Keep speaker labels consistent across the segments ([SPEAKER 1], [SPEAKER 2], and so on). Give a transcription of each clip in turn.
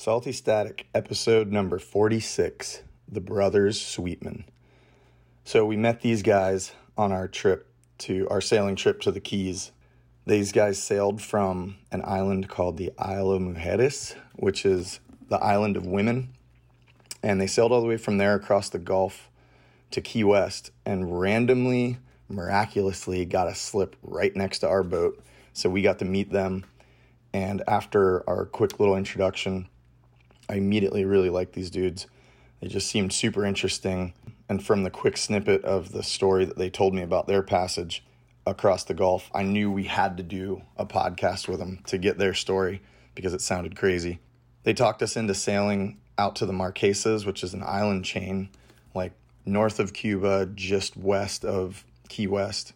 [SPEAKER 1] Salty Static, episode number 46 The Brothers Sweetman. So, we met these guys on our trip to our sailing trip to the Keys. These guys sailed from an island called the Isle of Mujeres, which is the island of women. And they sailed all the way from there across the Gulf to Key West and randomly, miraculously got a slip right next to our boat. So we got to meet them. And after our quick little introduction, I immediately really liked these dudes. They just seemed super interesting. And from the quick snippet of the story that they told me about their passage across the Gulf, I knew we had to do a podcast with them to get their story because it sounded crazy. They talked us into sailing out to the Marquesas, which is an island chain, like north of Cuba, just west of Key West.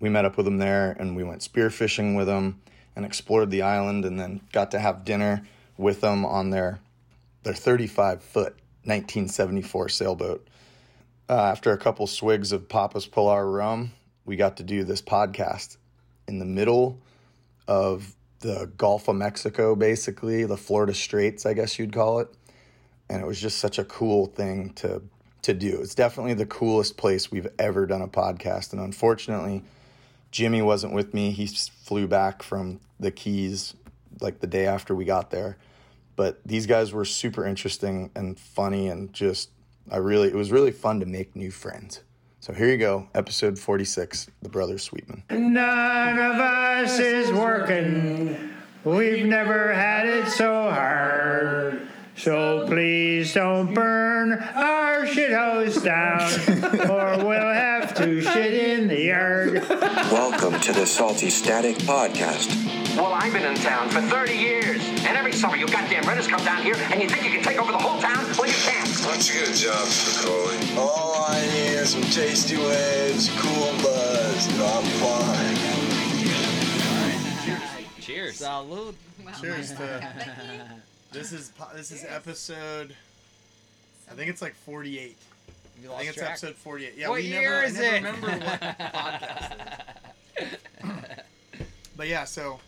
[SPEAKER 1] We met up with them there and we went spearfishing with them and explored the island and then got to have dinner with them on their their 35 foot 1974 sailboat. Uh, after a couple swigs of Papa's Pilar rum, we got to do this podcast in the middle of the Gulf of Mexico, basically, the Florida Straits, I guess you'd call it. And it was just such a cool thing to to do. It's definitely the coolest place we've ever done a podcast. And unfortunately, Jimmy wasn't with me. He flew back from the Keys like the day after we got there. But these guys were super interesting and funny and just I really it was really fun to make new friends. So here you go, episode 46, The Brothers Sweetman.
[SPEAKER 2] None of us is working. We've never had it so hard. So please don't burn our shithouse down, or we'll have to shit in the yard.
[SPEAKER 3] Welcome to the Salty Static Podcast.
[SPEAKER 4] Well, I've been in town for 30 years, and every summer you goddamn renters come down here, and you think you can take over the whole town? Well, you can't.
[SPEAKER 5] Why don't you get a job, Spicoli?
[SPEAKER 6] All I need is some tasty waves, cool buzz, and I'm fine.
[SPEAKER 7] Cheers.
[SPEAKER 8] Salud.
[SPEAKER 9] Cheers to this is po- this is episode. I think it's like forty eight. I
[SPEAKER 8] lost
[SPEAKER 9] think it's
[SPEAKER 8] track.
[SPEAKER 9] episode forty eight. Yeah,
[SPEAKER 8] What
[SPEAKER 9] we
[SPEAKER 8] year
[SPEAKER 9] never,
[SPEAKER 8] is
[SPEAKER 9] I never
[SPEAKER 8] it?
[SPEAKER 9] remember what podcast it is. But yeah, so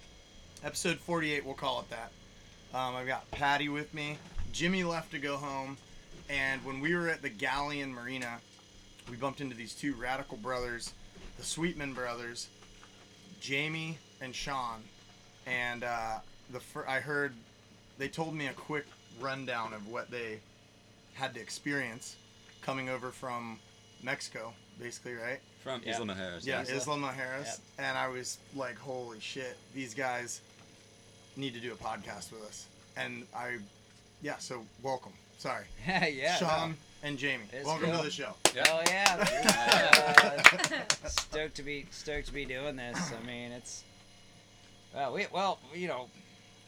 [SPEAKER 9] episode forty eight, we'll call it that. Um, I've got Patty with me. Jimmy left to go home, and when we were at the Galleon Marina, we bumped into these two radical brothers, the Sweetman brothers, Jamie and Sean, and uh, the fir- I heard they told me a quick rundown of what they had to experience coming over from Mexico, basically, right?
[SPEAKER 7] From
[SPEAKER 8] Yeah.
[SPEAKER 7] Isla Mujeres.
[SPEAKER 9] Yeah,
[SPEAKER 7] yes.
[SPEAKER 9] Isla Mujeres, and I was like, "Holy shit, these guys need to do a podcast with us." And I, yeah, so welcome. Sorry,
[SPEAKER 8] yeah. Yeah.
[SPEAKER 9] Sean and Jamie,
[SPEAKER 8] It's
[SPEAKER 9] welcome
[SPEAKER 8] cool.
[SPEAKER 9] to the show.
[SPEAKER 8] Oh yeah. Uh, stoked to be stoked to be doing this. I mean, it's well, we well, you know,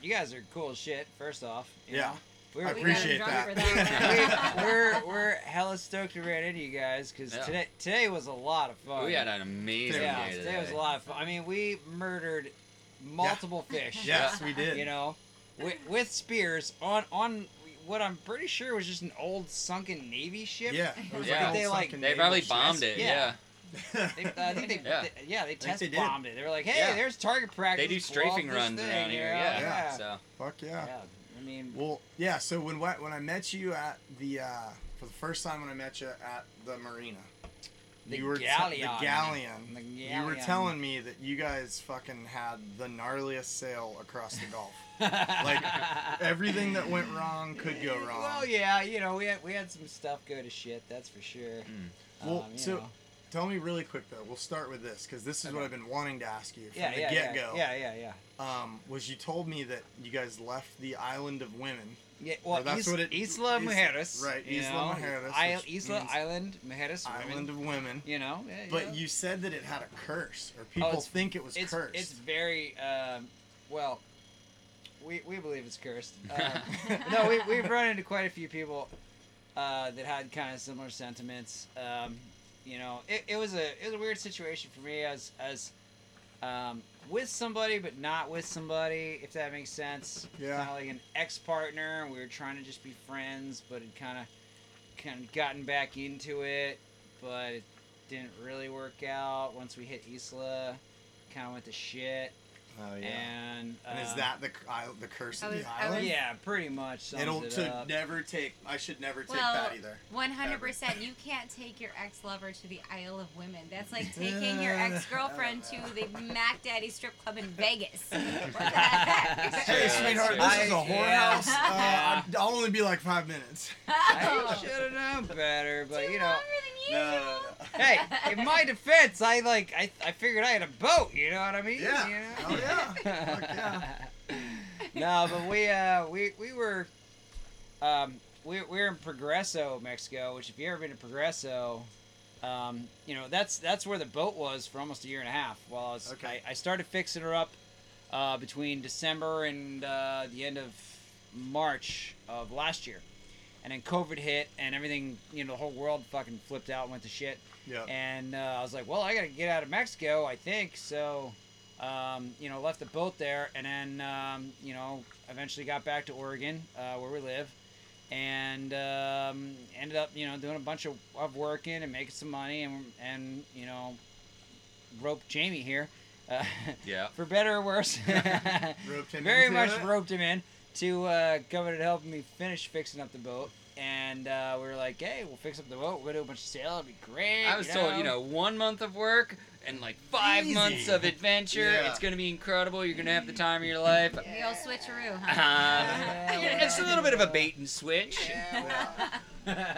[SPEAKER 8] you guys are cool as shit. First off,
[SPEAKER 9] Yeah.
[SPEAKER 8] know. We're,
[SPEAKER 9] I appreciate
[SPEAKER 10] got
[SPEAKER 9] that.
[SPEAKER 10] him drunk for that.
[SPEAKER 8] we're we're hella stoked to run into you guys because
[SPEAKER 7] Yeah.
[SPEAKER 8] today today was a lot of fun.
[SPEAKER 7] We had an amazing
[SPEAKER 8] yeah,
[SPEAKER 7] day
[SPEAKER 8] today was a lot of fun. I mean, we murdered multiple fish.
[SPEAKER 9] Yes, we did.
[SPEAKER 8] You know, with, with spears on on what I'm pretty sure was just an old sunken navy ship.
[SPEAKER 9] Yeah, it was
[SPEAKER 7] Yeah.
[SPEAKER 9] like an
[SPEAKER 8] They, like-
[SPEAKER 7] They probably
[SPEAKER 9] ship.
[SPEAKER 7] bombed it.
[SPEAKER 8] Yeah.
[SPEAKER 7] Yeah.
[SPEAKER 8] They, uh, I think they,
[SPEAKER 7] Yeah.
[SPEAKER 8] they- yeah, they test
[SPEAKER 9] they did.
[SPEAKER 8] bombed it. They were like, hey,
[SPEAKER 7] Yeah.
[SPEAKER 8] there's target practice.
[SPEAKER 7] They do strafing runs
[SPEAKER 8] thing,
[SPEAKER 7] around here. Yeah.
[SPEAKER 8] yeah.
[SPEAKER 7] So
[SPEAKER 9] Fuck yeah.
[SPEAKER 8] Yeah, I mean,
[SPEAKER 9] Well, yeah. So when I- when I met you at the uh, for the first time when I met you at the marina,
[SPEAKER 8] The
[SPEAKER 9] you were te-
[SPEAKER 8] galleon.
[SPEAKER 9] the galleon.
[SPEAKER 8] The
[SPEAKER 9] You were telling me that you guys fucking had the gnarliest sail across the Gulf. like everything that went wrong could go wrong.
[SPEAKER 8] Well, yeah, you know, we had we had some stuff go to shit. That's for sure.
[SPEAKER 7] Mm.
[SPEAKER 9] Well,
[SPEAKER 8] Um,
[SPEAKER 9] so
[SPEAKER 8] know.
[SPEAKER 9] tell me really quick though. We'll start with this because this is what I've been wanting to ask you from
[SPEAKER 8] yeah,
[SPEAKER 9] the
[SPEAKER 8] yeah,
[SPEAKER 9] get
[SPEAKER 8] yeah,
[SPEAKER 9] go.
[SPEAKER 8] yeah, yeah, yeah.
[SPEAKER 9] Um, was you told me that you guys left the island of women.
[SPEAKER 8] Yeah, well,
[SPEAKER 9] that's
[SPEAKER 8] Is-
[SPEAKER 9] what it-
[SPEAKER 8] Isla
[SPEAKER 9] Is-
[SPEAKER 8] Mujeres.
[SPEAKER 9] right,
[SPEAKER 8] you
[SPEAKER 9] Isla
[SPEAKER 8] know,
[SPEAKER 9] Mujeres, which
[SPEAKER 8] Isla
[SPEAKER 9] means
[SPEAKER 8] Island Mujeres. women,
[SPEAKER 9] Island of women.
[SPEAKER 8] You know. yeah,
[SPEAKER 9] But
[SPEAKER 8] yeah.
[SPEAKER 9] you said that it had a curse, or people
[SPEAKER 8] it's-
[SPEAKER 9] think it was
[SPEAKER 8] it's,
[SPEAKER 9] cursed.
[SPEAKER 8] It's very um, well. We, we believe it's cursed. Um, no, we we've run into quite a few people uh, that had kind of similar sentiments. Um, you know, it, it was a it was a weird situation for me as as um, with somebody but not with somebody, if that makes sense.
[SPEAKER 9] Yeah.
[SPEAKER 8] Kind of like an ex partner. We were trying to just be friends, but it kind of kind of gotten back into it, but it didn't really work out once we hit Isla. Kind of went to shit.
[SPEAKER 9] Oh yeah.
[SPEAKER 8] And,
[SPEAKER 9] And is
[SPEAKER 8] uh,
[SPEAKER 9] that the isle- the curse
[SPEAKER 10] I
[SPEAKER 9] of the
[SPEAKER 10] I
[SPEAKER 9] island?
[SPEAKER 10] was-
[SPEAKER 8] Yeah, pretty much. sums
[SPEAKER 9] It'll
[SPEAKER 8] it
[SPEAKER 9] to
[SPEAKER 8] up.
[SPEAKER 9] never take. I should never take
[SPEAKER 10] Well,
[SPEAKER 9] Patty there.
[SPEAKER 10] one hundred percent. You can't take your ex lover to the Isle of Women. That's like taking your ex girlfriend to the Mac Daddy strip club in Vegas. What the heck?
[SPEAKER 9] Hey, sweetheart, this is a whorehouse.
[SPEAKER 8] yeah.
[SPEAKER 9] Uh, I'll only be like five minutes.
[SPEAKER 8] I should have known better, but you know.
[SPEAKER 10] Longer than.
[SPEAKER 9] No, no, no.
[SPEAKER 8] Hey, in my defense, I like I, I figured I had a boat. You know what I mean?
[SPEAKER 9] Yeah.
[SPEAKER 8] You know?
[SPEAKER 9] Yeah. Yeah.
[SPEAKER 8] no, but we uh we we were um we we're in Progreso, Mexico. Which if you ever been to Progreso, um you know that's that's where the boat was for almost a year and a half. While I was
[SPEAKER 9] Okay.
[SPEAKER 8] I, I started fixing her up uh, between December and uh, the end of March of last year. And then COVID hit, and everything, you know, the whole world fucking flipped out and went to shit.
[SPEAKER 9] Yeah.
[SPEAKER 8] And uh, I was like, well, I got to get out of Mexico, I think. So, um, you know, left the boat there, and then, um, you know, eventually got back to Oregon, uh, where we live, and um, ended up, you know, doing a bunch of, of working and making some money, and, and you know, roped Jamie here. Uh,
[SPEAKER 7] Yeah.
[SPEAKER 8] For better or worse.
[SPEAKER 9] Roped him
[SPEAKER 8] Very much
[SPEAKER 9] it?
[SPEAKER 8] roped him in to uh, come in and help me finish fixing up the boat. And uh, we were like, hey, we'll fix up the boat. We'll do a bunch of sail. It'll be great.
[SPEAKER 7] I was told, you know, one month of work and like five
[SPEAKER 9] Easy.
[SPEAKER 7] months of adventure.
[SPEAKER 9] Yeah.
[SPEAKER 7] It's gonna be incredible. You're gonna have the time of your life.
[SPEAKER 10] The old switcheroo,
[SPEAKER 7] Uh,
[SPEAKER 10] huh?
[SPEAKER 8] Yeah,
[SPEAKER 7] it's a little bit of a bait and switch.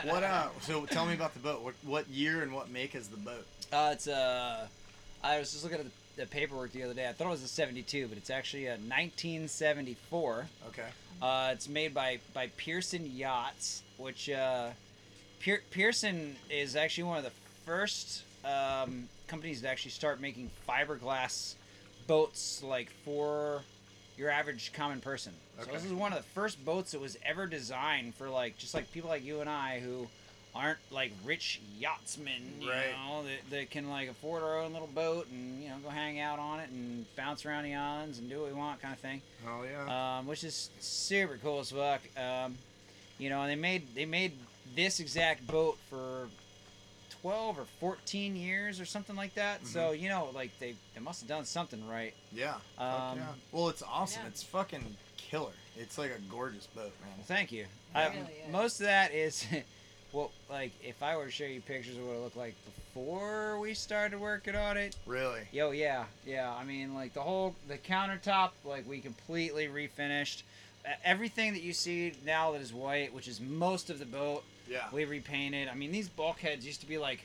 [SPEAKER 9] What uh? So tell me about the boat. What what year and what make is the boat?
[SPEAKER 8] Uh, it's uh, I was just looking at the, the paperwork the other day. I thought it was a 72, but it's actually a 1974.
[SPEAKER 9] Okay.
[SPEAKER 8] Uh, it's made by by Pearson Yachts, which uh, Pier- Pearson is actually one of the first um, companies to actually start making fiberglass boats, like for your average common person. So this is one of the first boats that was ever designed for like just like people like you and I who aren't like rich yachtsmen, you
[SPEAKER 9] Right.
[SPEAKER 8] know, that, that can like afford our own little boat and you know go hang out on it and bounce around the islands and do what we want, kind of thing
[SPEAKER 9] Oh yeah.
[SPEAKER 8] um, which is super cool as fuck. Um, you know, and they made they made this exact boat for twelve or fourteen years or something like that. So you know, like they they must have done something right.
[SPEAKER 9] yeah.
[SPEAKER 8] Um,
[SPEAKER 9] yeah. Well, it's awesome.
[SPEAKER 10] Yeah.
[SPEAKER 9] It's fucking killer. It's like a gorgeous boat, man.
[SPEAKER 8] Well, thank you.
[SPEAKER 10] It
[SPEAKER 8] I,
[SPEAKER 10] really
[SPEAKER 8] most of that is, well, like if I were to show you pictures of what it looked like before we started working on it.
[SPEAKER 9] Really.
[SPEAKER 8] Yo, yeah, yeah. I mean, like the whole the countertop, like we completely refinished. Everything that you see now that is white, which is most of the boat,
[SPEAKER 9] Yeah.
[SPEAKER 8] we repainted. I mean, these bulkheads used to be like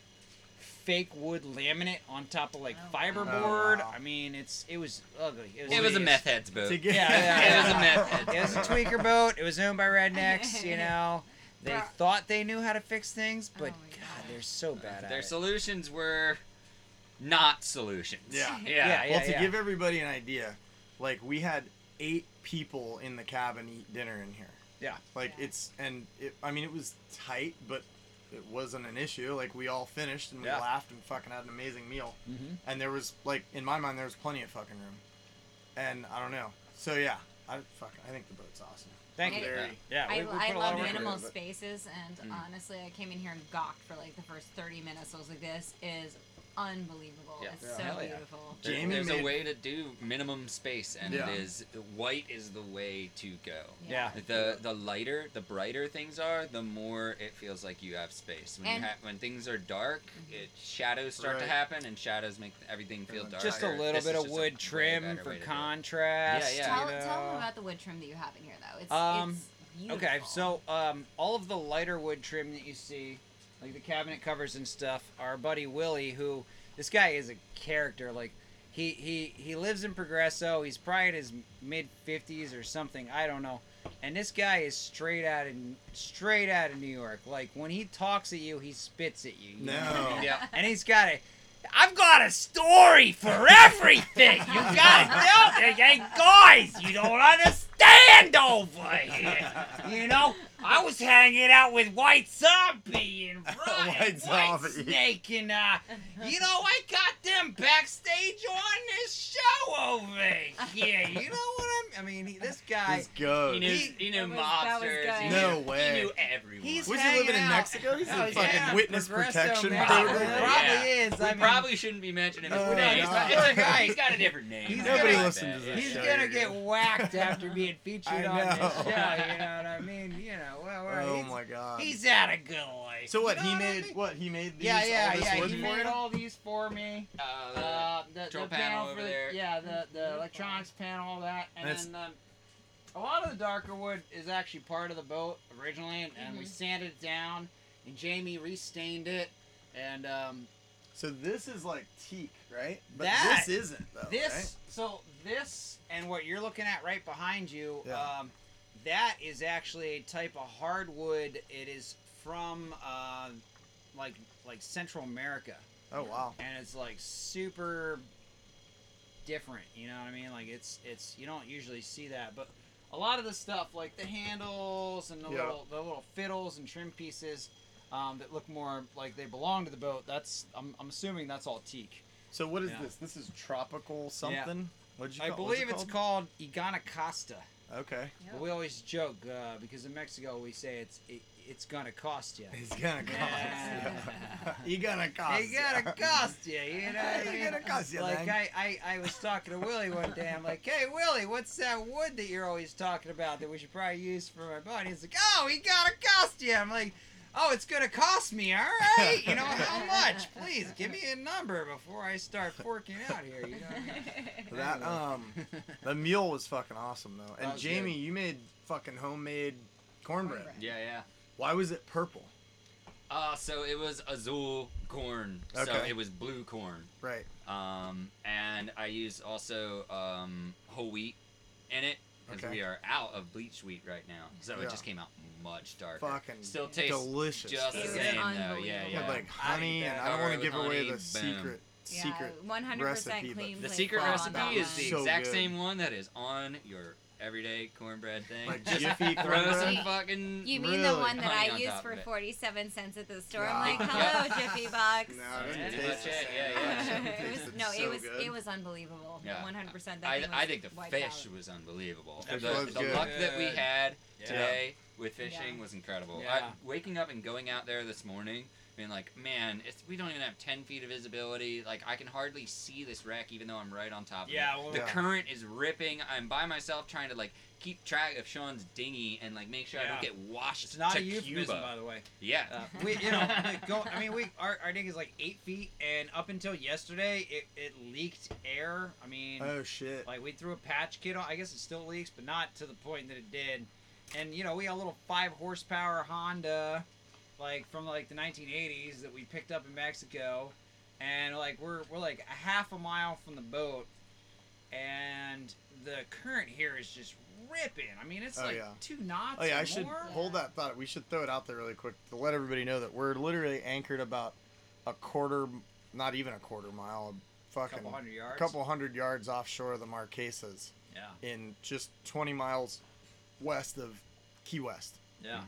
[SPEAKER 8] fake wood laminate on top of like
[SPEAKER 10] Oh,
[SPEAKER 8] fiberboard.
[SPEAKER 9] Oh, wow.
[SPEAKER 8] I mean, it's it was ugly. It was,
[SPEAKER 7] It was a
[SPEAKER 8] hideous.
[SPEAKER 7] meth head's boat.
[SPEAKER 9] Get-
[SPEAKER 8] Yeah, yeah,
[SPEAKER 7] It was a
[SPEAKER 8] yeah.
[SPEAKER 7] meth head's
[SPEAKER 8] It was a tweaker boat. It was owned by rednecks. You know, they
[SPEAKER 10] Bro.
[SPEAKER 8] thought they knew how to fix things, oh but
[SPEAKER 10] Oh
[SPEAKER 8] God,
[SPEAKER 10] God.
[SPEAKER 8] they're so uh, bad at
[SPEAKER 7] Their
[SPEAKER 8] it.
[SPEAKER 7] solutions were not solutions.
[SPEAKER 9] Yeah.
[SPEAKER 7] Yeah.
[SPEAKER 8] Yeah,
[SPEAKER 9] well, to give everybody an idea, like we had eight people in the cabin eat dinner in here.
[SPEAKER 8] Yeah.
[SPEAKER 9] Like
[SPEAKER 10] Yeah.
[SPEAKER 9] it's and it. I mean, it was tight, but it wasn't an issue. Like we all finished and we
[SPEAKER 8] Yeah.
[SPEAKER 9] laughed and fucking had an amazing meal.
[SPEAKER 8] Mhm.
[SPEAKER 9] And there was like in my mind there was plenty of fucking room. And I don't know. So yeah, I fuck. I think the boat's awesome.
[SPEAKER 8] Thank
[SPEAKER 9] I'm
[SPEAKER 8] you.
[SPEAKER 9] very-
[SPEAKER 8] Yeah,
[SPEAKER 10] I,
[SPEAKER 8] we, we
[SPEAKER 10] I
[SPEAKER 8] put a lot
[SPEAKER 10] love
[SPEAKER 8] of work
[SPEAKER 10] minimal
[SPEAKER 8] it,
[SPEAKER 10] spaces, and
[SPEAKER 7] Mm.
[SPEAKER 10] honestly, I came in here and gawked for like the first 30 minutes. I was like, this is unbelievable.
[SPEAKER 7] Yeah.
[SPEAKER 10] It's
[SPEAKER 8] Yeah.
[SPEAKER 10] so
[SPEAKER 8] Hell yeah.
[SPEAKER 10] beautiful.
[SPEAKER 7] There-
[SPEAKER 9] Jamie
[SPEAKER 7] there's
[SPEAKER 9] made-
[SPEAKER 7] a way to do minimum space, and
[SPEAKER 9] Yeah.
[SPEAKER 7] it is white is the way to go.
[SPEAKER 8] Yeah.
[SPEAKER 7] The the lighter, the brighter things are, the more it feels like you have space. When
[SPEAKER 10] And-
[SPEAKER 7] you ha- when things are dark, it shadows start to
[SPEAKER 9] Right.
[SPEAKER 7] happen, and shadows make everything feel darker.
[SPEAKER 8] Just a little
[SPEAKER 7] This
[SPEAKER 8] bit of
[SPEAKER 7] just a
[SPEAKER 8] wood trim
[SPEAKER 7] better
[SPEAKER 8] for
[SPEAKER 7] to do it.
[SPEAKER 8] contrast.
[SPEAKER 7] Yeah, yeah.
[SPEAKER 10] Tell,
[SPEAKER 8] you
[SPEAKER 10] tell them about the wood trim that you have in here, though. It's,
[SPEAKER 8] Um,
[SPEAKER 10] it's beautiful.
[SPEAKER 8] Okay, so um, all of the lighter wood trim that you see, like the cabinet covers and stuff, our buddy Willie, who this guy is a character. Like he he he lives in Progreso. He's probably in his mid fifties or something. I don't know. And this guy is straight out of straight out of New York. Like when he talks at you, he spits at you. you know I
[SPEAKER 9] No.
[SPEAKER 8] mean?
[SPEAKER 7] Yeah.
[SPEAKER 8] And he's got a. I've got a story for everything. You gotta tell me, hey, guys. You don't understand. over here. You know, I was hanging out with White Zombie and Brian
[SPEAKER 9] White
[SPEAKER 8] White,
[SPEAKER 9] Zombie.
[SPEAKER 8] Snake, and uh, you know, I got them backstage on this show over here. You know what I'm? I mean, he, this guy.
[SPEAKER 9] This goes.
[SPEAKER 7] He knew,
[SPEAKER 8] He-
[SPEAKER 7] he knew
[SPEAKER 10] was-
[SPEAKER 7] mobsters. he
[SPEAKER 10] good.
[SPEAKER 9] No
[SPEAKER 7] knew,
[SPEAKER 9] way.
[SPEAKER 7] He knew everyone.
[SPEAKER 8] He's
[SPEAKER 9] Was he
[SPEAKER 8] hanging
[SPEAKER 9] living in
[SPEAKER 8] out.
[SPEAKER 9] Mexico? He's
[SPEAKER 8] Oh,
[SPEAKER 9] in fucking
[SPEAKER 8] yeah,
[SPEAKER 9] witness
[SPEAKER 8] Progreso,
[SPEAKER 9] protection
[SPEAKER 8] man.
[SPEAKER 9] program.
[SPEAKER 8] Probably
[SPEAKER 7] Yeah.
[SPEAKER 8] is.
[SPEAKER 7] We
[SPEAKER 8] I mean,
[SPEAKER 7] probably shouldn't be mentioning his name.
[SPEAKER 9] no.
[SPEAKER 7] He's got-
[SPEAKER 8] guy.
[SPEAKER 7] He's got a different name.
[SPEAKER 8] He's
[SPEAKER 9] Nobody
[SPEAKER 8] gonna-
[SPEAKER 9] listens to this
[SPEAKER 8] He's
[SPEAKER 9] show,
[SPEAKER 8] gonna get whacked after being featured on this show. You know what I mean? You know, well, well,
[SPEAKER 9] Oh
[SPEAKER 8] he's,
[SPEAKER 9] my god.
[SPEAKER 8] he's had a good life.
[SPEAKER 9] so what?
[SPEAKER 8] You
[SPEAKER 9] He
[SPEAKER 8] know I
[SPEAKER 9] made
[SPEAKER 8] mean?
[SPEAKER 9] what? He made these.
[SPEAKER 8] Yeah, yeah,
[SPEAKER 9] all this
[SPEAKER 8] yeah.
[SPEAKER 9] wood
[SPEAKER 8] He
[SPEAKER 9] for
[SPEAKER 8] made
[SPEAKER 9] you?
[SPEAKER 8] all these for me.
[SPEAKER 7] Uh,
[SPEAKER 8] Uh, the,
[SPEAKER 7] control
[SPEAKER 8] the
[SPEAKER 7] panel
[SPEAKER 8] for
[SPEAKER 7] over
[SPEAKER 8] the-
[SPEAKER 7] there.
[SPEAKER 8] Yeah, the the electronics panel, all that, and,
[SPEAKER 9] And it's-
[SPEAKER 8] then um, a lot of the darker wood is actually part of the boat originally, and, and we sanded it down, and Jamie restained it, and um,
[SPEAKER 9] So this is like teak, right? But
[SPEAKER 8] That-
[SPEAKER 9] this isn't though.
[SPEAKER 8] this so this and what you're looking at right behind you
[SPEAKER 9] Yeah.
[SPEAKER 8] um, that is actually a type of hardwood it is from uh, like like central america
[SPEAKER 9] Oh wow.
[SPEAKER 8] and it's like super different you know what i mean like it's it's you don't usually see that but a lot of the stuff like the handles and the
[SPEAKER 9] Yeah.
[SPEAKER 8] little the little fiddles and trim pieces um, that look more like they belong to the boat that's i'm, I'm assuming that's all teak
[SPEAKER 9] So what is
[SPEAKER 8] Yeah.
[SPEAKER 9] this? This is tropical something. What'd you
[SPEAKER 8] I
[SPEAKER 9] call, what's it
[SPEAKER 8] believe it's
[SPEAKER 9] called?
[SPEAKER 8] called Guanacaste.
[SPEAKER 9] Okay.
[SPEAKER 10] Yep.
[SPEAKER 8] But we always joke uh, because in Mexico we say it's it, it's gonna cost you.
[SPEAKER 9] He's gonna cost.
[SPEAKER 8] Yeah.
[SPEAKER 9] Yeah. he gonna cost.
[SPEAKER 8] It gotta cost you, you know. what I
[SPEAKER 9] It
[SPEAKER 8] mean?
[SPEAKER 9] gotta cost you.
[SPEAKER 8] Like. I, I, I was talking to Willie one day. I'm like, hey Willie, what's that wood that you're always talking about that we should probably use for my body? He's like, oh, he gotta cost you. I'm like, oh, it's gonna cost me, all right. You know how much? Please give me a number before I start forking out here. You know. I mean?
[SPEAKER 9] That um, the meal was fucking awesome though. And Jamie,
[SPEAKER 8] good.
[SPEAKER 9] you made fucking homemade cornbread.
[SPEAKER 10] Cornbread.
[SPEAKER 7] Yeah, yeah.
[SPEAKER 9] Why was it purple?
[SPEAKER 7] Uh, so it was azul corn.
[SPEAKER 9] Okay.
[SPEAKER 7] So it was blue corn.
[SPEAKER 9] Right.
[SPEAKER 7] Um, and I used also um, whole wheat in it because
[SPEAKER 9] Okay.
[SPEAKER 7] we are out of bleach wheat right now. So
[SPEAKER 9] Yeah.
[SPEAKER 7] it just came out much darker.
[SPEAKER 9] Fucking
[SPEAKER 7] Still tastes
[SPEAKER 9] delicious.
[SPEAKER 7] just
[SPEAKER 10] It
[SPEAKER 7] the same though.
[SPEAKER 10] unbelievable.
[SPEAKER 7] Yeah,
[SPEAKER 9] With
[SPEAKER 7] yeah.
[SPEAKER 9] like honey, and I don't want to
[SPEAKER 7] with
[SPEAKER 9] give away the
[SPEAKER 7] boom.
[SPEAKER 9] secret
[SPEAKER 10] Yeah,
[SPEAKER 9] secret
[SPEAKER 10] 100%
[SPEAKER 9] recipe.
[SPEAKER 10] clean.
[SPEAKER 7] The secret recipe is the
[SPEAKER 9] So
[SPEAKER 7] exact
[SPEAKER 9] good.
[SPEAKER 7] same one that is on your everyday cornbread thing.
[SPEAKER 9] Like
[SPEAKER 7] Just
[SPEAKER 9] Jiffy
[SPEAKER 7] throw some fucking.
[SPEAKER 10] You mean
[SPEAKER 9] Really?
[SPEAKER 10] the one that
[SPEAKER 7] Honey
[SPEAKER 10] I
[SPEAKER 7] on
[SPEAKER 10] used for 47 cents at the store?
[SPEAKER 9] Yeah.
[SPEAKER 10] I'm like, hello, Jiffy Box.
[SPEAKER 9] No, it
[SPEAKER 7] Yeah,
[SPEAKER 9] doesn't taste
[SPEAKER 7] it, yeah, yeah.
[SPEAKER 10] it was, no,
[SPEAKER 9] so
[SPEAKER 10] it was
[SPEAKER 9] good.
[SPEAKER 10] it was unbelievable.
[SPEAKER 7] Yeah.
[SPEAKER 10] 100%.
[SPEAKER 7] I, I think the fish
[SPEAKER 10] out.
[SPEAKER 7] was unbelievable.
[SPEAKER 9] Fish
[SPEAKER 7] the
[SPEAKER 9] was
[SPEAKER 7] the
[SPEAKER 9] good.
[SPEAKER 7] luck that we had
[SPEAKER 8] Yeah.
[SPEAKER 7] today with fishing
[SPEAKER 10] Yeah.
[SPEAKER 7] was incredible.
[SPEAKER 8] Yeah.
[SPEAKER 7] I, waking up and going out there this morning, being like, man, it's, we don't even have 10 feet of visibility. Like, I can hardly see this wreck even though I'm right on top of
[SPEAKER 8] Yeah,
[SPEAKER 7] it.
[SPEAKER 8] well-
[SPEAKER 7] the
[SPEAKER 9] Yeah.
[SPEAKER 7] current is ripping. I'm by myself trying to, like, keep track of Sean's dinghy and, like, make sure I don't get washed
[SPEAKER 8] It's not
[SPEAKER 7] to
[SPEAKER 8] a euphemism,
[SPEAKER 7] Cuba.
[SPEAKER 8] by the way.
[SPEAKER 7] Yeah.
[SPEAKER 8] Uh, we, you know, like, go. I mean, we our, our ding is like eight feet, and up until yesterday, it, it leaked air. I mean,
[SPEAKER 9] Oh shit.
[SPEAKER 8] like we threw a patch kit on. I guess it still leaks, but not to the point that it did. And you know, we got a little five horsepower Honda, like from like the 1980s that we picked up in Mexico, and like we're we're like a half a mile from the boat, and the current here is just ripping. I mean, it's
[SPEAKER 9] Oh,
[SPEAKER 8] like
[SPEAKER 9] yeah.
[SPEAKER 8] two knots.
[SPEAKER 9] Oh yeah,
[SPEAKER 8] or
[SPEAKER 9] I should hold that thought. We should throw it out there really quick to let everybody know that we're literally anchored about a quarter, not even a quarter mile, a fucking
[SPEAKER 8] Couple hundred yards.
[SPEAKER 9] couple hundred yards offshore of the Marquesas,
[SPEAKER 8] Yeah.
[SPEAKER 9] in just 20 miles west of Key West.
[SPEAKER 8] Yeah.
[SPEAKER 10] Yeah.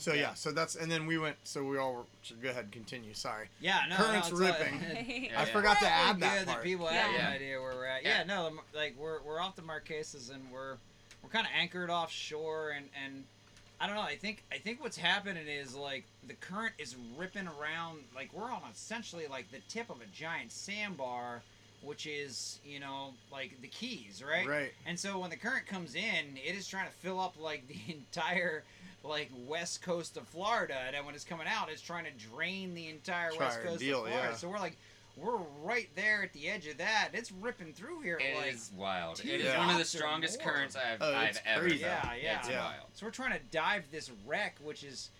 [SPEAKER 9] So yeah,
[SPEAKER 8] Yeah.
[SPEAKER 9] so that's and then we went. So we all were, should go ahead and continue. Sorry.
[SPEAKER 8] Yeah, no,
[SPEAKER 9] Current's
[SPEAKER 8] no, it's all-
[SPEAKER 9] ripping.
[SPEAKER 7] Yeah,
[SPEAKER 9] I
[SPEAKER 7] yeah.
[SPEAKER 9] forgot to
[SPEAKER 8] Probably
[SPEAKER 9] add that
[SPEAKER 8] good
[SPEAKER 9] part.
[SPEAKER 8] people have
[SPEAKER 10] Yeah.
[SPEAKER 8] an idea where we're at.
[SPEAKER 7] Yeah.
[SPEAKER 8] Yeah, no, the Mar- like we're we're off the Marquesas and we're we're kind of anchored offshore and and I don't know. I think I think what's happening is like the current is ripping around. Like we're on essentially like the tip of a giant sandbar, which is you know like the Keys, right?
[SPEAKER 9] Right.
[SPEAKER 8] And so when the current comes in, it is trying to fill up like the entire like west coast of Florida, and then when it's coming out, it's trying to drain the entire west coast
[SPEAKER 9] deal,
[SPEAKER 8] of Florida.
[SPEAKER 9] yeah.
[SPEAKER 8] So we're like, we're right there at the edge of that. It's ripping through here.
[SPEAKER 7] It
[SPEAKER 8] like,
[SPEAKER 7] is wild. It is one of the strongest
[SPEAKER 8] more.
[SPEAKER 7] currents I've,
[SPEAKER 9] Oh,
[SPEAKER 7] I've ever
[SPEAKER 9] crazy.
[SPEAKER 8] Yeah, yeah.
[SPEAKER 7] It's
[SPEAKER 9] Yeah.
[SPEAKER 7] wild.
[SPEAKER 8] So we're trying to dive this wreck, which is,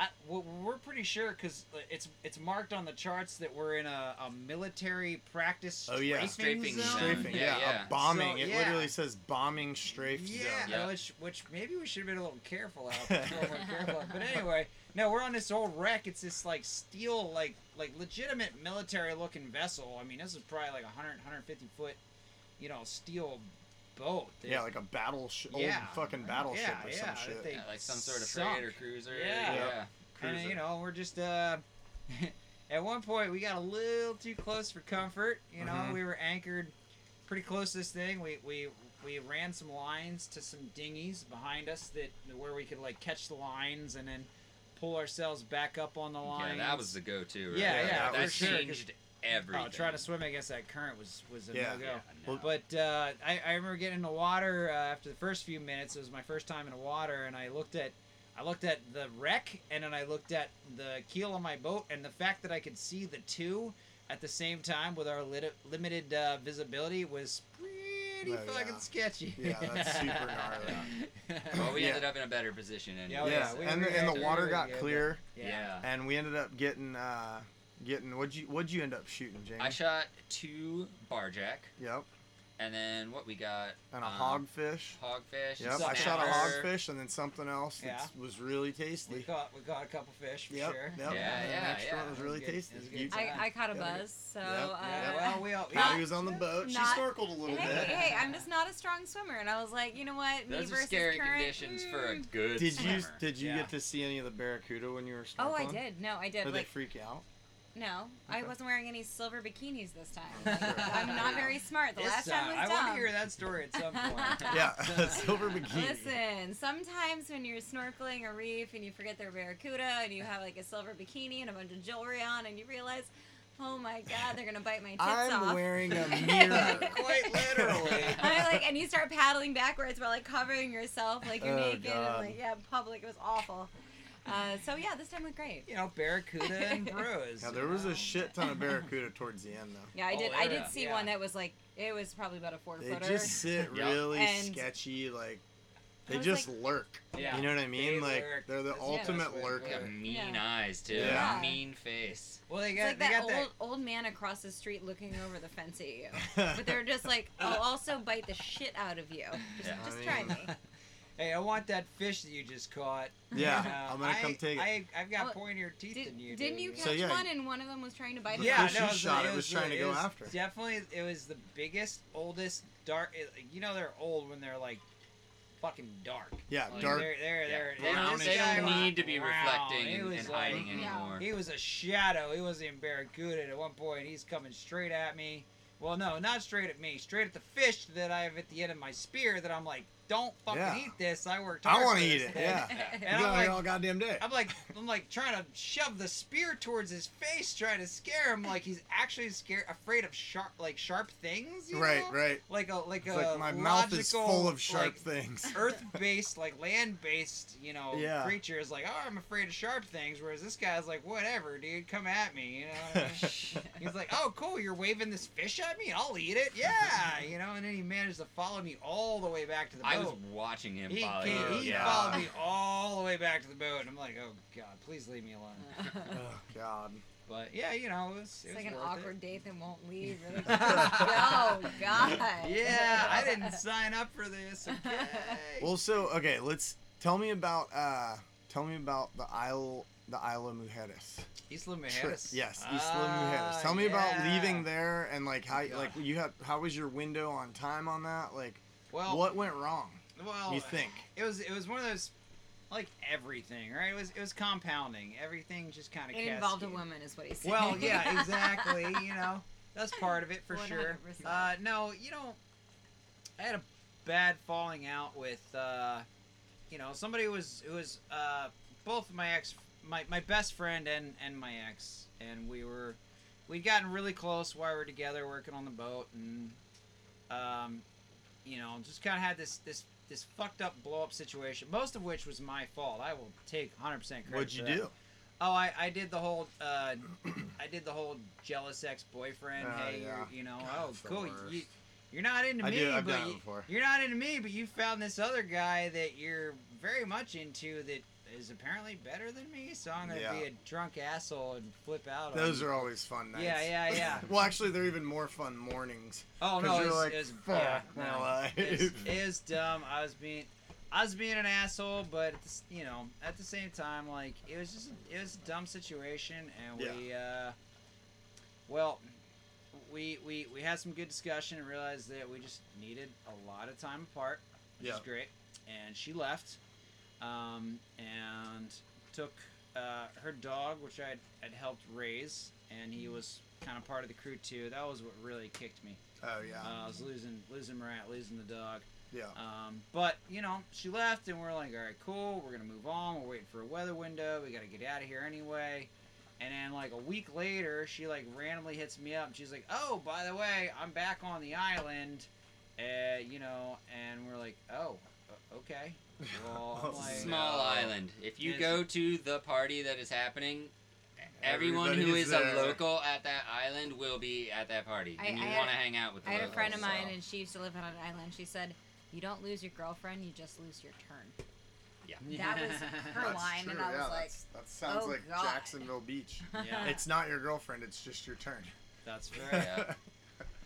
[SPEAKER 8] I, we're pretty sure because uh, it's it's marked on the charts that we're in a, a military practice
[SPEAKER 9] Oh, yeah.
[SPEAKER 8] strafing,
[SPEAKER 7] Strafing
[SPEAKER 8] zone.
[SPEAKER 7] zone.
[SPEAKER 9] Strafing,
[SPEAKER 7] Yeah,
[SPEAKER 9] yeah,
[SPEAKER 7] yeah.
[SPEAKER 9] a bombing.
[SPEAKER 8] So,
[SPEAKER 9] it
[SPEAKER 8] yeah.
[SPEAKER 9] literally says bombing strafe
[SPEAKER 8] Yeah,
[SPEAKER 9] zone.
[SPEAKER 7] Yeah.
[SPEAKER 8] which which maybe we should have been a little careful out. a little more careful. But anyway, no, we're on this old wreck. It's this like steel, like like legitimate military looking vessel. I mean, this is probably like a 100, 150 foot, you know, steel boat. that-
[SPEAKER 9] Yeah, like a battleship,
[SPEAKER 8] Yeah.
[SPEAKER 9] old fucking battleship
[SPEAKER 8] Yeah,
[SPEAKER 9] or
[SPEAKER 8] yeah,
[SPEAKER 9] some
[SPEAKER 8] that
[SPEAKER 9] shit.
[SPEAKER 8] they
[SPEAKER 7] Yeah, like some sort of
[SPEAKER 8] sunk.
[SPEAKER 7] freighter cruiser.
[SPEAKER 8] Yeah.
[SPEAKER 7] yeah.
[SPEAKER 8] And
[SPEAKER 9] Cruiser.
[SPEAKER 8] you know, we're just uh at one point we got a little too close for comfort. You know,
[SPEAKER 9] Mhm.
[SPEAKER 8] we were anchored pretty close to this thing. We we we ran some lines to some dinghies behind us that where we could like catch the lines and then pull ourselves back up on the
[SPEAKER 7] line.
[SPEAKER 8] Yeah,
[SPEAKER 7] that was the go-to. Right
[SPEAKER 8] Yeah,
[SPEAKER 7] there.
[SPEAKER 8] yeah,
[SPEAKER 7] that
[SPEAKER 8] for sure, 'cause-
[SPEAKER 7] changed everything.
[SPEAKER 8] Oh, trying to swim against that current was was a
[SPEAKER 9] Yeah.
[SPEAKER 8] no go.
[SPEAKER 7] Yeah, no.
[SPEAKER 8] But uh, I, I remember getting in the water uh, after the first few minutes. It was my first time in the water, and I looked at I looked at the wreck, and then I looked at the keel of my boat, and the fact that I could see the two at the same time with our lit- limited uh, visibility was pretty
[SPEAKER 9] Oh,
[SPEAKER 8] fucking
[SPEAKER 9] yeah.
[SPEAKER 8] sketchy.
[SPEAKER 9] Yeah, that's super gnarly.
[SPEAKER 7] well, we
[SPEAKER 9] Yeah.
[SPEAKER 7] ended up in a better position. And
[SPEAKER 8] Yeah,
[SPEAKER 9] yeah,
[SPEAKER 8] we-
[SPEAKER 9] and,
[SPEAKER 8] we
[SPEAKER 9] the, and the water got
[SPEAKER 8] good,
[SPEAKER 9] clear,
[SPEAKER 7] yeah.
[SPEAKER 9] and we ended up getting uh, getting what'd you what'd you end up shooting, James?
[SPEAKER 7] I shot two barjack,
[SPEAKER 9] Yep,
[SPEAKER 7] and then what we got?
[SPEAKER 9] and a
[SPEAKER 7] um,
[SPEAKER 9] hogfish.
[SPEAKER 7] Hogfish.
[SPEAKER 9] Yep, I shot a hogfish and then something else that
[SPEAKER 8] Yeah.
[SPEAKER 9] was really tasty.
[SPEAKER 8] We
[SPEAKER 9] tasty.
[SPEAKER 8] caught we caught a couple fish for
[SPEAKER 9] Yep,
[SPEAKER 8] sure.
[SPEAKER 9] yep.
[SPEAKER 7] Yeah,
[SPEAKER 9] and the
[SPEAKER 7] yeah,
[SPEAKER 9] next
[SPEAKER 7] yeah.
[SPEAKER 9] one was really
[SPEAKER 8] was good.
[SPEAKER 9] tasty.
[SPEAKER 8] Was
[SPEAKER 10] I, I caught a buzz, so
[SPEAKER 9] Yep.
[SPEAKER 10] uh,
[SPEAKER 8] Yeah, well, we all,
[SPEAKER 9] Patty was on the boat. She
[SPEAKER 10] Not-
[SPEAKER 9] snorkeled a little
[SPEAKER 10] Hey,
[SPEAKER 9] bit.
[SPEAKER 10] hey, I'm just not a strong swimmer, and I was like, you know what, me
[SPEAKER 7] Those are
[SPEAKER 10] versus
[SPEAKER 7] scary
[SPEAKER 10] current.
[SPEAKER 7] conditions for a
[SPEAKER 10] mm.
[SPEAKER 7] good
[SPEAKER 9] Did you did you
[SPEAKER 8] Yeah.
[SPEAKER 9] get to see any of the barracuda when you were snorkeling?
[SPEAKER 10] Oh, I did. No, I did.
[SPEAKER 9] Did they freak out?
[SPEAKER 10] No, I wasn't wearing any silver bikinis this time. I'm not very smart. The
[SPEAKER 8] This
[SPEAKER 10] last
[SPEAKER 8] time,
[SPEAKER 10] time was
[SPEAKER 8] I
[SPEAKER 10] dumb.
[SPEAKER 8] want to hear that story at some point.
[SPEAKER 9] Yeah, silver bikini.
[SPEAKER 10] Listen, sometimes when you're snorkeling a reef and you forget they're barracuda and you have like a silver bikini and a bunch of jewelry on and you realize, oh my god, they're gonna bite my tits
[SPEAKER 9] I'm
[SPEAKER 10] off.
[SPEAKER 9] wearing a mirror.
[SPEAKER 8] Quite literally.
[SPEAKER 10] I'm like, and you start paddling backwards while like covering yourself, like you're
[SPEAKER 9] Oh,
[SPEAKER 10] naked
[SPEAKER 9] God.
[SPEAKER 10] and like yeah, public. It was awful. Uh, so yeah, this time went great.
[SPEAKER 8] You know, barracuda and bros.
[SPEAKER 9] Yeah, there was a shit ton of barracuda towards the end though.
[SPEAKER 10] Yeah, I
[SPEAKER 8] Oh,
[SPEAKER 10] did. I did see
[SPEAKER 8] yeah.
[SPEAKER 10] one that was like it was probably about a four
[SPEAKER 9] They
[SPEAKER 10] footer.
[SPEAKER 9] just sit really
[SPEAKER 10] And-
[SPEAKER 9] sketchy, like they just
[SPEAKER 10] like-
[SPEAKER 9] lurk.
[SPEAKER 8] Yeah.
[SPEAKER 9] You know what I mean?
[SPEAKER 8] They
[SPEAKER 9] like
[SPEAKER 8] lurk.
[SPEAKER 9] they're the
[SPEAKER 8] That's
[SPEAKER 9] ultimate
[SPEAKER 8] best way
[SPEAKER 7] They
[SPEAKER 9] lurker.
[SPEAKER 7] got mean
[SPEAKER 10] Yeah.
[SPEAKER 7] eyes too.
[SPEAKER 9] Yeah.
[SPEAKER 7] Mean face.
[SPEAKER 8] Well, they
[SPEAKER 10] It's
[SPEAKER 8] got
[SPEAKER 10] like
[SPEAKER 8] they
[SPEAKER 10] that
[SPEAKER 8] got
[SPEAKER 10] old
[SPEAKER 8] that.
[SPEAKER 10] old man across the street looking over the fence at you, but they're just like, I'll also bite the shit out of you. Just,
[SPEAKER 7] Yeah.
[SPEAKER 10] just
[SPEAKER 9] I
[SPEAKER 10] try me.
[SPEAKER 8] Hey, I want that fish that you just caught.
[SPEAKER 9] Yeah,
[SPEAKER 8] Uh,
[SPEAKER 9] I'm gonna come
[SPEAKER 8] I-
[SPEAKER 9] take it.
[SPEAKER 8] I, I've got
[SPEAKER 10] Well,
[SPEAKER 8] pointier teeth
[SPEAKER 10] Did,
[SPEAKER 8] than you.
[SPEAKER 10] didn't
[SPEAKER 8] do,
[SPEAKER 10] you catch
[SPEAKER 9] So, yeah.
[SPEAKER 10] one and one of them was trying to bite
[SPEAKER 9] The
[SPEAKER 10] you?
[SPEAKER 8] Yeah,
[SPEAKER 9] fish
[SPEAKER 8] no,
[SPEAKER 9] you
[SPEAKER 8] it was,
[SPEAKER 9] shot,
[SPEAKER 8] it
[SPEAKER 9] it was trying to go after.
[SPEAKER 8] Definitely, it was the biggest, oldest, dark. you know, they're old when they're like fucking dark.
[SPEAKER 9] Yeah,
[SPEAKER 8] Like,
[SPEAKER 9] dark.
[SPEAKER 8] They're, they're, they're,
[SPEAKER 7] They don't, they don't
[SPEAKER 8] was
[SPEAKER 7] need to be
[SPEAKER 8] brown.
[SPEAKER 7] reflecting
[SPEAKER 8] He
[SPEAKER 7] and, and
[SPEAKER 8] like-
[SPEAKER 7] hiding
[SPEAKER 10] Yeah.
[SPEAKER 7] anymore.
[SPEAKER 8] He was a shadow. He wasn't even barracuda. At one point, he's coming straight at me. Well, no, not straight at me. Straight at the fish that I have at the end of my spear. That I'm like, don't fucking
[SPEAKER 9] Yeah.
[SPEAKER 8] eat this. I worked
[SPEAKER 9] I want to eat it.
[SPEAKER 8] thing."
[SPEAKER 9] Yeah.
[SPEAKER 8] And
[SPEAKER 9] you
[SPEAKER 8] I'm like,
[SPEAKER 9] all goddamn day.
[SPEAKER 8] I'm like, I'm like trying to shove the spear towards his face, trying to scare him. Like he's actually scared, afraid of sharp, like sharp things. You
[SPEAKER 9] Right,
[SPEAKER 8] know?
[SPEAKER 9] right.
[SPEAKER 8] Like a like
[SPEAKER 9] It's
[SPEAKER 8] a
[SPEAKER 9] like my mouth is full of sharp
[SPEAKER 8] like,
[SPEAKER 9] things.
[SPEAKER 8] Earth-based, like land-based, you know,
[SPEAKER 9] Yeah.
[SPEAKER 8] creature is like, oh, I'm afraid of sharp things. Whereas this guy's like, whatever, dude, come at me. You know. what I mean? He's like, oh, cool, you're waving this fish at me. I'll eat it. Yeah, you know. And then he managed to follow me all the way back to the boat.
[SPEAKER 7] I was watching him
[SPEAKER 8] He,
[SPEAKER 7] follow
[SPEAKER 8] came,
[SPEAKER 7] you.
[SPEAKER 8] he
[SPEAKER 7] yeah.
[SPEAKER 8] followed me all the way back to the boat, and I'm like, "Oh God, please leave me alone."
[SPEAKER 9] oh God.
[SPEAKER 8] But yeah, you know, it was, it
[SPEAKER 10] It's
[SPEAKER 8] was
[SPEAKER 10] like an awkward
[SPEAKER 8] It.
[SPEAKER 10] date that won't leave. Really. oh God.
[SPEAKER 8] Yeah, I didn't sign up for this. Okay.
[SPEAKER 9] Well, so okay, let's tell me about uh, tell me about the Isle, the Isle of Mujeres.
[SPEAKER 8] Isla
[SPEAKER 9] trip.
[SPEAKER 8] Mujeres.
[SPEAKER 9] Yes, Isla
[SPEAKER 8] Ah,
[SPEAKER 9] Mujeres. Tell me about leaving there and like how
[SPEAKER 8] God.
[SPEAKER 9] like you had how was your window on time on that? Like
[SPEAKER 8] Well,
[SPEAKER 9] what went wrong?
[SPEAKER 8] Well,
[SPEAKER 9] you think?
[SPEAKER 8] it was it was one of those like everything, right? It was it was compounding. Everything just kind of
[SPEAKER 10] It involved a woman, is what he said.
[SPEAKER 8] Well, yeah, exactly. You know, that's part of it for sure.
[SPEAKER 10] 100%.
[SPEAKER 8] Uh, no, you know, I had a bad falling out with, uh, you know, somebody who was who was uh, both my ex, my, my best friend and and my ex, and we were we'd gotten really close while we were together working on the boat, and um, you know, just kind of had this this this fucked up blow up situation, most of which was my fault. I will take 100% credit.
[SPEAKER 9] What'd you do?
[SPEAKER 8] Oh, I, I did the whole uh, I did the whole jealous ex boyfriend.
[SPEAKER 9] Oh,
[SPEAKER 8] hey,
[SPEAKER 9] yeah.
[SPEAKER 8] you're, you know,
[SPEAKER 9] God,
[SPEAKER 8] oh, cool. You, you're not into
[SPEAKER 9] I
[SPEAKER 8] me,
[SPEAKER 9] do-
[SPEAKER 8] but
[SPEAKER 9] before.
[SPEAKER 8] you're not into me, but you found this other guy that you're very much into that is apparently better than me. So I'm gonna
[SPEAKER 9] Yeah.
[SPEAKER 8] be a drunk asshole and flip out.
[SPEAKER 9] Those are always fun nights.
[SPEAKER 8] Yeah, yeah, yeah.
[SPEAKER 9] well, actually, they're even more fun mornings.
[SPEAKER 8] Oh no, it's,
[SPEAKER 9] like,
[SPEAKER 8] it's
[SPEAKER 9] fuck
[SPEAKER 8] yeah, no. It's, it's dumb. I was being, I was being an asshole, but at the, you know, at the same time, like it was just, it was a dumb situation, and we, uh, well, we, we we had some good discussion and realized that we just needed a lot of time apart, which
[SPEAKER 9] Yeah.
[SPEAKER 8] is great. And she left, um, and took uh, her dog, which I'd, I'd helped raise, and he was kind of part of the crew too. That was what really kicked me.
[SPEAKER 9] Oh yeah.
[SPEAKER 8] Uh, I was losing losing Marat, losing the dog.
[SPEAKER 9] yeah.
[SPEAKER 8] Um, but you know, she left, and we're like, all right, cool. We're gonna move on. We're waiting for a weather window. We gotta get out of here anyway. And then like a week later, she like randomly hits me up, and she's like, oh, by the way, I'm back on the island. Uh, you know, and we're like, oh, okay. Well, like,
[SPEAKER 7] Small
[SPEAKER 9] No.
[SPEAKER 7] island. If you
[SPEAKER 8] It's-
[SPEAKER 7] go to the party that is happening, everyone who
[SPEAKER 9] Everybody
[SPEAKER 7] is
[SPEAKER 9] is
[SPEAKER 7] a local at that island will be at that party,
[SPEAKER 10] I-
[SPEAKER 7] and you
[SPEAKER 10] I had-
[SPEAKER 7] want to hang out with. The
[SPEAKER 10] I had a friend of mine,
[SPEAKER 7] so-
[SPEAKER 10] and she used to live on an island. She said, "You don't lose your girlfriend, you just lose your turn." Yeah. That was her
[SPEAKER 9] That's
[SPEAKER 10] line,
[SPEAKER 9] true,
[SPEAKER 10] and I was
[SPEAKER 9] yeah,
[SPEAKER 10] like,
[SPEAKER 9] that's- that sounds
[SPEAKER 10] "Oh,
[SPEAKER 9] like
[SPEAKER 10] God."
[SPEAKER 9] Jacksonville Beach.
[SPEAKER 8] Yeah.
[SPEAKER 9] It's not your girlfriend. It's just your turn.
[SPEAKER 8] That's right.
[SPEAKER 7] Yeah.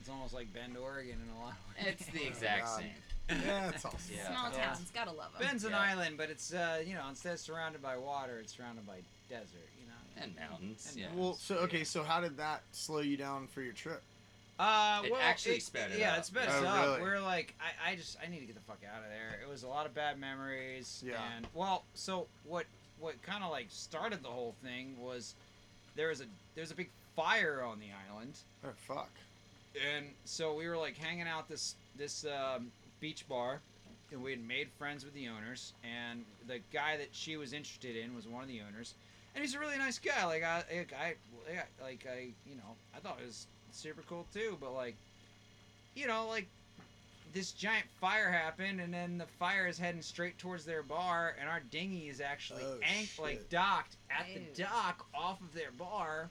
[SPEAKER 8] It's almost like Bend, Oregon, in a lot of ways.
[SPEAKER 7] It's the exact oh,
[SPEAKER 9] God.
[SPEAKER 7] same.
[SPEAKER 9] Yeah, it's awesome.
[SPEAKER 7] Yeah.
[SPEAKER 10] "Small
[SPEAKER 8] Yeah.
[SPEAKER 10] towns, gotta love them."
[SPEAKER 8] Bend's an
[SPEAKER 7] Yeah.
[SPEAKER 8] island, but it's uh, you know, instead of surrounded by water, it's surrounded by desert. You know.
[SPEAKER 7] And mountains.
[SPEAKER 8] And
[SPEAKER 7] yeah.
[SPEAKER 9] Well, so okay, so how did that slow you down for your trip?
[SPEAKER 8] Uh,
[SPEAKER 7] It
[SPEAKER 8] well,
[SPEAKER 7] actually sped it
[SPEAKER 8] Yeah,
[SPEAKER 7] up.
[SPEAKER 8] it sped
[SPEAKER 9] Oh,
[SPEAKER 8] us up.
[SPEAKER 9] really?
[SPEAKER 8] We're like, I, I just, I need to get the fuck out of there. It was a lot of bad memories.
[SPEAKER 9] Yeah.
[SPEAKER 8] And well, so what, what kind of like started the whole thing was there was a there's a big fire on the island,
[SPEAKER 9] Oh fuck.
[SPEAKER 8] and so we were like hanging out this this um, beach bar, and we had made friends with the owners, and the guy that she was interested in was one of the owners, and he's a really nice guy. Like I, like I, like I, you know, I thought it was super cool too. But like, you know, like this giant fire happened, and then the fire is heading straight towards their bar, and our dinghy is actually
[SPEAKER 9] Oh,
[SPEAKER 8] ank- like docked at
[SPEAKER 10] Ew.
[SPEAKER 8] the dock off of their bar.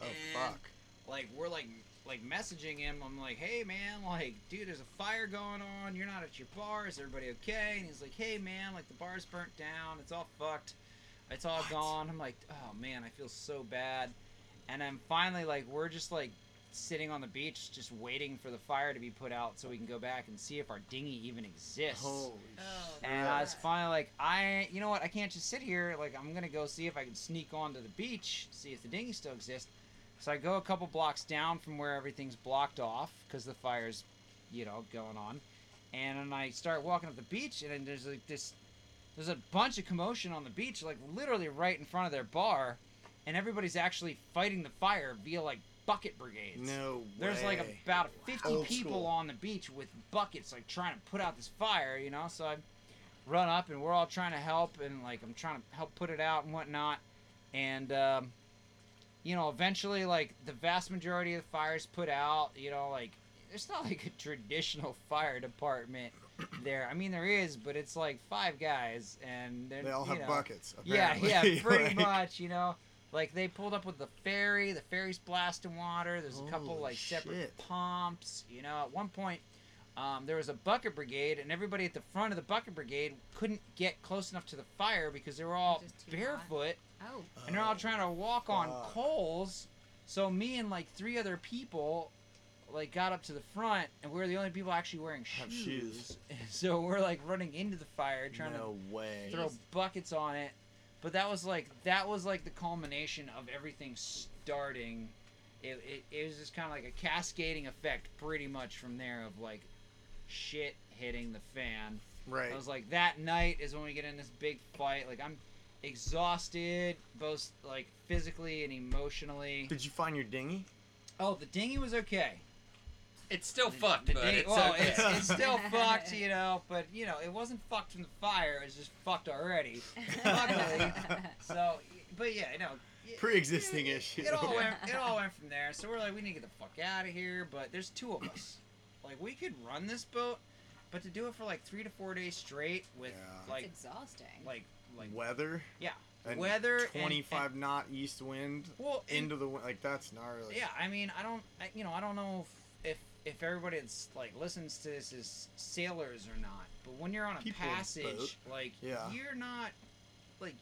[SPEAKER 9] Oh
[SPEAKER 8] And,
[SPEAKER 9] fuck.
[SPEAKER 8] Like we're like like messaging him. I'm like, hey man, like dude, there's a fire going on. You're not at your bar. Is everybody okay? And he's like, hey man, like the bar's burnt down. It's all fucked. It's all
[SPEAKER 9] What?
[SPEAKER 8] gone. I'm like, oh man, I feel so bad. And then finally, like we're just like sitting on the beach, just waiting for the fire to be put out so we can go back and see if our dinghy even exists.
[SPEAKER 9] Holy
[SPEAKER 10] Oh,
[SPEAKER 9] shit.
[SPEAKER 8] And I was finally like, I, you know what? I can't just sit here. Like, I'm gonna go see if I can sneak onto the beach, see if the dinghy still exists. So I go a couple blocks down from where everything's blocked off because the fire's, you know, going on. And then I start walking up the beach, and then there's like this, there's a bunch of commotion on the beach, like literally right in front of their bar, and everybody's actually fighting the fire via like bucket brigades.
[SPEAKER 9] No way.
[SPEAKER 8] There's like about 50
[SPEAKER 9] Old
[SPEAKER 8] people
[SPEAKER 9] school.
[SPEAKER 8] on the beach with buckets, like trying to put out this fire, you know. So I run up, and we're all trying to help, and like I'm trying to help put it out and whatnot. And um, you know, eventually, like the vast majority of the fires put out. You know, like there's not like a traditional fire department there. I mean, there is, but it's like five guys, and they're,
[SPEAKER 9] They all
[SPEAKER 8] you
[SPEAKER 9] have
[SPEAKER 8] know,
[SPEAKER 9] buckets.
[SPEAKER 8] yeah,
[SPEAKER 9] apparently.
[SPEAKER 8] yeah, pretty
[SPEAKER 9] Like,
[SPEAKER 8] much. You know, like they pulled up with the ferry. The ferry's blasting water. There's a couple
[SPEAKER 9] Holy
[SPEAKER 8] like separate pumps. You know, at one point, um, there was a bucket brigade, and everybody at the front of the bucket brigade couldn't get close enough to the fire because they were all
[SPEAKER 10] barefoot. hot. Oh,
[SPEAKER 8] and they're all trying to walk on coals. So me and like three other people. Like got up to the front, and we were the only people actually wearing
[SPEAKER 9] Have
[SPEAKER 8] shoes.
[SPEAKER 9] shoes.
[SPEAKER 8] So we're like running into the fire, trying to
[SPEAKER 9] way.
[SPEAKER 8] throw buckets on it. But that was like that was like the culmination of everything starting. It, it, it was just kind of like a cascading effect, pretty much from there of like shit hitting the fan.
[SPEAKER 9] Right.
[SPEAKER 8] I was like that night is when we get in this big fight. Like I'm exhausted, both like physically and emotionally.
[SPEAKER 9] Did you find your dinghy?
[SPEAKER 8] Oh, the dinghy was okay.
[SPEAKER 7] It's still fucked,
[SPEAKER 8] The
[SPEAKER 7] but
[SPEAKER 8] dinghy,
[SPEAKER 7] it's
[SPEAKER 8] well,
[SPEAKER 7] okay.
[SPEAKER 8] it's, it's still fucked, you know. But you know, it wasn't fucked from the fire. It was just fucked already. Luckily. So, but yeah, you know.
[SPEAKER 9] Pre-existing
[SPEAKER 8] it-
[SPEAKER 9] issues.
[SPEAKER 8] It all went. It all went from there. So we're like, we need to get the fuck out of here. But there's two of us. Like we could run this boat, but to do it for like three to four days straight with
[SPEAKER 9] Yeah.
[SPEAKER 8] like
[SPEAKER 10] it's exhausting.
[SPEAKER 8] like like
[SPEAKER 9] Weather.
[SPEAKER 8] yeah
[SPEAKER 9] and
[SPEAKER 8] weather
[SPEAKER 9] 25
[SPEAKER 8] and,
[SPEAKER 9] knot east wind
[SPEAKER 8] well
[SPEAKER 9] into the wind. Like that's gnarly.
[SPEAKER 8] Yeah, I mean, I don't, I, you know, I don't know if, if if everybody that's like listens to this is sailors or not. But when you're on a
[SPEAKER 9] People
[SPEAKER 8] passage, like
[SPEAKER 9] Yeah.
[SPEAKER 8] you're not like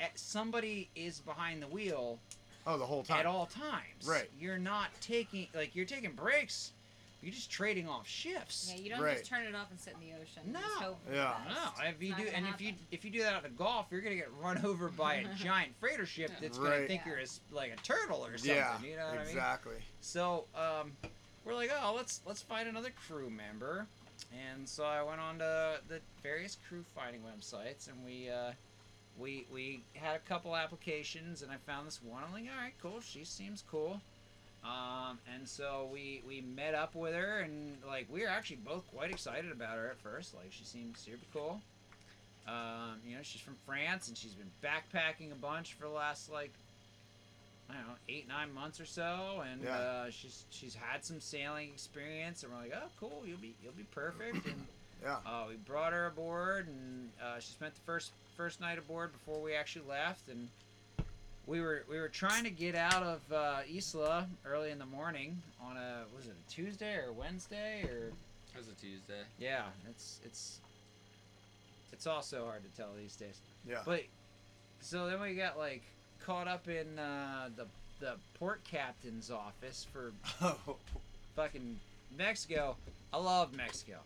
[SPEAKER 8] eh, somebody is behind the wheel
[SPEAKER 9] Oh, the whole time.
[SPEAKER 8] at all times.
[SPEAKER 9] Right.
[SPEAKER 8] You're not taking like you're taking breaks you're just trading off shifts.
[SPEAKER 10] Yeah, you don't
[SPEAKER 9] Right.
[SPEAKER 10] just turn it off and sit in the ocean. and
[SPEAKER 8] No.
[SPEAKER 10] just hope for the
[SPEAKER 9] Yeah.
[SPEAKER 10] best.
[SPEAKER 8] No, if you
[SPEAKER 10] It's
[SPEAKER 8] do,
[SPEAKER 10] not
[SPEAKER 8] and
[SPEAKER 10] gonna
[SPEAKER 8] if you
[SPEAKER 10] happen.
[SPEAKER 8] if you do that at the Gulf, you're gonna get run over by a giant freighter ship that's gonna
[SPEAKER 9] Right.
[SPEAKER 8] think
[SPEAKER 10] Yeah.
[SPEAKER 8] you're a s like a turtle or something.
[SPEAKER 9] yeah,
[SPEAKER 8] you know what I mean?
[SPEAKER 9] exactly.
[SPEAKER 8] So um, we're like, oh, let's let's find another crew member, and so I went on to the various crew finding websites, and we uh, we we had a couple applications, and I found this one. I'm like, all right, cool. She seems cool. Um, and so we we met up with her, and like we were actually both quite excited about her at first. Like she seemed super cool. Um, you know, she's from France, and she's been backpacking a bunch for the last like I don't know, eight nine months or so, and
[SPEAKER 9] Yeah.
[SPEAKER 8] uh, she's she's had some sailing experience, and we're like, oh, cool, you'll be you'll be perfect, and
[SPEAKER 9] Yeah.
[SPEAKER 8] uh, we brought her aboard, and uh, she spent the first first night aboard before we actually left, and we were we were trying to get out of uh, Isla early in the morning on a was it a Tuesday or Wednesday or
[SPEAKER 7] It was a Tuesday.
[SPEAKER 8] yeah, it's it's it's also hard to tell these days.
[SPEAKER 9] Yeah.
[SPEAKER 8] But so then we got like caught up in uh, the the port captain's office for
[SPEAKER 9] Oh,
[SPEAKER 8] fucking Mexico. I love Mexico.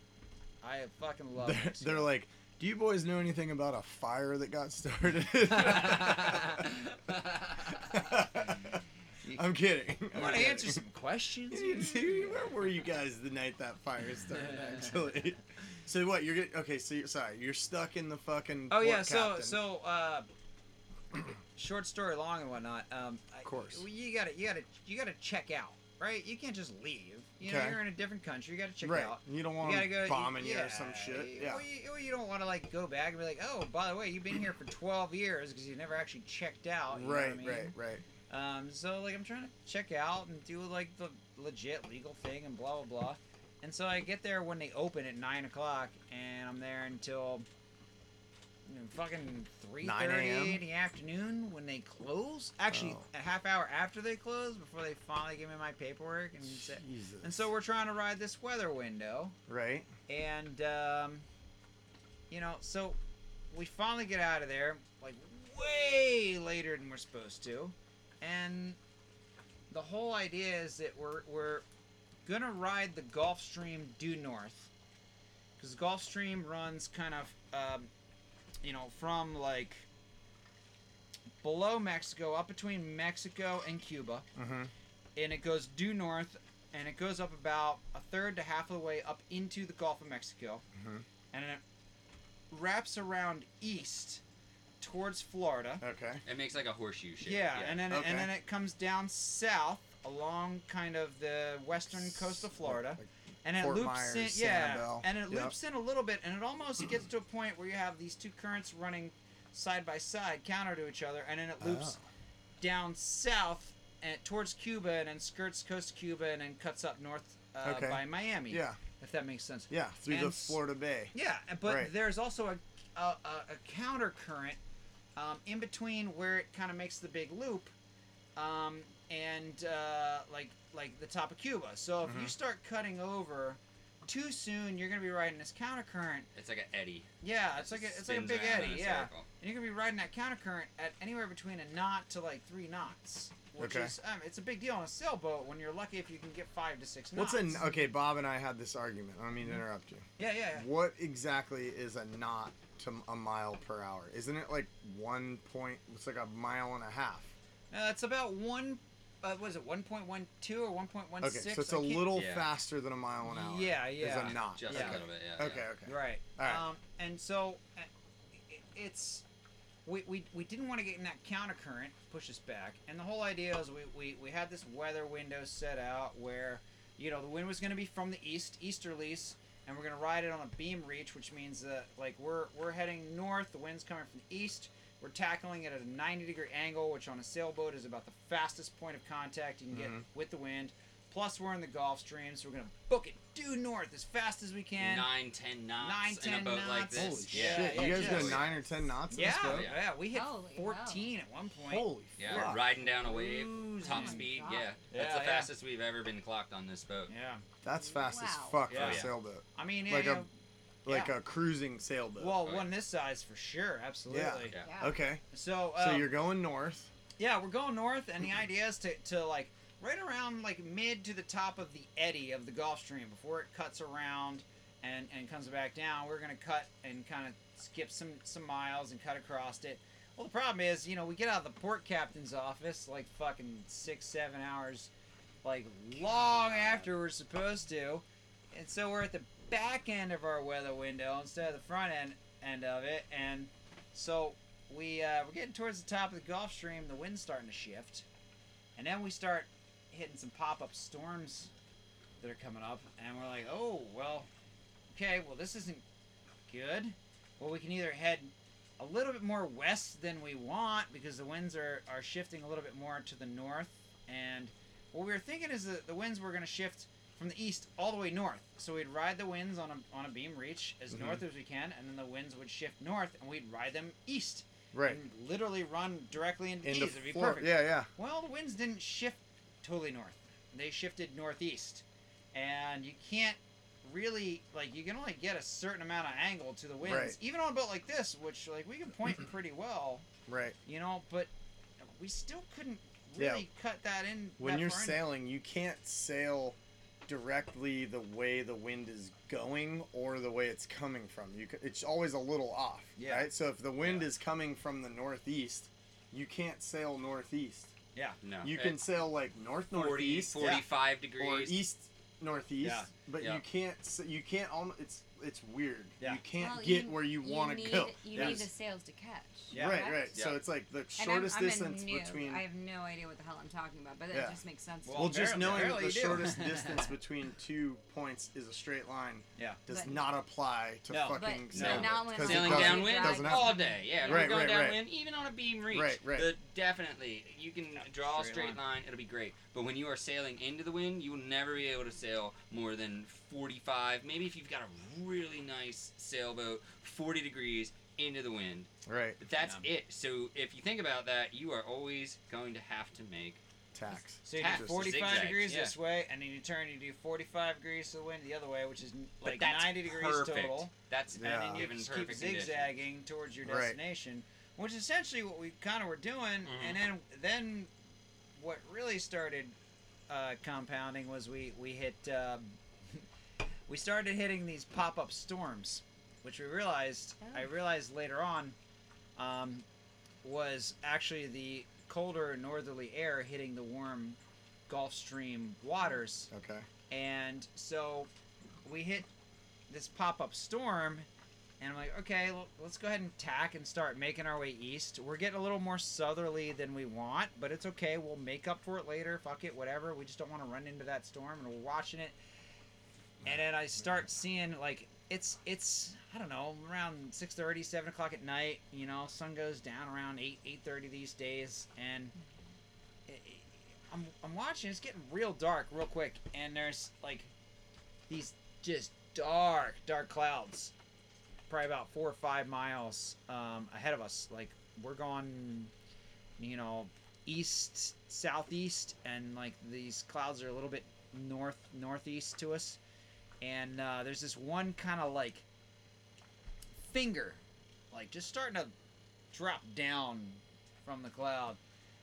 [SPEAKER 8] I fucking love
[SPEAKER 9] they're,
[SPEAKER 8] Mexico.
[SPEAKER 9] they're like, do you boys know anything about a fire that got started? I'm kidding.
[SPEAKER 8] I
[SPEAKER 9] I'm
[SPEAKER 8] want to answer some questions.
[SPEAKER 9] Dude, Where were you guys the night that fire started? Actually. So what? You're get, okay. So you're sorry. You're stuck in the fucking.
[SPEAKER 8] Oh yeah, so
[SPEAKER 9] captain.
[SPEAKER 8] so uh, short story long and whatnot. Um, of
[SPEAKER 9] course.
[SPEAKER 8] you gotta you gotta you gotta check out, right? You can't just leave. You know,
[SPEAKER 9] Okay.
[SPEAKER 8] you're in a different country. You gotta check
[SPEAKER 9] right.
[SPEAKER 8] out.
[SPEAKER 9] You don't want
[SPEAKER 8] gotta go
[SPEAKER 9] bombing you
[SPEAKER 8] yeah,
[SPEAKER 9] or some shit. Yeah.
[SPEAKER 8] Or you, or you don't want to like go back and be like, oh, by the way, you've been here for 12 years because you never actually checked out. You know what I
[SPEAKER 9] Right.
[SPEAKER 8] mean?
[SPEAKER 9] Right. Right.
[SPEAKER 8] Um, so like I'm trying to check out and do like the legit legal thing and blah blah blah. And so I get there when they open at nine o'clock, and I'm there until you fucking three
[SPEAKER 9] 9
[SPEAKER 8] thirty in the afternoon when they close. Actually,
[SPEAKER 9] Oh.
[SPEAKER 8] a half hour after they close, before they finally give me my paperwork and and so we're trying to ride this weather window,
[SPEAKER 9] Right.
[SPEAKER 8] and um, you know, so we finally get out of there like way later than we're supposed to, and the whole idea is that we're we're gonna ride the Gulf Stream due north, because the Gulf Stream runs kind of um, you know from like below Mexico up between Mexico and Cuba
[SPEAKER 9] Mm-hmm.
[SPEAKER 8] and it goes due north and it goes up about a third to half of the way up into the Gulf of Mexico
[SPEAKER 9] Mhm.
[SPEAKER 8] and it wraps around east towards Florida.
[SPEAKER 9] Okay.
[SPEAKER 7] It makes like a horseshoe shape.
[SPEAKER 8] Yeah, and then
[SPEAKER 9] Okay.
[SPEAKER 8] and then it comes down south along kind of the western coast of Florida.
[SPEAKER 9] Like
[SPEAKER 8] and it
[SPEAKER 9] Fort
[SPEAKER 8] loops
[SPEAKER 9] Myers,
[SPEAKER 8] in yeah, and it
[SPEAKER 9] Yep.
[SPEAKER 8] loops in a little bit and it almost gets to a point where you have these two currents running side by side counter to each other and then it loops
[SPEAKER 9] Oh.
[SPEAKER 8] down south and towards Cuba and then skirts coast of Cuba and then cuts up north uh,
[SPEAKER 9] Okay.
[SPEAKER 8] by Miami.
[SPEAKER 9] Yeah.
[SPEAKER 8] If that makes sense.
[SPEAKER 9] Yeah. Through
[SPEAKER 8] And
[SPEAKER 9] the Florida Bay.
[SPEAKER 8] Yeah, but
[SPEAKER 9] Right.
[SPEAKER 8] there's also a a, a, a counter current um, in between where it kind of makes the big loop, um, and uh, like like the top of Cuba. So if
[SPEAKER 9] Mm-hmm.
[SPEAKER 8] you start cutting over too soon, you're gonna be riding this counter current.
[SPEAKER 7] It's like an eddy.
[SPEAKER 8] Yeah, it's like a, it's like a big eddy.
[SPEAKER 7] a
[SPEAKER 8] Yeah,
[SPEAKER 7] circle.
[SPEAKER 8] and you're gonna be riding that counter current at anywhere between a knot to like three knots. Which
[SPEAKER 9] Okay.
[SPEAKER 8] is, um, it's a big deal on a sailboat when you're lucky if you can get five to six knots.
[SPEAKER 9] What's a okay? Bob and I had this argument. I don't mean to interrupt you.
[SPEAKER 8] Yeah, yeah, yeah.
[SPEAKER 9] What exactly is a knot to a mile per hour? Isn't it like one point? It's like a mile and a half.
[SPEAKER 8] Uh, it's about one. Uh, was it one point one two or one point one
[SPEAKER 9] Okay, so it's a little
[SPEAKER 7] Yeah.
[SPEAKER 9] faster than a mile an hour.
[SPEAKER 8] Yeah, yeah.
[SPEAKER 9] Is
[SPEAKER 8] yeah.
[SPEAKER 9] a knot.
[SPEAKER 7] Just
[SPEAKER 8] Yeah.
[SPEAKER 7] a little bit, yeah.
[SPEAKER 9] Okay,
[SPEAKER 7] yeah.
[SPEAKER 9] okay.
[SPEAKER 8] Right.
[SPEAKER 9] All right.
[SPEAKER 8] Um, and so uh, it's we, we, we didn't want to get in that counter current, push us back. And the whole idea is we, we, we had this weather window set out where, you know, the wind was going to be from the east, easterlies, and we're going to ride it on a beam reach, which means that, like, we're, we're heading north, the wind's coming from the east. We're tackling it at a 90 degree angle, which on a sailboat is about the fastest point of contact you can get
[SPEAKER 9] Mm-hmm.
[SPEAKER 8] with the wind. Plus, we're in the Gulf Stream, so we're going to book it due north as fast as we can.
[SPEAKER 7] Nine, ten knots
[SPEAKER 8] Nine,
[SPEAKER 7] in a
[SPEAKER 8] 10
[SPEAKER 7] boat like
[SPEAKER 8] knots.
[SPEAKER 7] this.
[SPEAKER 9] Holy
[SPEAKER 8] Yeah,
[SPEAKER 9] shit!
[SPEAKER 8] yeah,
[SPEAKER 9] you guys
[SPEAKER 8] just-
[SPEAKER 9] go nine or ten knots in
[SPEAKER 8] Yeah,
[SPEAKER 9] this boat?
[SPEAKER 8] yeah, yeah, we hit
[SPEAKER 10] Holy
[SPEAKER 8] 14 at one point.
[SPEAKER 9] Holy
[SPEAKER 7] Yeah,
[SPEAKER 9] fuck!
[SPEAKER 7] riding down a wave,
[SPEAKER 8] Cruising.
[SPEAKER 7] top speed.
[SPEAKER 10] God.
[SPEAKER 7] Yeah, that's the
[SPEAKER 8] yeah.
[SPEAKER 7] fastest we've ever been clocked on this boat.
[SPEAKER 8] Yeah.
[SPEAKER 9] That's fast as
[SPEAKER 10] Wow.
[SPEAKER 9] fuck for
[SPEAKER 8] Yeah.
[SPEAKER 9] a sailboat.
[SPEAKER 8] I mean, yeah,
[SPEAKER 9] Like
[SPEAKER 8] you
[SPEAKER 9] a
[SPEAKER 8] know,
[SPEAKER 9] like
[SPEAKER 8] Yeah.
[SPEAKER 9] a cruising sailboat.
[SPEAKER 8] well,
[SPEAKER 7] Oh,
[SPEAKER 8] one this size for sure, absolutely.
[SPEAKER 7] Yeah.
[SPEAKER 10] Yeah.
[SPEAKER 9] okay.
[SPEAKER 8] So, uh,
[SPEAKER 9] So you're going north.
[SPEAKER 8] yeah, we're going north, and the idea is to, to like right around like mid to the top of the eddy of the Gulf Stream before it cuts around and, and comes back down. We're gonna cut and kind of skip some some miles and cut across it. Well, the problem is, you know, we get out of the port captain's office like fucking six, seven hours, like long after we're supposed to, and so we're at the back end of our weather window instead of the front end end of it, and so we uh, we're getting towards the top of the Gulf Stream. The wind's starting to shift, and then we start hitting some pop up storms that are coming up, and we're like, oh well, okay, well this isn't good. Well, we can either head a little bit more west than we want because the winds are, are shifting a little bit more to the north. And what we were thinking is that the winds were going to shift from the east all the way north. So we'd ride the winds on a, on a beam reach as
[SPEAKER 9] Mhm.
[SPEAKER 8] north as we can, and then the winds would shift north, and we'd ride them east.
[SPEAKER 9] Right.
[SPEAKER 8] And literally run directly into,
[SPEAKER 9] Into
[SPEAKER 8] east. It'd be perfect.
[SPEAKER 9] yeah, yeah.
[SPEAKER 8] Well, the winds didn't shift totally north. They shifted northeast. And you can't really like you can only get a certain amount of angle to the winds.
[SPEAKER 9] Right.
[SPEAKER 8] Even on a boat like this, which like we can point pretty well,
[SPEAKER 9] Right.
[SPEAKER 8] you know, but we still couldn't
[SPEAKER 9] Yeah.
[SPEAKER 8] really cut that in.
[SPEAKER 9] When
[SPEAKER 8] that
[SPEAKER 9] you're
[SPEAKER 8] far in.
[SPEAKER 9] sailing, you can't sail directly the way the wind is going or the way it's coming from. You c it's always a little off,
[SPEAKER 8] Yeah.
[SPEAKER 9] right? So if the wind is coming from the northeast, you can't sail northeast.
[SPEAKER 8] Yeah.
[SPEAKER 7] No.
[SPEAKER 9] You
[SPEAKER 7] It-
[SPEAKER 9] can sail like north
[SPEAKER 7] 40,
[SPEAKER 9] northeast,
[SPEAKER 7] 45
[SPEAKER 9] or
[SPEAKER 7] degrees.
[SPEAKER 9] east northeast,
[SPEAKER 8] Yeah.
[SPEAKER 9] but
[SPEAKER 7] Yeah.
[SPEAKER 9] you can't. You can't. Almost, it's it's weird.
[SPEAKER 8] Yeah.
[SPEAKER 9] You can't
[SPEAKER 10] Well,
[SPEAKER 9] get
[SPEAKER 10] you-
[SPEAKER 9] where you,
[SPEAKER 10] you
[SPEAKER 9] want to go.
[SPEAKER 10] You
[SPEAKER 9] Yeah.
[SPEAKER 10] need the sails to catch.
[SPEAKER 8] Yeah.
[SPEAKER 9] Right,
[SPEAKER 10] correct?
[SPEAKER 9] right. So it's like the
[SPEAKER 10] And I'm-
[SPEAKER 9] shortest
[SPEAKER 10] I'm
[SPEAKER 9] distance
[SPEAKER 10] noob.
[SPEAKER 9] between.
[SPEAKER 10] I have no idea what the hell I'm talking about, but
[SPEAKER 9] Yeah.
[SPEAKER 10] that just makes sense. to
[SPEAKER 8] Well,
[SPEAKER 9] Well,
[SPEAKER 10] me.
[SPEAKER 9] just knowing that the shortest distance between two points is a straight line
[SPEAKER 8] Yeah.
[SPEAKER 9] does
[SPEAKER 10] But-
[SPEAKER 9] not apply to
[SPEAKER 8] No.
[SPEAKER 9] Fucking
[SPEAKER 10] but
[SPEAKER 9] sailing.
[SPEAKER 10] not when
[SPEAKER 9] 'cause
[SPEAKER 7] Sailing downwind
[SPEAKER 9] doesn't
[SPEAKER 10] happen.
[SPEAKER 7] all day. Yeah, if
[SPEAKER 9] Right,
[SPEAKER 7] you're going
[SPEAKER 9] right, right.
[SPEAKER 7] downwind, even on a beam reach.
[SPEAKER 9] Right, right.
[SPEAKER 7] The, definitely, you can draw a
[SPEAKER 8] straight
[SPEAKER 7] straight line. It'll be great. But when you are sailing into the wind, you will never be able to sail more than 45. Maybe if you've got a really nice sailboat, 40 degrees into the wind.
[SPEAKER 9] Right.
[SPEAKER 7] But that's
[SPEAKER 8] Yeah.
[SPEAKER 7] it. So if you think about that, you are always going to have to make
[SPEAKER 9] Tacks.
[SPEAKER 8] So you
[SPEAKER 7] Tack,
[SPEAKER 8] do 45
[SPEAKER 7] zigzags,
[SPEAKER 8] degrees
[SPEAKER 7] yeah.
[SPEAKER 8] this way, and then you turn, you do 45 degrees to the wind the other way, which is like 90 degrees
[SPEAKER 7] perfect.
[SPEAKER 8] total.
[SPEAKER 7] That's
[SPEAKER 9] Yeah.
[SPEAKER 8] and then you just keep
[SPEAKER 7] perfect conditions.
[SPEAKER 8] zigzagging towards your
[SPEAKER 9] Right.
[SPEAKER 8] destination, which is essentially what we kind of were doing.
[SPEAKER 7] Mhm.
[SPEAKER 8] And then then what really started uh, compounding was we we hit uh, we started hitting these pop up storms, which we realized I realized later on um, was actually the colder northerly air hitting the warm Gulf Stream waters.
[SPEAKER 9] Okay.
[SPEAKER 8] and so we hit this pop-up storm and i'm like okay l- let's go ahead and tack and start making our way east. We're getting a little more southerly than we want but it's okay. We'll make up for it later. Fuck it whatever. We just don't want to run into that storm and we're watching it and then i start seeing like it's it's i don't know around 6.30 7 o'clock at night you know sun goes down around 8 8.30 these days. And it, it- I'm, I'm watching it's getting real dark real quick. And there's like these just dark dark clouds probably about four or five miles um, ahead of us. Like we're going you know east southeast and like these clouds are a little bit north northeast to us and uh, there's this one kind of like finger like just starting to drop down from the cloud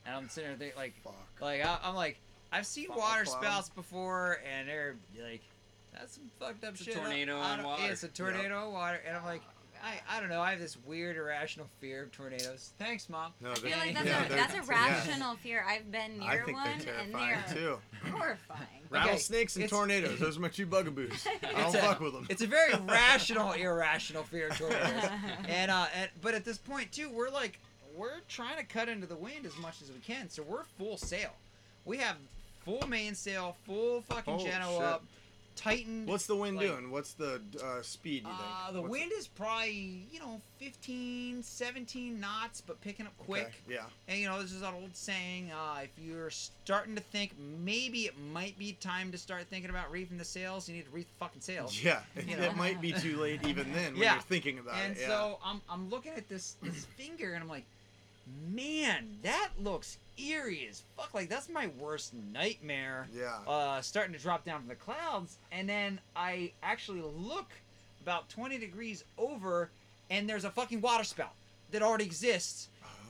[SPEAKER 8] and i'm sitting there thinking like
[SPEAKER 9] Fuck.
[SPEAKER 8] like I, i'm like i've seen
[SPEAKER 9] Fuck
[SPEAKER 8] water
[SPEAKER 9] cloud.
[SPEAKER 8] spouts before and they're like that's some fucked up
[SPEAKER 7] It's a
[SPEAKER 8] shit
[SPEAKER 7] tornado on water.
[SPEAKER 8] yeah, it's a tornado of water and i'm like I, I don't know. I have this weird irrational fear of tornadoes. Thanks, mom.
[SPEAKER 9] No,
[SPEAKER 10] I feel like that's,
[SPEAKER 9] yeah,
[SPEAKER 10] a, that's a
[SPEAKER 9] yeah.
[SPEAKER 10] rational fear. I've been near
[SPEAKER 9] I think
[SPEAKER 10] one,
[SPEAKER 9] they're
[SPEAKER 10] and
[SPEAKER 9] terrifying
[SPEAKER 10] they're
[SPEAKER 9] too.
[SPEAKER 10] horrifying.
[SPEAKER 9] Rattlesnakes and tornadoes. Those are my two bugaboos. I don't
[SPEAKER 8] It's a-
[SPEAKER 9] fuck with them.
[SPEAKER 8] It's a very rational, irrational fear of tornadoes. and uh, and but at this point too, we're like we're trying to cut into the wind as much as we can, so we're full sail. We have full mainsail, full fucking
[SPEAKER 9] Holy
[SPEAKER 8] genoa
[SPEAKER 9] shit.
[SPEAKER 8] up, tightened.
[SPEAKER 9] What's the wind
[SPEAKER 8] like,
[SPEAKER 9] doing? What's the uh, speed? You think?
[SPEAKER 8] Uh, the
[SPEAKER 9] What's
[SPEAKER 8] wind is probably you know 15, 17 knots, but picking up quick.
[SPEAKER 9] Okay, Yeah.
[SPEAKER 8] And you know, this is an old saying. Uh, if you're starting to think maybe it might be time to start thinking about reefing the sails, you need to reef the fucking sails.
[SPEAKER 9] Yeah. It,
[SPEAKER 8] You know.
[SPEAKER 9] it might be too late even then when
[SPEAKER 8] Yeah.
[SPEAKER 9] you're thinking about
[SPEAKER 8] and
[SPEAKER 9] it. Yeah.
[SPEAKER 8] And so I'm, I'm looking at this this finger and I'm like, man, that looks eerie as fuck. Like that's my worst nightmare.
[SPEAKER 9] yeah.
[SPEAKER 8] Uh, starting to drop down from the clouds, and then I actually look about 20 degrees over, and there's a fucking waterspout that already exists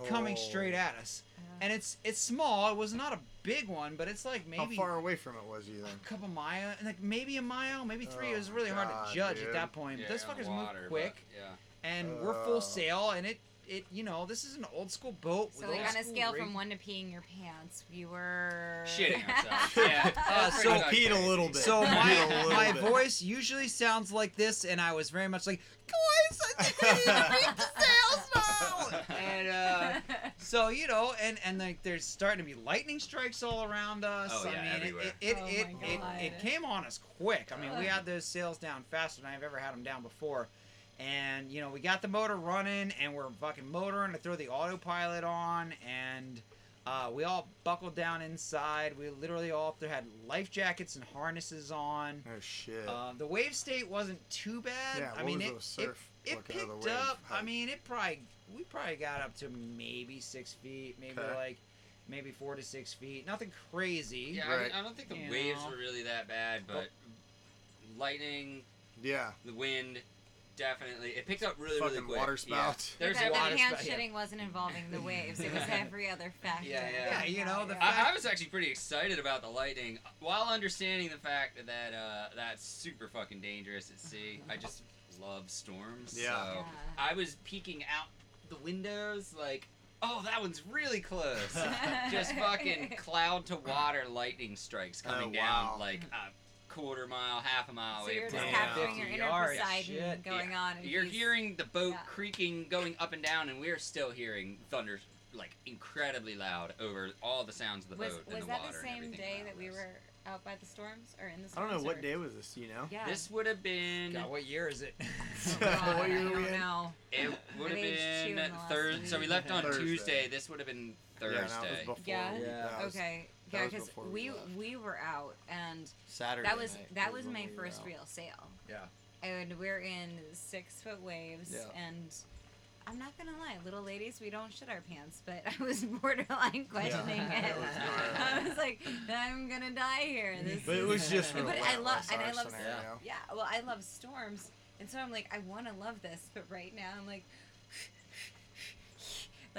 [SPEAKER 8] coming
[SPEAKER 9] Oh.
[SPEAKER 8] straight at us. and it's it's small. It was not a big one, but it's like maybe
[SPEAKER 9] How far away from it was you then?
[SPEAKER 8] a couple mile, like maybe a mile, maybe three.
[SPEAKER 9] Oh
[SPEAKER 8] it was really
[SPEAKER 9] my
[SPEAKER 8] hard to judge
[SPEAKER 9] dude.
[SPEAKER 8] at that point.
[SPEAKER 7] Yeah,
[SPEAKER 8] but those
[SPEAKER 7] on the
[SPEAKER 8] fuckers
[SPEAKER 7] water,
[SPEAKER 8] move
[SPEAKER 7] but,
[SPEAKER 8] quick,
[SPEAKER 7] yeah.
[SPEAKER 8] and we're full
[SPEAKER 9] Oh.
[SPEAKER 8] sail, and it it you know this is an old school boat.
[SPEAKER 10] So like on a scale
[SPEAKER 8] rig-
[SPEAKER 10] from one to peeing your pants, you were
[SPEAKER 7] Shitting ourselves. Yeah.
[SPEAKER 8] Uh, so-
[SPEAKER 9] Peed a little bit.
[SPEAKER 8] So my my
[SPEAKER 9] bit.
[SPEAKER 8] voice usually sounds like this, and I was very much like, "Guys, I think we need to beat the sails now." And uh, so you know, and and like there's starting to be lightning strikes all around us.
[SPEAKER 7] Oh, yeah,
[SPEAKER 8] mean,
[SPEAKER 7] everywhere.
[SPEAKER 8] it it
[SPEAKER 10] Oh
[SPEAKER 8] it,
[SPEAKER 10] my
[SPEAKER 8] it, it came on us quick. I mean, we had those sails down faster than I've ever had them down before. And you know, we got the motor running, and we're fucking motoring to throw the autopilot on, and uh, we all buckled down inside. We literally all there had life jackets and harnesses on.
[SPEAKER 9] Oh shit.
[SPEAKER 8] Uh, the wave state wasn't too bad.
[SPEAKER 9] Yeah,
[SPEAKER 8] I
[SPEAKER 9] what
[SPEAKER 8] mean,
[SPEAKER 9] was
[SPEAKER 8] it,
[SPEAKER 9] surf
[SPEAKER 8] it, it
[SPEAKER 9] looking, the
[SPEAKER 8] picked
[SPEAKER 9] wave
[SPEAKER 8] up. I mean, it probably we probably got up to maybe six feet, maybe
[SPEAKER 9] Okay.
[SPEAKER 8] like maybe four to six feet. Nothing crazy.
[SPEAKER 7] Yeah, I, mean, I don't think the
[SPEAKER 8] You
[SPEAKER 7] waves
[SPEAKER 8] know.
[SPEAKER 7] were really that bad, but lightning,
[SPEAKER 9] yeah.
[SPEAKER 7] the wind, definitely. It picked up really,
[SPEAKER 9] Fucking
[SPEAKER 7] really quick.
[SPEAKER 9] water
[SPEAKER 7] Yeah.
[SPEAKER 9] spouts.
[SPEAKER 7] There's
[SPEAKER 10] but
[SPEAKER 8] water
[SPEAKER 10] the hand
[SPEAKER 8] spout, yeah.
[SPEAKER 10] shitting wasn't involving the waves. It was every other factor.
[SPEAKER 7] Yeah, yeah.
[SPEAKER 8] Yeah, you know, the
[SPEAKER 10] Yeah.
[SPEAKER 7] I, I was actually pretty excited about the lightning, while understanding the fact that uh, that's super fucking dangerous at sea. I just love storms.
[SPEAKER 9] Yeah.
[SPEAKER 7] So
[SPEAKER 10] Yeah.
[SPEAKER 7] I was peeking out the windows like, oh, that one's really close. just fucking cloud to water lightning strikes coming
[SPEAKER 9] Oh,
[SPEAKER 7] down like a quarter mile, half a mile
[SPEAKER 10] So
[SPEAKER 7] away
[SPEAKER 10] you're just
[SPEAKER 7] the
[SPEAKER 10] capturing your inner
[SPEAKER 8] yards,
[SPEAKER 10] Poseidon
[SPEAKER 8] shit.
[SPEAKER 10] going
[SPEAKER 7] Yeah.
[SPEAKER 10] on. and
[SPEAKER 7] You're hearing the boat
[SPEAKER 10] yeah.
[SPEAKER 7] creaking, going up and down, and we're still hearing thunder like incredibly loud over all the sounds of the
[SPEAKER 10] Was,
[SPEAKER 7] boat
[SPEAKER 10] was
[SPEAKER 7] and the
[SPEAKER 10] that
[SPEAKER 7] water
[SPEAKER 10] the same day that we were out by the storms or in the
[SPEAKER 9] I don't know what day was this. You know.
[SPEAKER 10] Yeah.
[SPEAKER 7] This would have been.
[SPEAKER 8] God, what year is it?
[SPEAKER 10] Oh, God,
[SPEAKER 9] What year
[SPEAKER 10] I don't
[SPEAKER 9] in?
[SPEAKER 10] know.
[SPEAKER 7] It would have
[SPEAKER 10] I've aged two in
[SPEAKER 7] been Thursday. So we left on
[SPEAKER 9] Thursday.
[SPEAKER 7] Tuesday. This would have been
[SPEAKER 9] Yeah,
[SPEAKER 7] Thursday.
[SPEAKER 9] no, was before.
[SPEAKER 10] Yeah?
[SPEAKER 9] we-
[SPEAKER 8] Yeah.
[SPEAKER 10] Okay. Yeah, because we
[SPEAKER 9] we
[SPEAKER 10] we were out and
[SPEAKER 9] Saturday.
[SPEAKER 10] that was
[SPEAKER 9] night
[SPEAKER 10] that was
[SPEAKER 9] when
[SPEAKER 10] my
[SPEAKER 9] we were
[SPEAKER 10] first
[SPEAKER 9] out.
[SPEAKER 10] real sail.
[SPEAKER 8] Yeah.
[SPEAKER 10] And we're in six foot waves
[SPEAKER 9] Yeah.
[SPEAKER 10] and I'm not gonna lie, little ladies, we don't shit our pants, but I was borderline questioning it.
[SPEAKER 9] was.
[SPEAKER 10] I was like, I'm gonna die here. This
[SPEAKER 9] But it
[SPEAKER 10] is-
[SPEAKER 9] was just
[SPEAKER 10] But I
[SPEAKER 9] relentless,
[SPEAKER 10] love and I
[SPEAKER 9] our
[SPEAKER 10] love
[SPEAKER 9] scenario.
[SPEAKER 10] yeah. Well, I love storms, and so I'm like, I want to love this, but right now I'm like.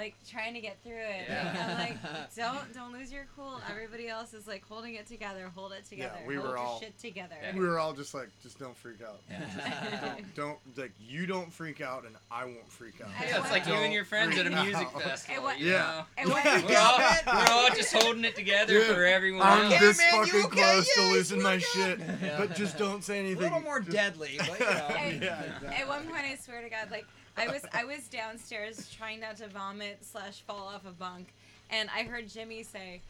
[SPEAKER 10] Like trying to get through it.
[SPEAKER 7] Yeah.
[SPEAKER 10] Like, I'm like, don't don't lose your cool. Everybody else is like holding it together. Hold it together.
[SPEAKER 9] Yeah, we
[SPEAKER 10] Hold
[SPEAKER 9] were all-
[SPEAKER 10] shit together.
[SPEAKER 7] Yeah.
[SPEAKER 9] We were all just like, just don't freak out. don't, don't like you don't freak out and I won't freak out.
[SPEAKER 7] Yeah, it's like you and your friends at a music
[SPEAKER 9] out.
[SPEAKER 7] festival.
[SPEAKER 10] what-
[SPEAKER 9] Yeah.
[SPEAKER 7] know?
[SPEAKER 10] And what-
[SPEAKER 7] We're all, we're all just holding it together
[SPEAKER 9] Dude,
[SPEAKER 7] for everyone
[SPEAKER 9] I'm
[SPEAKER 7] else.
[SPEAKER 9] this
[SPEAKER 8] man,
[SPEAKER 9] fucking
[SPEAKER 8] okay?
[SPEAKER 9] close
[SPEAKER 8] Yeah,
[SPEAKER 9] to losing my
[SPEAKER 8] okay?
[SPEAKER 9] shit,
[SPEAKER 7] Yeah.
[SPEAKER 9] but just don't say anything.
[SPEAKER 8] A little more
[SPEAKER 9] Just-
[SPEAKER 8] deadly, but you know.
[SPEAKER 9] Yeah, exactly.
[SPEAKER 10] At one point, I swear to God, like I was, I was downstairs trying not to vomit slash fall off a bunk, and I heard Jimmy say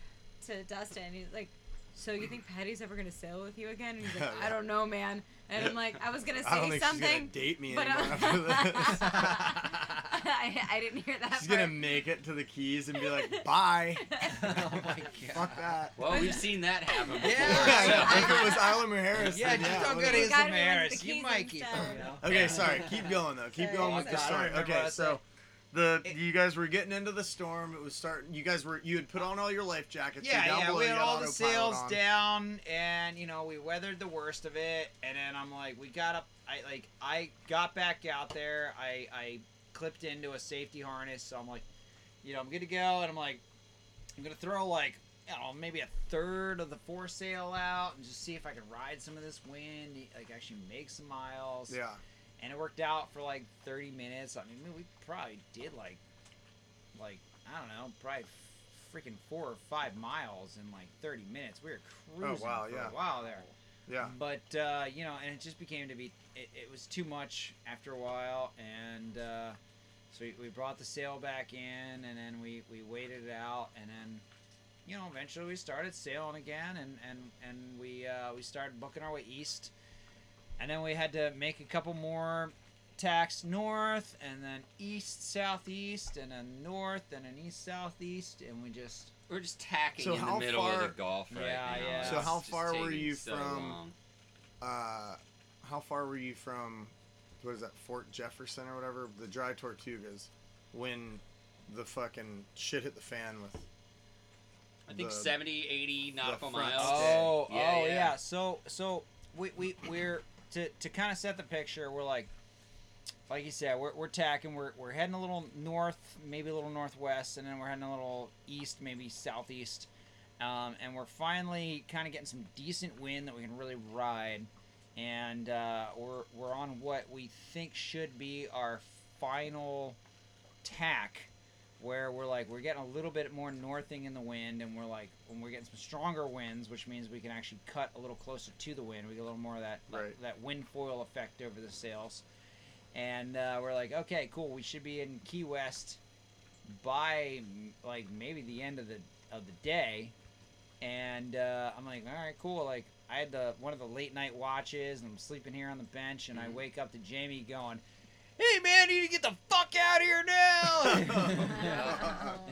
[SPEAKER 10] to Dustin, he's like, "So you think Patty's ever gonna sail with you again?" And he's like,
[SPEAKER 9] oh,
[SPEAKER 10] "I don't know, man." And I'm like, I was gonna
[SPEAKER 9] I don't
[SPEAKER 10] say
[SPEAKER 9] think she's gonna
[SPEAKER 10] something,
[SPEAKER 9] date me
[SPEAKER 10] but
[SPEAKER 9] anymore
[SPEAKER 10] uh,
[SPEAKER 9] after this.
[SPEAKER 10] I, I didn't hear that
[SPEAKER 9] She's
[SPEAKER 10] part.
[SPEAKER 9] gonna make it to the keys and be like, "Bye."
[SPEAKER 8] oh my god.
[SPEAKER 9] Fuck that.
[SPEAKER 7] Well, we've seen that happen before.
[SPEAKER 8] Yeah.
[SPEAKER 9] if it was Isla Harris,
[SPEAKER 8] Yeah,
[SPEAKER 9] then
[SPEAKER 8] just
[SPEAKER 9] yeah,
[SPEAKER 8] don't go to
[SPEAKER 10] You gotta
[SPEAKER 8] Isla Harris. You might keep
[SPEAKER 10] instead.
[SPEAKER 8] them, you know.
[SPEAKER 9] Okay, sorry. Keep going though. Keep
[SPEAKER 10] Sorry.
[SPEAKER 9] going with the story. Okay,
[SPEAKER 8] I
[SPEAKER 9] so
[SPEAKER 8] said.
[SPEAKER 9] The
[SPEAKER 8] It-
[SPEAKER 9] you guys were getting into the storm. It was starting. You guys were you had put on all your life jackets.
[SPEAKER 8] Yeah,
[SPEAKER 9] down
[SPEAKER 8] yeah,
[SPEAKER 9] below,
[SPEAKER 8] we
[SPEAKER 9] you
[SPEAKER 8] had all the sails
[SPEAKER 9] on.
[SPEAKER 8] down, and you know we weathered the worst of it. And then I'm like, we got up. I like I got back out there. I I clipped into a safety harness. So I'm like, you know, I'm good to go. And I'm like, I'm gonna throw like. I don't know, maybe a third of the foresail out and just see if I can ride some of this wind, like actually make some miles.
[SPEAKER 9] Yeah.
[SPEAKER 8] And it worked out for like 30 minutes. I mean, we probably did like, like I don't know, probably freaking four or five miles in like 30 minutes. We were cruising
[SPEAKER 9] Oh, wow,
[SPEAKER 8] for
[SPEAKER 9] yeah.
[SPEAKER 8] a while there.
[SPEAKER 9] Yeah.
[SPEAKER 8] But uh, you know, and it just became to be, it, it was too much after a while, and uh, so we, we brought the sail back in, and then we we waited it out, and then. You know, eventually we started sailing again, and and and we uh, we started booking our way east, and then we had to make a couple more tacks north and then east southeast and then north and then east southeast and we just
[SPEAKER 7] We're just tacking
[SPEAKER 9] So
[SPEAKER 7] in the middle
[SPEAKER 9] far-
[SPEAKER 7] of the Gulf right
[SPEAKER 8] Yeah,
[SPEAKER 7] now.
[SPEAKER 8] yeah.
[SPEAKER 9] So
[SPEAKER 7] It's
[SPEAKER 9] how far were you
[SPEAKER 7] so
[SPEAKER 9] from-
[SPEAKER 7] long.
[SPEAKER 9] Uh, how far were you from? What is that? Fort Jefferson or whatever? The Dry Tortugas, when the fucking shit hit the fan with.
[SPEAKER 7] I think
[SPEAKER 9] the-
[SPEAKER 7] 70, 80 nautical miles.
[SPEAKER 8] oh
[SPEAKER 7] Yeah,
[SPEAKER 8] oh
[SPEAKER 7] yeah.
[SPEAKER 8] yeah. so so we, we we're to, to kind of set the picture we're like like you said, we're, we're tacking. We're, we're heading a little north, maybe a little northwest, and then we're heading a little east, maybe southeast. Um, and we're finally kind of getting some decent wind that we can really ride. And uh, we're, we're on what we think should be our final tack, where we're like, we're getting a little bit more northing in the wind, and we're like, when we're getting some stronger winds, which means we can actually cut a little closer to the wind. We get a little more of that,
[SPEAKER 9] Right.
[SPEAKER 8] that wind foil effect over the sails and uh, we're like, okay, cool. We should be in Key West by like maybe the end of the of the day. And uh, I'm like, all right, cool. Like I had the one of the late night watches, and I'm sleeping here on the bench, and I wake up to Jamie going, "Hey man, you need to get the fuck out of here now."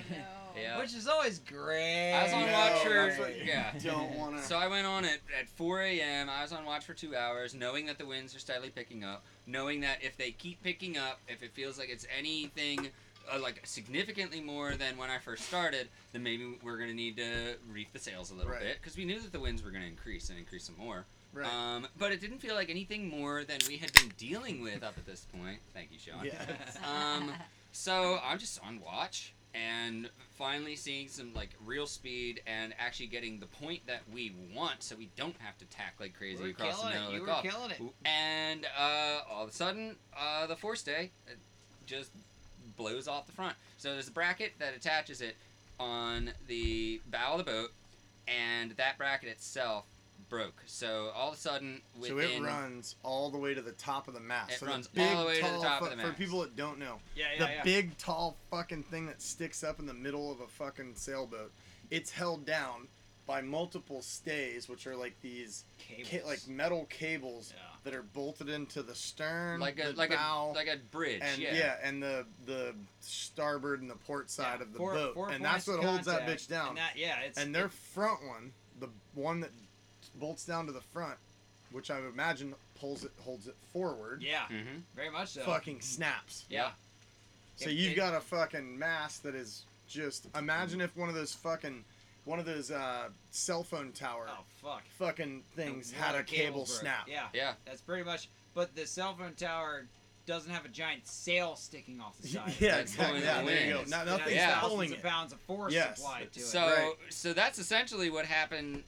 [SPEAKER 7] Yeah.
[SPEAKER 8] Which is always great.
[SPEAKER 7] I was on
[SPEAKER 9] No,
[SPEAKER 7] watch for
[SPEAKER 9] that's
[SPEAKER 7] yeah.
[SPEAKER 9] don't wanna-
[SPEAKER 7] So I went on at at 4 a.m. I was on watch for two hours, knowing that the winds are steadily picking up, knowing that if they keep picking up, if it feels like it's anything uh, like significantly more than when I first started, then maybe we're gonna need to reef the sails a little
[SPEAKER 9] Right.
[SPEAKER 7] bit because we knew that the winds were gonna increase and increase some more.
[SPEAKER 9] Right.
[SPEAKER 7] Um, but it didn't feel like anything more than we had been dealing with up at this point. Thank you, Sean.
[SPEAKER 9] Yes.
[SPEAKER 7] Um, so I'm just on watch and finally seeing some like real speed and actually getting the point that we want, so we don't have to tack like crazy
[SPEAKER 8] You were
[SPEAKER 7] across the
[SPEAKER 8] killing it.
[SPEAKER 7] middle
[SPEAKER 8] You
[SPEAKER 7] of
[SPEAKER 8] were
[SPEAKER 7] the Gulf.
[SPEAKER 8] killing it.
[SPEAKER 7] And uh, all of a sudden, uh, the forestay uh, just blows off the front. So there's a bracket that attaches it on the bow of the boat, and that bracket itself broke. So all of a sudden, within
[SPEAKER 9] So it runs all the way to the top of the mast.
[SPEAKER 7] It
[SPEAKER 9] so
[SPEAKER 7] runs
[SPEAKER 9] the big,
[SPEAKER 7] all the way to the
[SPEAKER 9] tall
[SPEAKER 7] top of
[SPEAKER 9] fu-
[SPEAKER 7] the
[SPEAKER 9] For people that don't know,
[SPEAKER 8] Yeah, yeah,
[SPEAKER 9] the
[SPEAKER 8] yeah.
[SPEAKER 9] big, tall fucking thing that sticks up in the middle of a fucking sailboat, it's held down by multiple stays, which are like these ca- like metal cables
[SPEAKER 8] Yeah.
[SPEAKER 9] that are bolted into the stern,
[SPEAKER 7] like a
[SPEAKER 9] the
[SPEAKER 7] like
[SPEAKER 9] bow,
[SPEAKER 7] a like a bridge.
[SPEAKER 9] and
[SPEAKER 7] yeah.
[SPEAKER 9] and the the starboard and the port side
[SPEAKER 8] Yeah,
[SPEAKER 9] of the
[SPEAKER 8] four-
[SPEAKER 9] boat,
[SPEAKER 8] four
[SPEAKER 9] and that's what holds that bitch down.
[SPEAKER 8] And that, yeah, it's
[SPEAKER 9] and their front one, the one that bolts down to the front, which I would imagine pulls it, holds it forward,
[SPEAKER 8] yeah,
[SPEAKER 7] Mm-hmm.
[SPEAKER 8] very much so.
[SPEAKER 9] fucking snaps.
[SPEAKER 8] yeah.
[SPEAKER 9] So
[SPEAKER 8] It-
[SPEAKER 9] you've
[SPEAKER 8] it-
[SPEAKER 9] got a fucking mast that is just. Imagine if one of those fucking, one of those uh, cell phone tower
[SPEAKER 8] Oh fuck.
[SPEAKER 9] fucking things had a
[SPEAKER 8] of the cables
[SPEAKER 9] cable
[SPEAKER 8] broke.
[SPEAKER 9] snap.
[SPEAKER 8] Yeah,
[SPEAKER 7] Yeah.
[SPEAKER 8] that's pretty much. But the cell phone tower doesn't have a giant sail sticking off the side.
[SPEAKER 9] yeah,
[SPEAKER 7] That's
[SPEAKER 9] exactly.
[SPEAKER 7] pulling
[SPEAKER 9] Yeah,
[SPEAKER 7] the
[SPEAKER 9] there you go.
[SPEAKER 7] wind.
[SPEAKER 9] No,
[SPEAKER 8] It
[SPEAKER 9] nothing's
[SPEAKER 7] Yeah.
[SPEAKER 8] thousands
[SPEAKER 9] pulling
[SPEAKER 8] of
[SPEAKER 9] it.
[SPEAKER 8] pounds of force
[SPEAKER 9] Yes.
[SPEAKER 8] applied to it.
[SPEAKER 7] So
[SPEAKER 9] Right.
[SPEAKER 7] so that's essentially what happened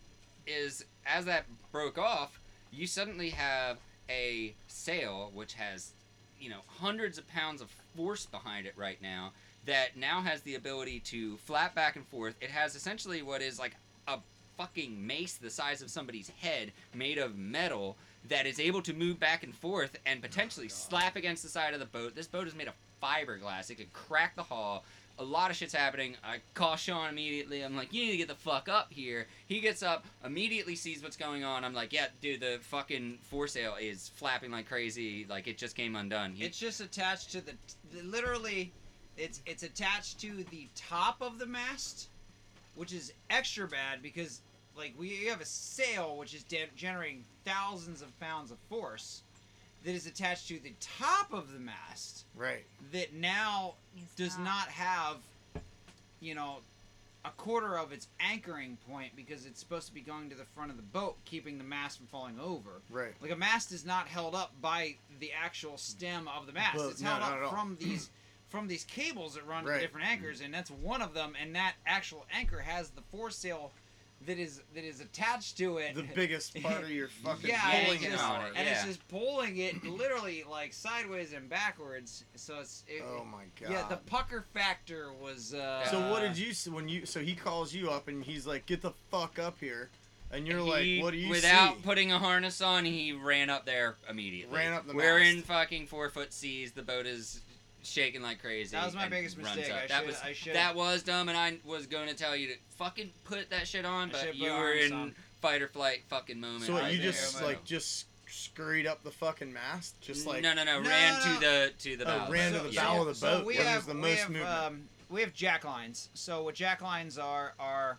[SPEAKER 7] is as that broke off, you suddenly have a sail which has, you know, hundreds of pounds of force behind it right now that now has the ability to flap back and forth. It has essentially what is like a fucking mace the size of somebody's head made of metal that is able to move back and forth and potentially oh, slap against the side of the boat. This boat is made of fiberglass. It could crack the hull. A lot of shit's happening. I call Sean immediately. I'm like, you need to get the fuck up here. He gets up, immediately sees what's going on. I'm like, yeah, dude, the fucking foresail is flapping like crazy. Like it just came undone. He-
[SPEAKER 8] It's just attached to the, the literally, it's it's attached to the top of the mast, which is extra bad because like we have a sail which is de- generating thousands of pounds of force that is attached to the top of the mast
[SPEAKER 9] Right.
[SPEAKER 8] that now
[SPEAKER 10] It's
[SPEAKER 8] does
[SPEAKER 10] not.
[SPEAKER 8] not have, you know, a quarter of its anchoring point because it's supposed to be going to the front of the boat, keeping the mast from falling over.
[SPEAKER 9] Right.
[SPEAKER 8] Like a mast is not held up by the actual stem of the mast.
[SPEAKER 9] Well,
[SPEAKER 8] it's held
[SPEAKER 9] not at
[SPEAKER 8] up from these from these cables that run to different anchors, and that's one of them. And that actual anchor has the foresail that is that is attached to it.
[SPEAKER 9] The biggest part of your fucking
[SPEAKER 8] yeah, and,
[SPEAKER 9] pulling
[SPEAKER 8] it's just,
[SPEAKER 7] on it,
[SPEAKER 8] and it's just pulling it literally like sideways and backwards. So it's it,
[SPEAKER 9] Oh my god.
[SPEAKER 8] yeah. The pucker factor was. Uh,
[SPEAKER 9] So what did you s- when you so he calls you up and he's like, "Get the fuck up here," and you're
[SPEAKER 7] He-
[SPEAKER 9] like, "What do you
[SPEAKER 7] without
[SPEAKER 9] see?"
[SPEAKER 7] putting a harness on, he ran up there immediately.
[SPEAKER 9] Ran up the
[SPEAKER 7] We're
[SPEAKER 9] mast.
[SPEAKER 7] in fucking four foot seas. The boat is shaking like crazy.
[SPEAKER 8] That was my biggest
[SPEAKER 7] runs
[SPEAKER 8] mistake.
[SPEAKER 7] up.
[SPEAKER 8] I
[SPEAKER 7] that
[SPEAKER 8] should-
[SPEAKER 7] was
[SPEAKER 8] I should-
[SPEAKER 7] that was dumb, and I was going to tell you to fucking put that shit on, but you were in
[SPEAKER 8] on.
[SPEAKER 7] fight or flight fucking moment.
[SPEAKER 9] so what,
[SPEAKER 7] right
[SPEAKER 9] you
[SPEAKER 7] there.
[SPEAKER 9] just like just scurried up the fucking mast, just like
[SPEAKER 7] no, no, no,
[SPEAKER 8] No,
[SPEAKER 7] ran
[SPEAKER 8] no,
[SPEAKER 7] to the to the
[SPEAKER 9] Oh,
[SPEAKER 7] bow.
[SPEAKER 9] ran to
[SPEAKER 8] so,
[SPEAKER 9] the
[SPEAKER 7] Yeah.
[SPEAKER 9] bow of the
[SPEAKER 8] so
[SPEAKER 9] boat
[SPEAKER 8] we have,
[SPEAKER 9] there's the
[SPEAKER 8] we
[SPEAKER 9] most
[SPEAKER 8] have,
[SPEAKER 9] movement.
[SPEAKER 8] Um, we have jack lines. So what jack lines are are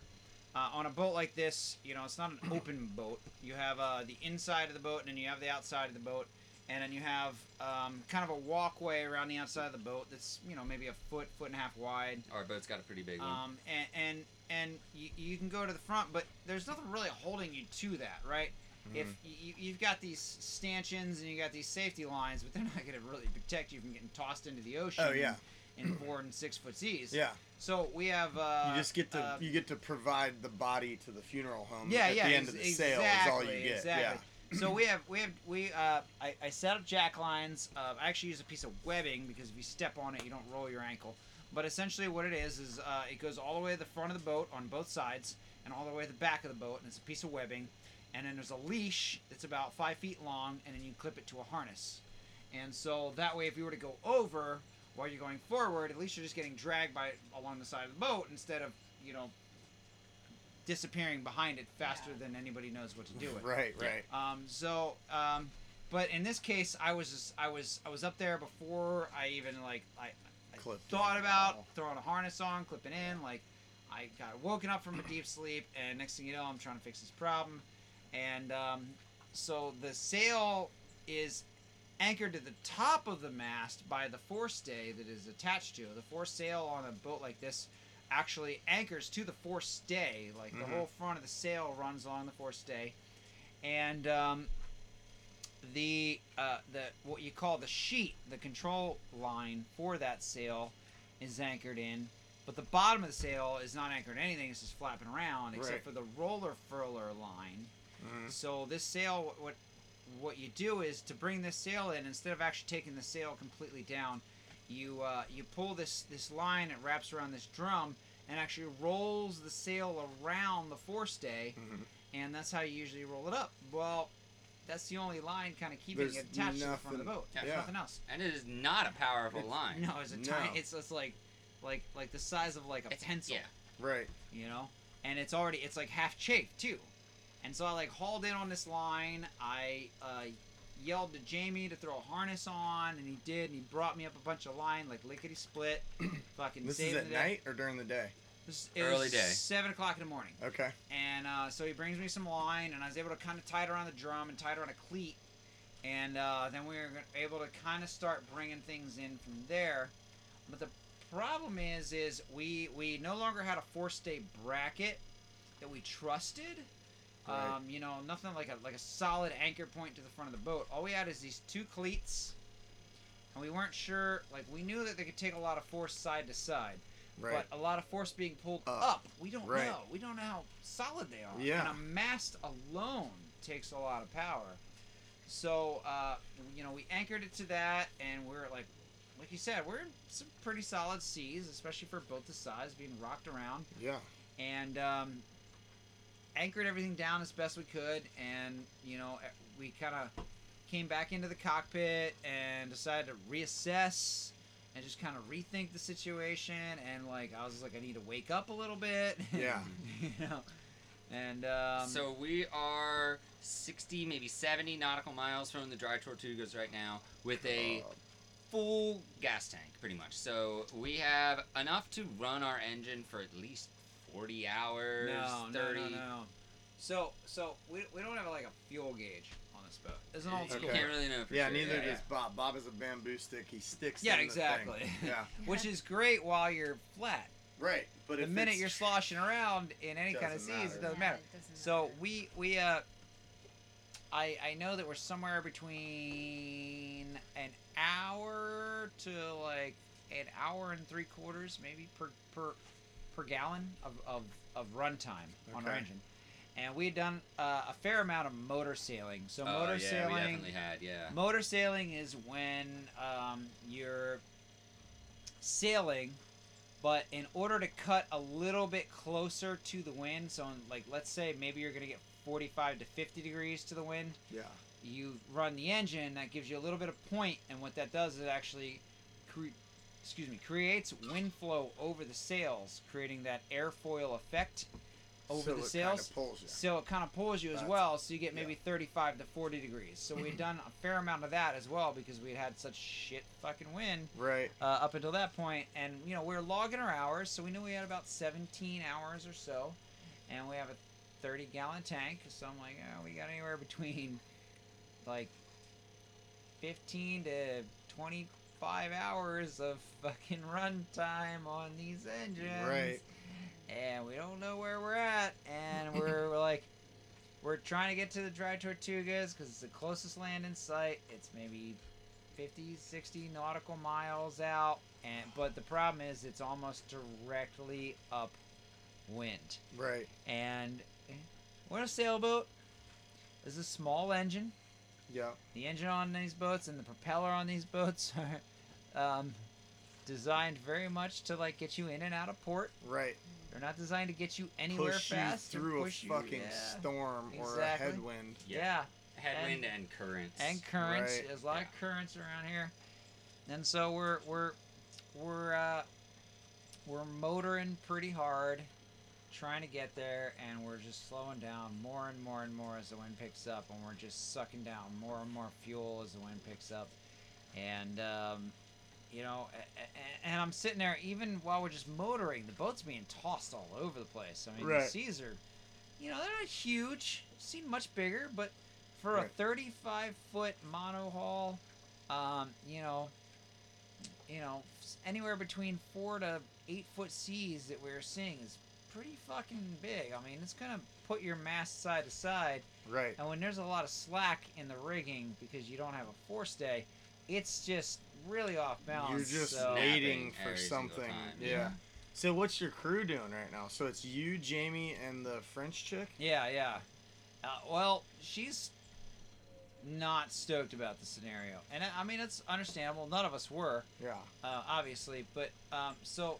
[SPEAKER 8] uh, on a boat like this. You know, it's not an open boat. You have uh, the inside of the boat, and then you have the outside of the boat, and then you have um, kind of a walkway around the outside of the boat that's you know maybe a foot, foot and a half wide.
[SPEAKER 7] Our boat's got a pretty big one.
[SPEAKER 8] Um, and and and you, you can go to the front, but there's nothing really holding you to that, right? if you, you've got these stanchions and you got these safety lines, but they're not going to really protect you from getting tossed into the ocean.
[SPEAKER 9] Oh, yeah.
[SPEAKER 8] In, in four and six foot seas.
[SPEAKER 9] Yeah.
[SPEAKER 8] So we have. Uh,
[SPEAKER 9] you just get to
[SPEAKER 8] uh,
[SPEAKER 9] you get to provide the body to the funeral home.
[SPEAKER 8] yeah,
[SPEAKER 9] at
[SPEAKER 8] yeah.
[SPEAKER 9] the end of
[SPEAKER 8] ex-
[SPEAKER 9] the sale
[SPEAKER 8] exactly,
[SPEAKER 9] is all you get.
[SPEAKER 8] Exactly. So we have we have we uh, I, I set up jack lines. Uh, I actually use a piece of webbing because if you step on it, you don't roll your ankle. But essentially, what it is is uh, it goes all the way to the front of the boat on both sides, and all the way to the back of the boat, and it's a piece of webbing. And then there's a leash that's about five feet long, and then you clip it to a harness. And so that way, if you were to go over while you're going forward, at least you're just getting dragged by along the side of the boat instead of you know disappearing behind it faster than anybody knows what to do with.
[SPEAKER 9] Yeah. Right, right.
[SPEAKER 8] Um, so, um, but in this case, I was just, I was I was up there before I even like I, I thought
[SPEAKER 9] in.
[SPEAKER 8] about throwing a harness on, clipping in. Like I got woken up from a deep sleep, and next thing you know, I'm trying to fix this problem, and um, so the sail is anchored to the top of the mast by the forestay that is attached to it. The foresail on a boat like this actually anchors to the forestay. Like the
[SPEAKER 9] Mhm.
[SPEAKER 8] whole front of the sail runs along the forestay, and um, the uh, the what you call the sheet, the control line for that sail, is anchored in. But the bottom of the sail is not anchored in anything; it's just flapping around, except
[SPEAKER 9] Right.
[SPEAKER 8] for the roller furler line.
[SPEAKER 9] Mhm.
[SPEAKER 8] So this sail, what what you do is to bring this sail in, instead of actually taking the sail completely down, you uh, you pull this this line, it wraps around this drum, and actually rolls the sail around the forestay,
[SPEAKER 9] Mhm.
[SPEAKER 8] and that's how you usually roll it up. Well, that's the only line kind of keeping
[SPEAKER 9] There's
[SPEAKER 8] it attached to the front of the boat.
[SPEAKER 7] Yeah.
[SPEAKER 9] Yeah.
[SPEAKER 8] nothing else.
[SPEAKER 7] And it is not a powerful
[SPEAKER 8] It's-
[SPEAKER 7] line.
[SPEAKER 8] No, it's a
[SPEAKER 9] No.
[SPEAKER 8] tiny. It's it's like like like the size of like a
[SPEAKER 7] It's-
[SPEAKER 8] pencil
[SPEAKER 7] Yeah.
[SPEAKER 9] Right.
[SPEAKER 8] you know and it's already it's like half chafed too and so i like hauled in on this line i uh, yelled to jamie to throw a harness on and he did and he brought me up a bunch of line like lickety split fucking
[SPEAKER 9] This is at
[SPEAKER 8] the day.
[SPEAKER 9] night or during the day.
[SPEAKER 8] This- it
[SPEAKER 7] Early
[SPEAKER 8] was
[SPEAKER 7] day.
[SPEAKER 8] seven o'clock in the morning
[SPEAKER 9] Okay.
[SPEAKER 8] and uh, so he brings me some line and i was able to kind of tie it around the drum and tie it around a cleat and uh, then we were able to kind of start bringing things in from there but the problem is is we we no longer had a forestay bracket that we trusted
[SPEAKER 9] Right.
[SPEAKER 8] um, you know nothing like a like a solid anchor point to the front of the boat all we had is these two cleats and we weren't sure like we knew that they could take a lot of force side to side
[SPEAKER 9] Right.
[SPEAKER 8] but a lot of force being pulled
[SPEAKER 9] Up.
[SPEAKER 8] up. We don't
[SPEAKER 9] Right.
[SPEAKER 8] know. We don't know how solid they are.
[SPEAKER 9] Yeah.
[SPEAKER 8] And a mast alone takes a lot of power. So, uh, you know, we anchored it to that, and we're like, like you said, we're in some pretty solid seas, especially for a boat this size, being rocked around,
[SPEAKER 9] yeah.
[SPEAKER 8] and um, anchored everything down as best we could. And you know, eh, we kind of came back into the cockpit and decided to reassess and just kind of rethink the situation and like I was like I need to wake up a little bit.
[SPEAKER 9] Yeah.
[SPEAKER 8] you know. And um
[SPEAKER 7] so we are 60, maybe 70 nautical miles from the Dry Tortugas right now with a full gas tank, pretty much. So we have enough to run our engine for at least 40 hours,
[SPEAKER 8] no, no,
[SPEAKER 7] 30.
[SPEAKER 8] no, no, no. So so we, we don't have like a fuel gauge on this boat. It's an old
[SPEAKER 7] You
[SPEAKER 8] school.
[SPEAKER 9] Okay.
[SPEAKER 7] can't really know for
[SPEAKER 9] Yeah,
[SPEAKER 7] sure.
[SPEAKER 9] neither
[SPEAKER 8] yeah,
[SPEAKER 9] does Bob. Bob is a bamboo stick. He sticks.
[SPEAKER 8] Yeah,
[SPEAKER 9] in the thing.
[SPEAKER 8] Yeah, exactly.
[SPEAKER 9] Yeah.
[SPEAKER 8] Which is great while you're flat.
[SPEAKER 9] Right. But
[SPEAKER 8] the
[SPEAKER 9] if
[SPEAKER 8] minute you're sloshing around in any kind of seas,
[SPEAKER 9] matter.
[SPEAKER 8] it doesn't
[SPEAKER 10] Yeah,
[SPEAKER 8] matter.
[SPEAKER 10] it doesn't
[SPEAKER 8] So
[SPEAKER 10] matter.
[SPEAKER 8] we we uh, I I know that we're somewhere between an hour to like an hour and three quarters, maybe per per per gallon of of, of runtime on our
[SPEAKER 9] Okay.
[SPEAKER 8] engine. And we had done uh, a fair amount of motor sailing. So
[SPEAKER 7] Oh,
[SPEAKER 8] motor
[SPEAKER 7] yeah,
[SPEAKER 8] sailing,
[SPEAKER 7] we definitely had, yeah.
[SPEAKER 8] Motor sailing is when um, you're sailing, but in order to cut a little bit closer to the wind, so in, like let's say maybe you're gonna get 45 to 50 degrees to the wind,
[SPEAKER 9] Yeah.
[SPEAKER 8] you run the engine. That gives you a little bit of point, and what that does is it actually, cre- excuse me, creates wind flow over the sails, creating that airfoil effect over
[SPEAKER 9] So
[SPEAKER 8] the
[SPEAKER 9] it
[SPEAKER 8] sails.
[SPEAKER 9] Pulls you.
[SPEAKER 8] So it kind of pulls you as
[SPEAKER 9] That's-
[SPEAKER 8] well, so you get maybe
[SPEAKER 9] yeah.
[SPEAKER 8] 35 to 40 degrees. So we'd done a fair amount of that as well because we had such shit fucking wind
[SPEAKER 9] Right.
[SPEAKER 8] uh, up until that point, and you know we were logging our hours, so we knew we had about 17 hours or so, and we have a 30 gallon tank. So I'm like, oh, we got anywhere between like 15 to 25 hours of fucking runtime on these engines
[SPEAKER 9] Right.
[SPEAKER 8] and we don't know where we're at and we're, we're like we're trying to get to the Dry Tortugas because it's the closest land in sight. It's maybe 50, 60 nautical miles out, and but the problem is it's almost directly upwind.
[SPEAKER 9] Right.
[SPEAKER 8] And eh, we're in a sailboat. There's a small engine.
[SPEAKER 9] Yeah.
[SPEAKER 8] The engine on these boats and the propeller on these boats are um, designed very much to like get you in and out of port.
[SPEAKER 9] Right.
[SPEAKER 8] They're not designed to get you anywhere
[SPEAKER 9] Push
[SPEAKER 8] fast.
[SPEAKER 9] you through
[SPEAKER 8] push
[SPEAKER 9] a
[SPEAKER 8] you-
[SPEAKER 9] fucking
[SPEAKER 8] yeah.
[SPEAKER 9] storm or a headwind.
[SPEAKER 8] Yeah.
[SPEAKER 7] Headwind and, currents.
[SPEAKER 8] and currents.
[SPEAKER 9] Right.
[SPEAKER 8] There's a lot of currents around here, and so we're we're we're uh, we're motoring pretty hard, trying to get there, and we're just slowing down more and more and more as the wind picks up, and we're just sucking down more and more fuel as the wind picks up, and um, you know, and I'm sitting there even while we're just motoring, the boat's being tossed all over the place. I mean,
[SPEAKER 9] Right.
[SPEAKER 8] the seas are, you know, they're not huge. Seen much bigger, but for a 35 foot monohull, um, you know, you know, anywhere between four to eight foot seas that we're seeing is pretty fucking big. I mean, it's gonna put your mast side to side,
[SPEAKER 9] Right.
[SPEAKER 8] and when there's a lot of slack in the rigging because you don't have a forestay, it's just really off balance.
[SPEAKER 9] You're just
[SPEAKER 8] so-
[SPEAKER 9] waiting for something.
[SPEAKER 7] time.
[SPEAKER 9] Yeah. So what's your crew doing right now? So it's you, Jamie, and the French chick.
[SPEAKER 8] Yeah, yeah. Uh, well, she's not stoked about the scenario, and I- I mean it's understandable. None of us were,
[SPEAKER 9] Yeah.
[SPEAKER 8] uh, obviously, but um, so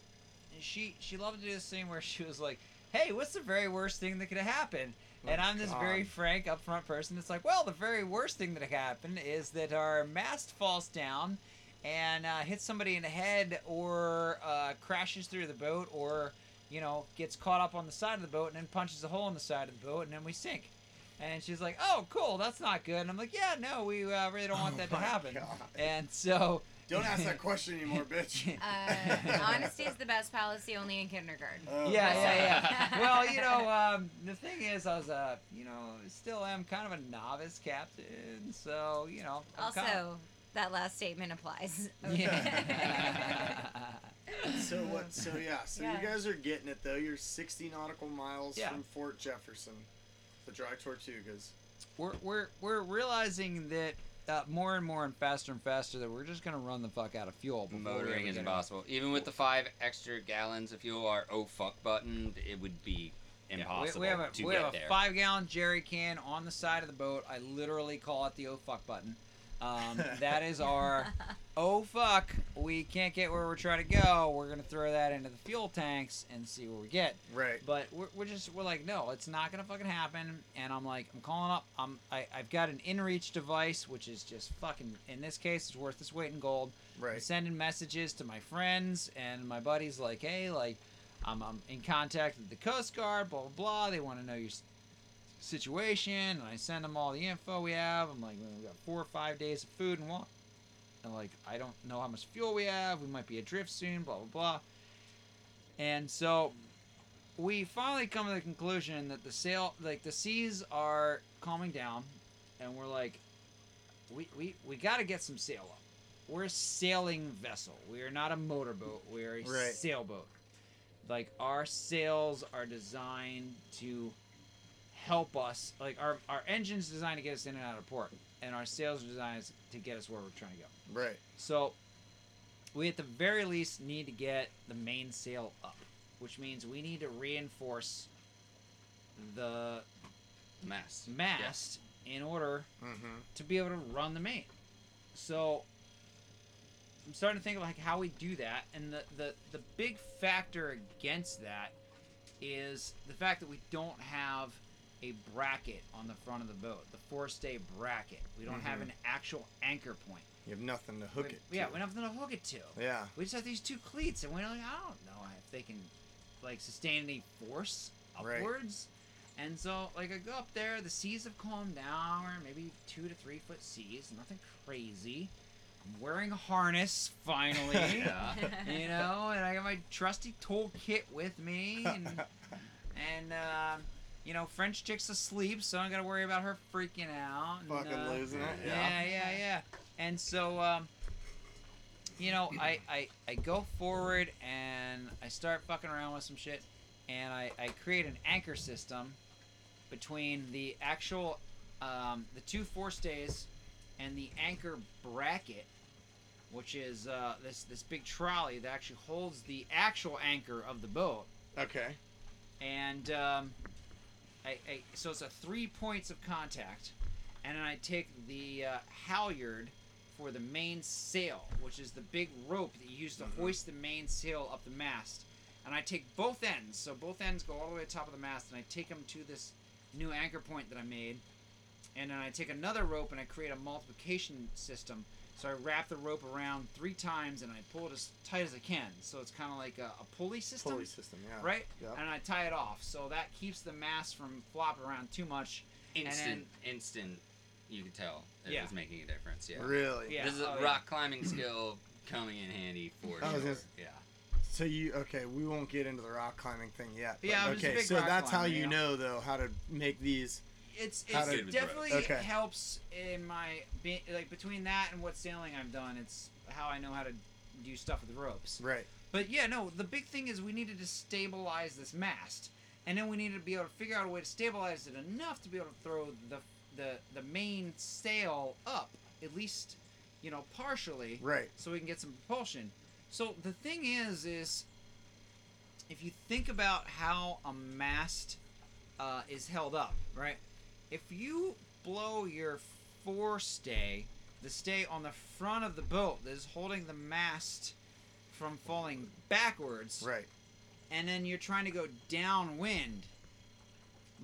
[SPEAKER 8] she she loved to do this thing where she was like, "Hey, what's the very worst thing that could happen?" And
[SPEAKER 9] Oh,
[SPEAKER 8] I'm this very frank, upfront person that's like, "Well, the very worst thing that could happen is that our mast falls down." And uh, hits somebody in the head, or uh, crashes through the boat, or you know, gets caught up on the side of the boat and then punches a hole in the side of the boat and then we sink. And she's like, "Oh, cool, that's not good." And I'm like, "Yeah, no, we uh, really don't want
[SPEAKER 9] Oh
[SPEAKER 8] that to happen."
[SPEAKER 9] God.
[SPEAKER 8] And so,
[SPEAKER 9] Don't ask that question anymore, bitch.
[SPEAKER 10] Uh, honesty is the best policy only in kindergarten.
[SPEAKER 9] Oh,
[SPEAKER 8] yeah, yeah, yeah. well, you know, um, the thing is, I was, uh, you know, still am kind of a novice captain, so you know. I'm
[SPEAKER 10] Also,
[SPEAKER 8] kind
[SPEAKER 10] that last statement applies.
[SPEAKER 8] of- yeah.
[SPEAKER 9] So what? So yeah. So
[SPEAKER 10] Yeah.
[SPEAKER 9] you guys are getting it though. You're 60 nautical miles
[SPEAKER 8] Yeah.
[SPEAKER 9] from Fort Jefferson, the Dry Tortugas.
[SPEAKER 8] we're we're we're realizing that. Uh, more and more and faster and faster that we're just gonna run the fuck out of fuel. before
[SPEAKER 7] Motoring is impossible. Even with the five extra gallons of fuel, our oh fuck button, it would be
[SPEAKER 8] Yeah, we-
[SPEAKER 7] impossible
[SPEAKER 8] we, have a,
[SPEAKER 7] to
[SPEAKER 8] we have a five gallon jerry can on the side of the boat. I literally call it the oh fuck button. Um, that is our oh fuck. We can't get where we're trying to go. We're gonna throw that into the fuel tanks and see where we get.
[SPEAKER 9] Right.
[SPEAKER 8] But we're, we're just we're like no, it's not gonna fucking happen. And I'm like I'm calling up. I'm I, I've got an inReach device which is just fucking. In this case, it's worth its weight in gold. I'm
[SPEAKER 9] Right.
[SPEAKER 8] sending messages to my friends and my buddies like, hey, like, I'm, I'm in contact with the Coast Guard, blah, blah, blah. They want to know your situation. And I send them all the info we have. I'm like, we got four or five days of food and what? And like, I don't know how much fuel we have. We might be adrift soon, blah, blah, blah. And so we finally come to the conclusion that the sail, like, the seas are calming down. And we're like, we, we, we got to get some sail up. We're a sailing vessel. We are not a motorboat. We are a
[SPEAKER 9] Right.
[SPEAKER 8] sailboat. Like our sails are designed to help us. Like our our engine's designed to get us in and out of port, and our sails are designed to get us where we're trying to go.
[SPEAKER 9] Right.
[SPEAKER 8] So we at the very least need to get the mainsail up, which means we need to reinforce the
[SPEAKER 7] mast.
[SPEAKER 8] mast in order
[SPEAKER 9] Mm-hmm.
[SPEAKER 8] to be able to run the main. So I'm starting to think of like how we do that, and the, the the big factor against that is the fact that we don't have a bracket on the front of the boat, the forestay bracket. We don't have
[SPEAKER 9] Mhm.
[SPEAKER 8] an actual anchor point.
[SPEAKER 9] You have nothing to hook
[SPEAKER 8] We-
[SPEAKER 9] it.
[SPEAKER 8] yeah,
[SPEAKER 9] to.
[SPEAKER 8] we have nothing to hook it to.
[SPEAKER 9] Yeah.
[SPEAKER 8] We just have these two cleats, and we're like, I don't know if they can like sustain any force
[SPEAKER 9] Right.
[SPEAKER 8] upwards. And so, like, I go up there. The seas have calmed down, or maybe two to three foot seas, nothing crazy. I'm wearing a harness finally,
[SPEAKER 7] Yeah.
[SPEAKER 8] you know, and I got my trusty tool kit with me, and and um, you know, French chick's asleep, so I don't gotta worry about her freaking out. and,
[SPEAKER 9] Fucking
[SPEAKER 8] uh,
[SPEAKER 9] losing it.
[SPEAKER 8] yeah, yeah, yeah. And so, um, you know, I, I, I go forward and I start fucking around with some shit, and I, I create an anchor system between the actual um, the two forestays and the anchor bracket, which is uh, this this big trolley that actually holds the actual anchor of the boat.
[SPEAKER 9] Okay.
[SPEAKER 8] And um, I, I so it's a three points of contact, and then I take the uh, halyard for the main sail, which is the big rope that you use to hoist the main sail up the mast. And I take both ends, so both ends go all the way to the top of the mast, and I take them to this new anchor point that I made. And then I take another rope and I create a multiplication system. So I wrap the rope around three times and I pull it as tight as I can. So it's kind of like a, a pulley system.
[SPEAKER 9] Pulley system, yeah.
[SPEAKER 8] Right?
[SPEAKER 9] Yep.
[SPEAKER 8] And I tie it off. So that keeps the mass from flopping around too much.
[SPEAKER 7] Instant,
[SPEAKER 8] And
[SPEAKER 7] instant. You could tell it
[SPEAKER 8] Yeah.
[SPEAKER 7] was making a difference. Yeah.
[SPEAKER 9] Really?
[SPEAKER 8] Yeah.
[SPEAKER 7] This is a
[SPEAKER 8] oh, yeah.
[SPEAKER 7] rock climbing skill coming in handy for
[SPEAKER 9] I
[SPEAKER 7] sure.
[SPEAKER 9] just-
[SPEAKER 7] Yeah.
[SPEAKER 9] So you okay? We won't get into the rock climbing thing yet. but
[SPEAKER 8] Yeah, I'm just a
[SPEAKER 9] okay.
[SPEAKER 8] big
[SPEAKER 9] So
[SPEAKER 8] rock
[SPEAKER 9] that's how you
[SPEAKER 8] you
[SPEAKER 9] know though how to make these.
[SPEAKER 8] It's
[SPEAKER 9] How
[SPEAKER 8] it's
[SPEAKER 9] to-
[SPEAKER 7] Good with
[SPEAKER 8] definitely.
[SPEAKER 9] Okay.
[SPEAKER 8] helps in my be, like between that and what sailing I've done. It's how I know how to do stuff with ropes.
[SPEAKER 9] Right.
[SPEAKER 8] But yeah, no, the big thing is we needed to stabilize this mast, and then we needed to be able to figure out a way to stabilize it enough to be able to throw the the the main sail up at least, you know, partially,
[SPEAKER 9] Right.
[SPEAKER 8] so we can get some propulsion. So the thing is, is if you think about how a mast uh, is held up, right? If you blow your forestay, the stay on the front of the boat that is holding the mast from falling backwards,
[SPEAKER 9] Right.
[SPEAKER 8] and then you're trying to go downwind,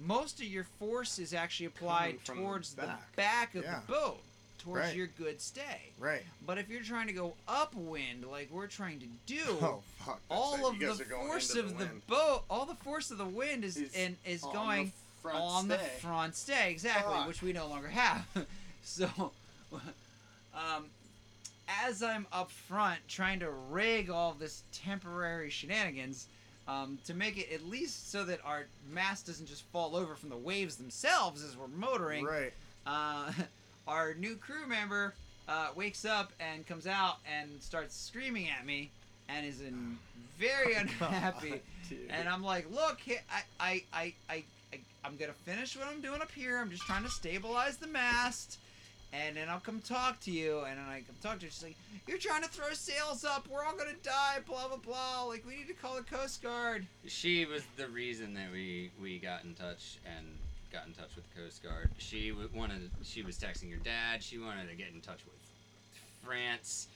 [SPEAKER 8] most of your force is actually applied
[SPEAKER 9] Coming from the
[SPEAKER 8] towards the
[SPEAKER 9] back.
[SPEAKER 8] back, of
[SPEAKER 9] Yeah.
[SPEAKER 8] the boat, towards
[SPEAKER 9] Right.
[SPEAKER 8] your good stay.
[SPEAKER 9] Right.
[SPEAKER 8] But if you're trying to go upwind, like we're trying to do,
[SPEAKER 9] Oh fuck. that's
[SPEAKER 8] all
[SPEAKER 9] it.
[SPEAKER 8] of
[SPEAKER 9] You guys
[SPEAKER 8] the
[SPEAKER 9] are going
[SPEAKER 8] force
[SPEAKER 9] into
[SPEAKER 8] of the,
[SPEAKER 9] wind.
[SPEAKER 8] boat, all the force of the wind is
[SPEAKER 9] Is
[SPEAKER 8] and is
[SPEAKER 9] on the
[SPEAKER 8] going
[SPEAKER 9] front
[SPEAKER 8] on the front stay exactly,
[SPEAKER 9] Fuck.
[SPEAKER 8] which we no longer have. so, um, as I'm up front trying to rig all this temporary shenanigans. Um, to make it at least so that our mast doesn't just fall over from the waves themselves as we're motoring,
[SPEAKER 9] Right.
[SPEAKER 8] uh, our new crew member uh, wakes up and comes out and starts screaming at me and is in very unhappy.
[SPEAKER 9] dude.
[SPEAKER 8] and I'm like, look, I, I, I, I, I'm gonna finish what I'm doing up here. I'm just trying to stabilize the mast. And then I'll come talk to you, and then I come talk to her. She's like, "You're trying to throw sails up. We're all gonna die. Blah blah blah. Like we need to call the Coast Guard."
[SPEAKER 7] She was the reason that we we got in touch and got in touch with the Coast Guard. She wanted. She was texting your dad. She wanted to get in touch with France.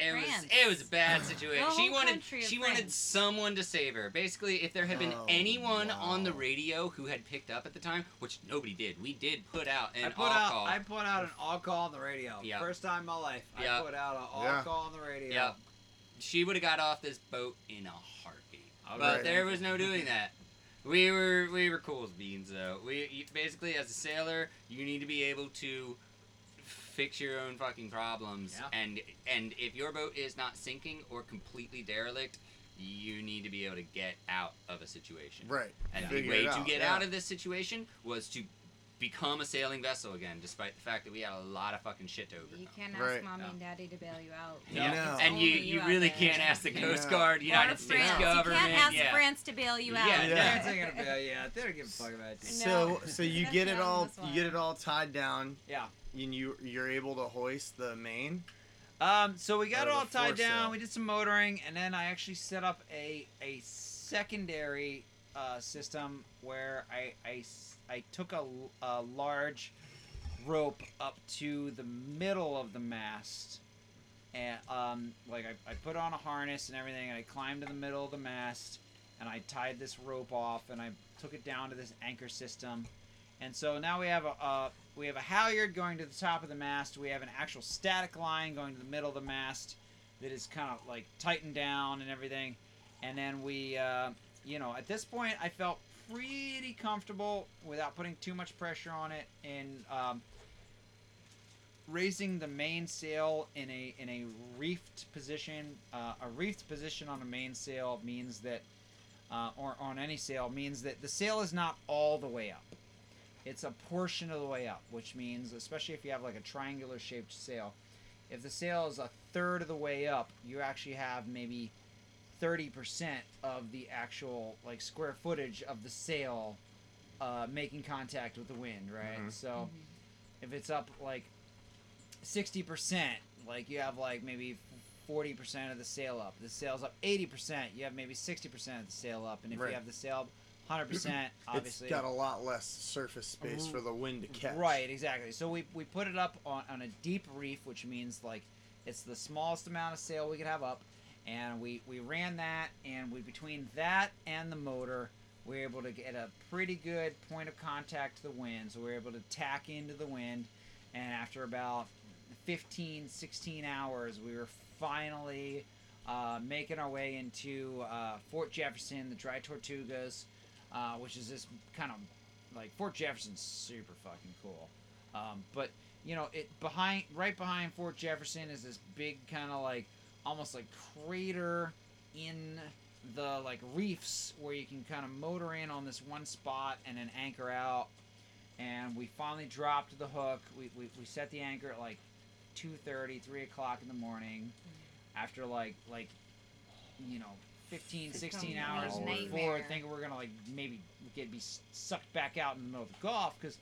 [SPEAKER 7] It
[SPEAKER 10] France.
[SPEAKER 7] was it was a bad situation.
[SPEAKER 10] The
[SPEAKER 7] she wanted
[SPEAKER 10] country of
[SPEAKER 7] she wanted someone to save her. Basically, if there had been
[SPEAKER 9] Oh,
[SPEAKER 7] anyone on the radio who had picked up at the time, which nobody did, we did put out an
[SPEAKER 8] I put
[SPEAKER 7] all
[SPEAKER 8] out
[SPEAKER 7] call.
[SPEAKER 8] I put out an all call on the radio.
[SPEAKER 7] Yeah.
[SPEAKER 8] First time in my life.
[SPEAKER 7] Yeah.
[SPEAKER 8] I put out an all
[SPEAKER 9] Yeah.
[SPEAKER 8] call on the radio.
[SPEAKER 7] Yep. She would have got off this boat in a heartbeat.
[SPEAKER 8] All
[SPEAKER 7] but
[SPEAKER 8] right.
[SPEAKER 7] there was no doing that. We were we were cool as beans though. We basically as a sailor, you need to be able to fix your own fucking problems.
[SPEAKER 8] Yeah.
[SPEAKER 7] And and if your boat is not sinking or completely derelict, you need to be able to get out of a situation.
[SPEAKER 9] Right.
[SPEAKER 7] And the
[SPEAKER 9] Figure
[SPEAKER 7] way to get
[SPEAKER 9] yeah.
[SPEAKER 7] out of this situation was to become a sailing vessel again, despite the fact that we had a lot of fucking shit to
[SPEAKER 10] You
[SPEAKER 7] overcome.
[SPEAKER 10] can't ask
[SPEAKER 9] Right.
[SPEAKER 10] mommy
[SPEAKER 7] Yeah.
[SPEAKER 10] and daddy to bail you out.
[SPEAKER 7] Yeah.
[SPEAKER 9] No.
[SPEAKER 7] And you,
[SPEAKER 10] Only
[SPEAKER 7] you really can't ask the Coast
[SPEAKER 9] Yeah.
[SPEAKER 7] Guard, United
[SPEAKER 10] or
[SPEAKER 7] States
[SPEAKER 10] France.
[SPEAKER 7] government.
[SPEAKER 10] You can't ask
[SPEAKER 7] yeah.
[SPEAKER 10] France to bail you
[SPEAKER 7] Yeah,
[SPEAKER 10] out.
[SPEAKER 7] yeah.
[SPEAKER 8] Parents ain't gonna bail you out. They don't give a fuck about you.
[SPEAKER 9] So so you get it all you get it all tied down
[SPEAKER 8] Yeah.
[SPEAKER 9] And you you're able to hoist the main.
[SPEAKER 8] Um, so we got it all tied down. We did some motoring, and then I actually set up a a secondary uh, system where I, I, I took a, a large rope up to the middle of the mast, and um, like I, I put on a harness and everything, and I climbed to the middle of the mast, and I tied this rope off, and I took it down to this anchor system, and so now we have a, we have a halyard going to the top of the mast. We have an actual static line going to the middle of the mast that is kind of like tightened down and everything. And then we, uh, you know, at this point, I felt pretty comfortable without putting too much pressure on it in um, raising the mainsail in a in a reefed position. Uh, a reefed position on a mainsail means that, uh, or on any sail means that the sail is not all the way up it's a portion of the way up, which means, especially if you have like a triangular shaped sail, if the sail is a third of the way up, you actually have maybe 30% of the actual like square footage of the sail uh, making contact with the wind, right?
[SPEAKER 9] Mhm.
[SPEAKER 8] So if it's up like sixty percent, like you have like maybe forty percent of the sail up. The sail's up eighty percent. You have maybe sixty percent of the sail up, and if
[SPEAKER 9] Right.
[SPEAKER 8] you have the sail hundred percent, obviously
[SPEAKER 9] it's got a lot less surface space for the wind to catch.
[SPEAKER 8] Right, exactly. So we, we put it up on, on a deep reef, which means like it's the smallest amount of sail we could have up, and we, we ran that, and we between that and the motor, we were able to get a pretty good point of contact to the wind. So we were able to tack into the wind, and after about 15, 16 hours, we were finally uh, making our way into uh, Fort Jefferson, the Dry Tortugas, uh, which is this kind of like Fort Jefferson's super fucking cool. Um, but you know, it behind right behind Fort Jefferson is this big kind of like almost like crater in the like reefs where you can kind of motor in on this one spot and then anchor out. And we finally dropped the hook. We, we, we set the anchor at like 2.30, 3 o'clock in the morning. After like like you know 15, 16 hours
[SPEAKER 10] nightmare.
[SPEAKER 8] before thinking we're gonna like maybe get be sucked back out in the middle of the Gulf because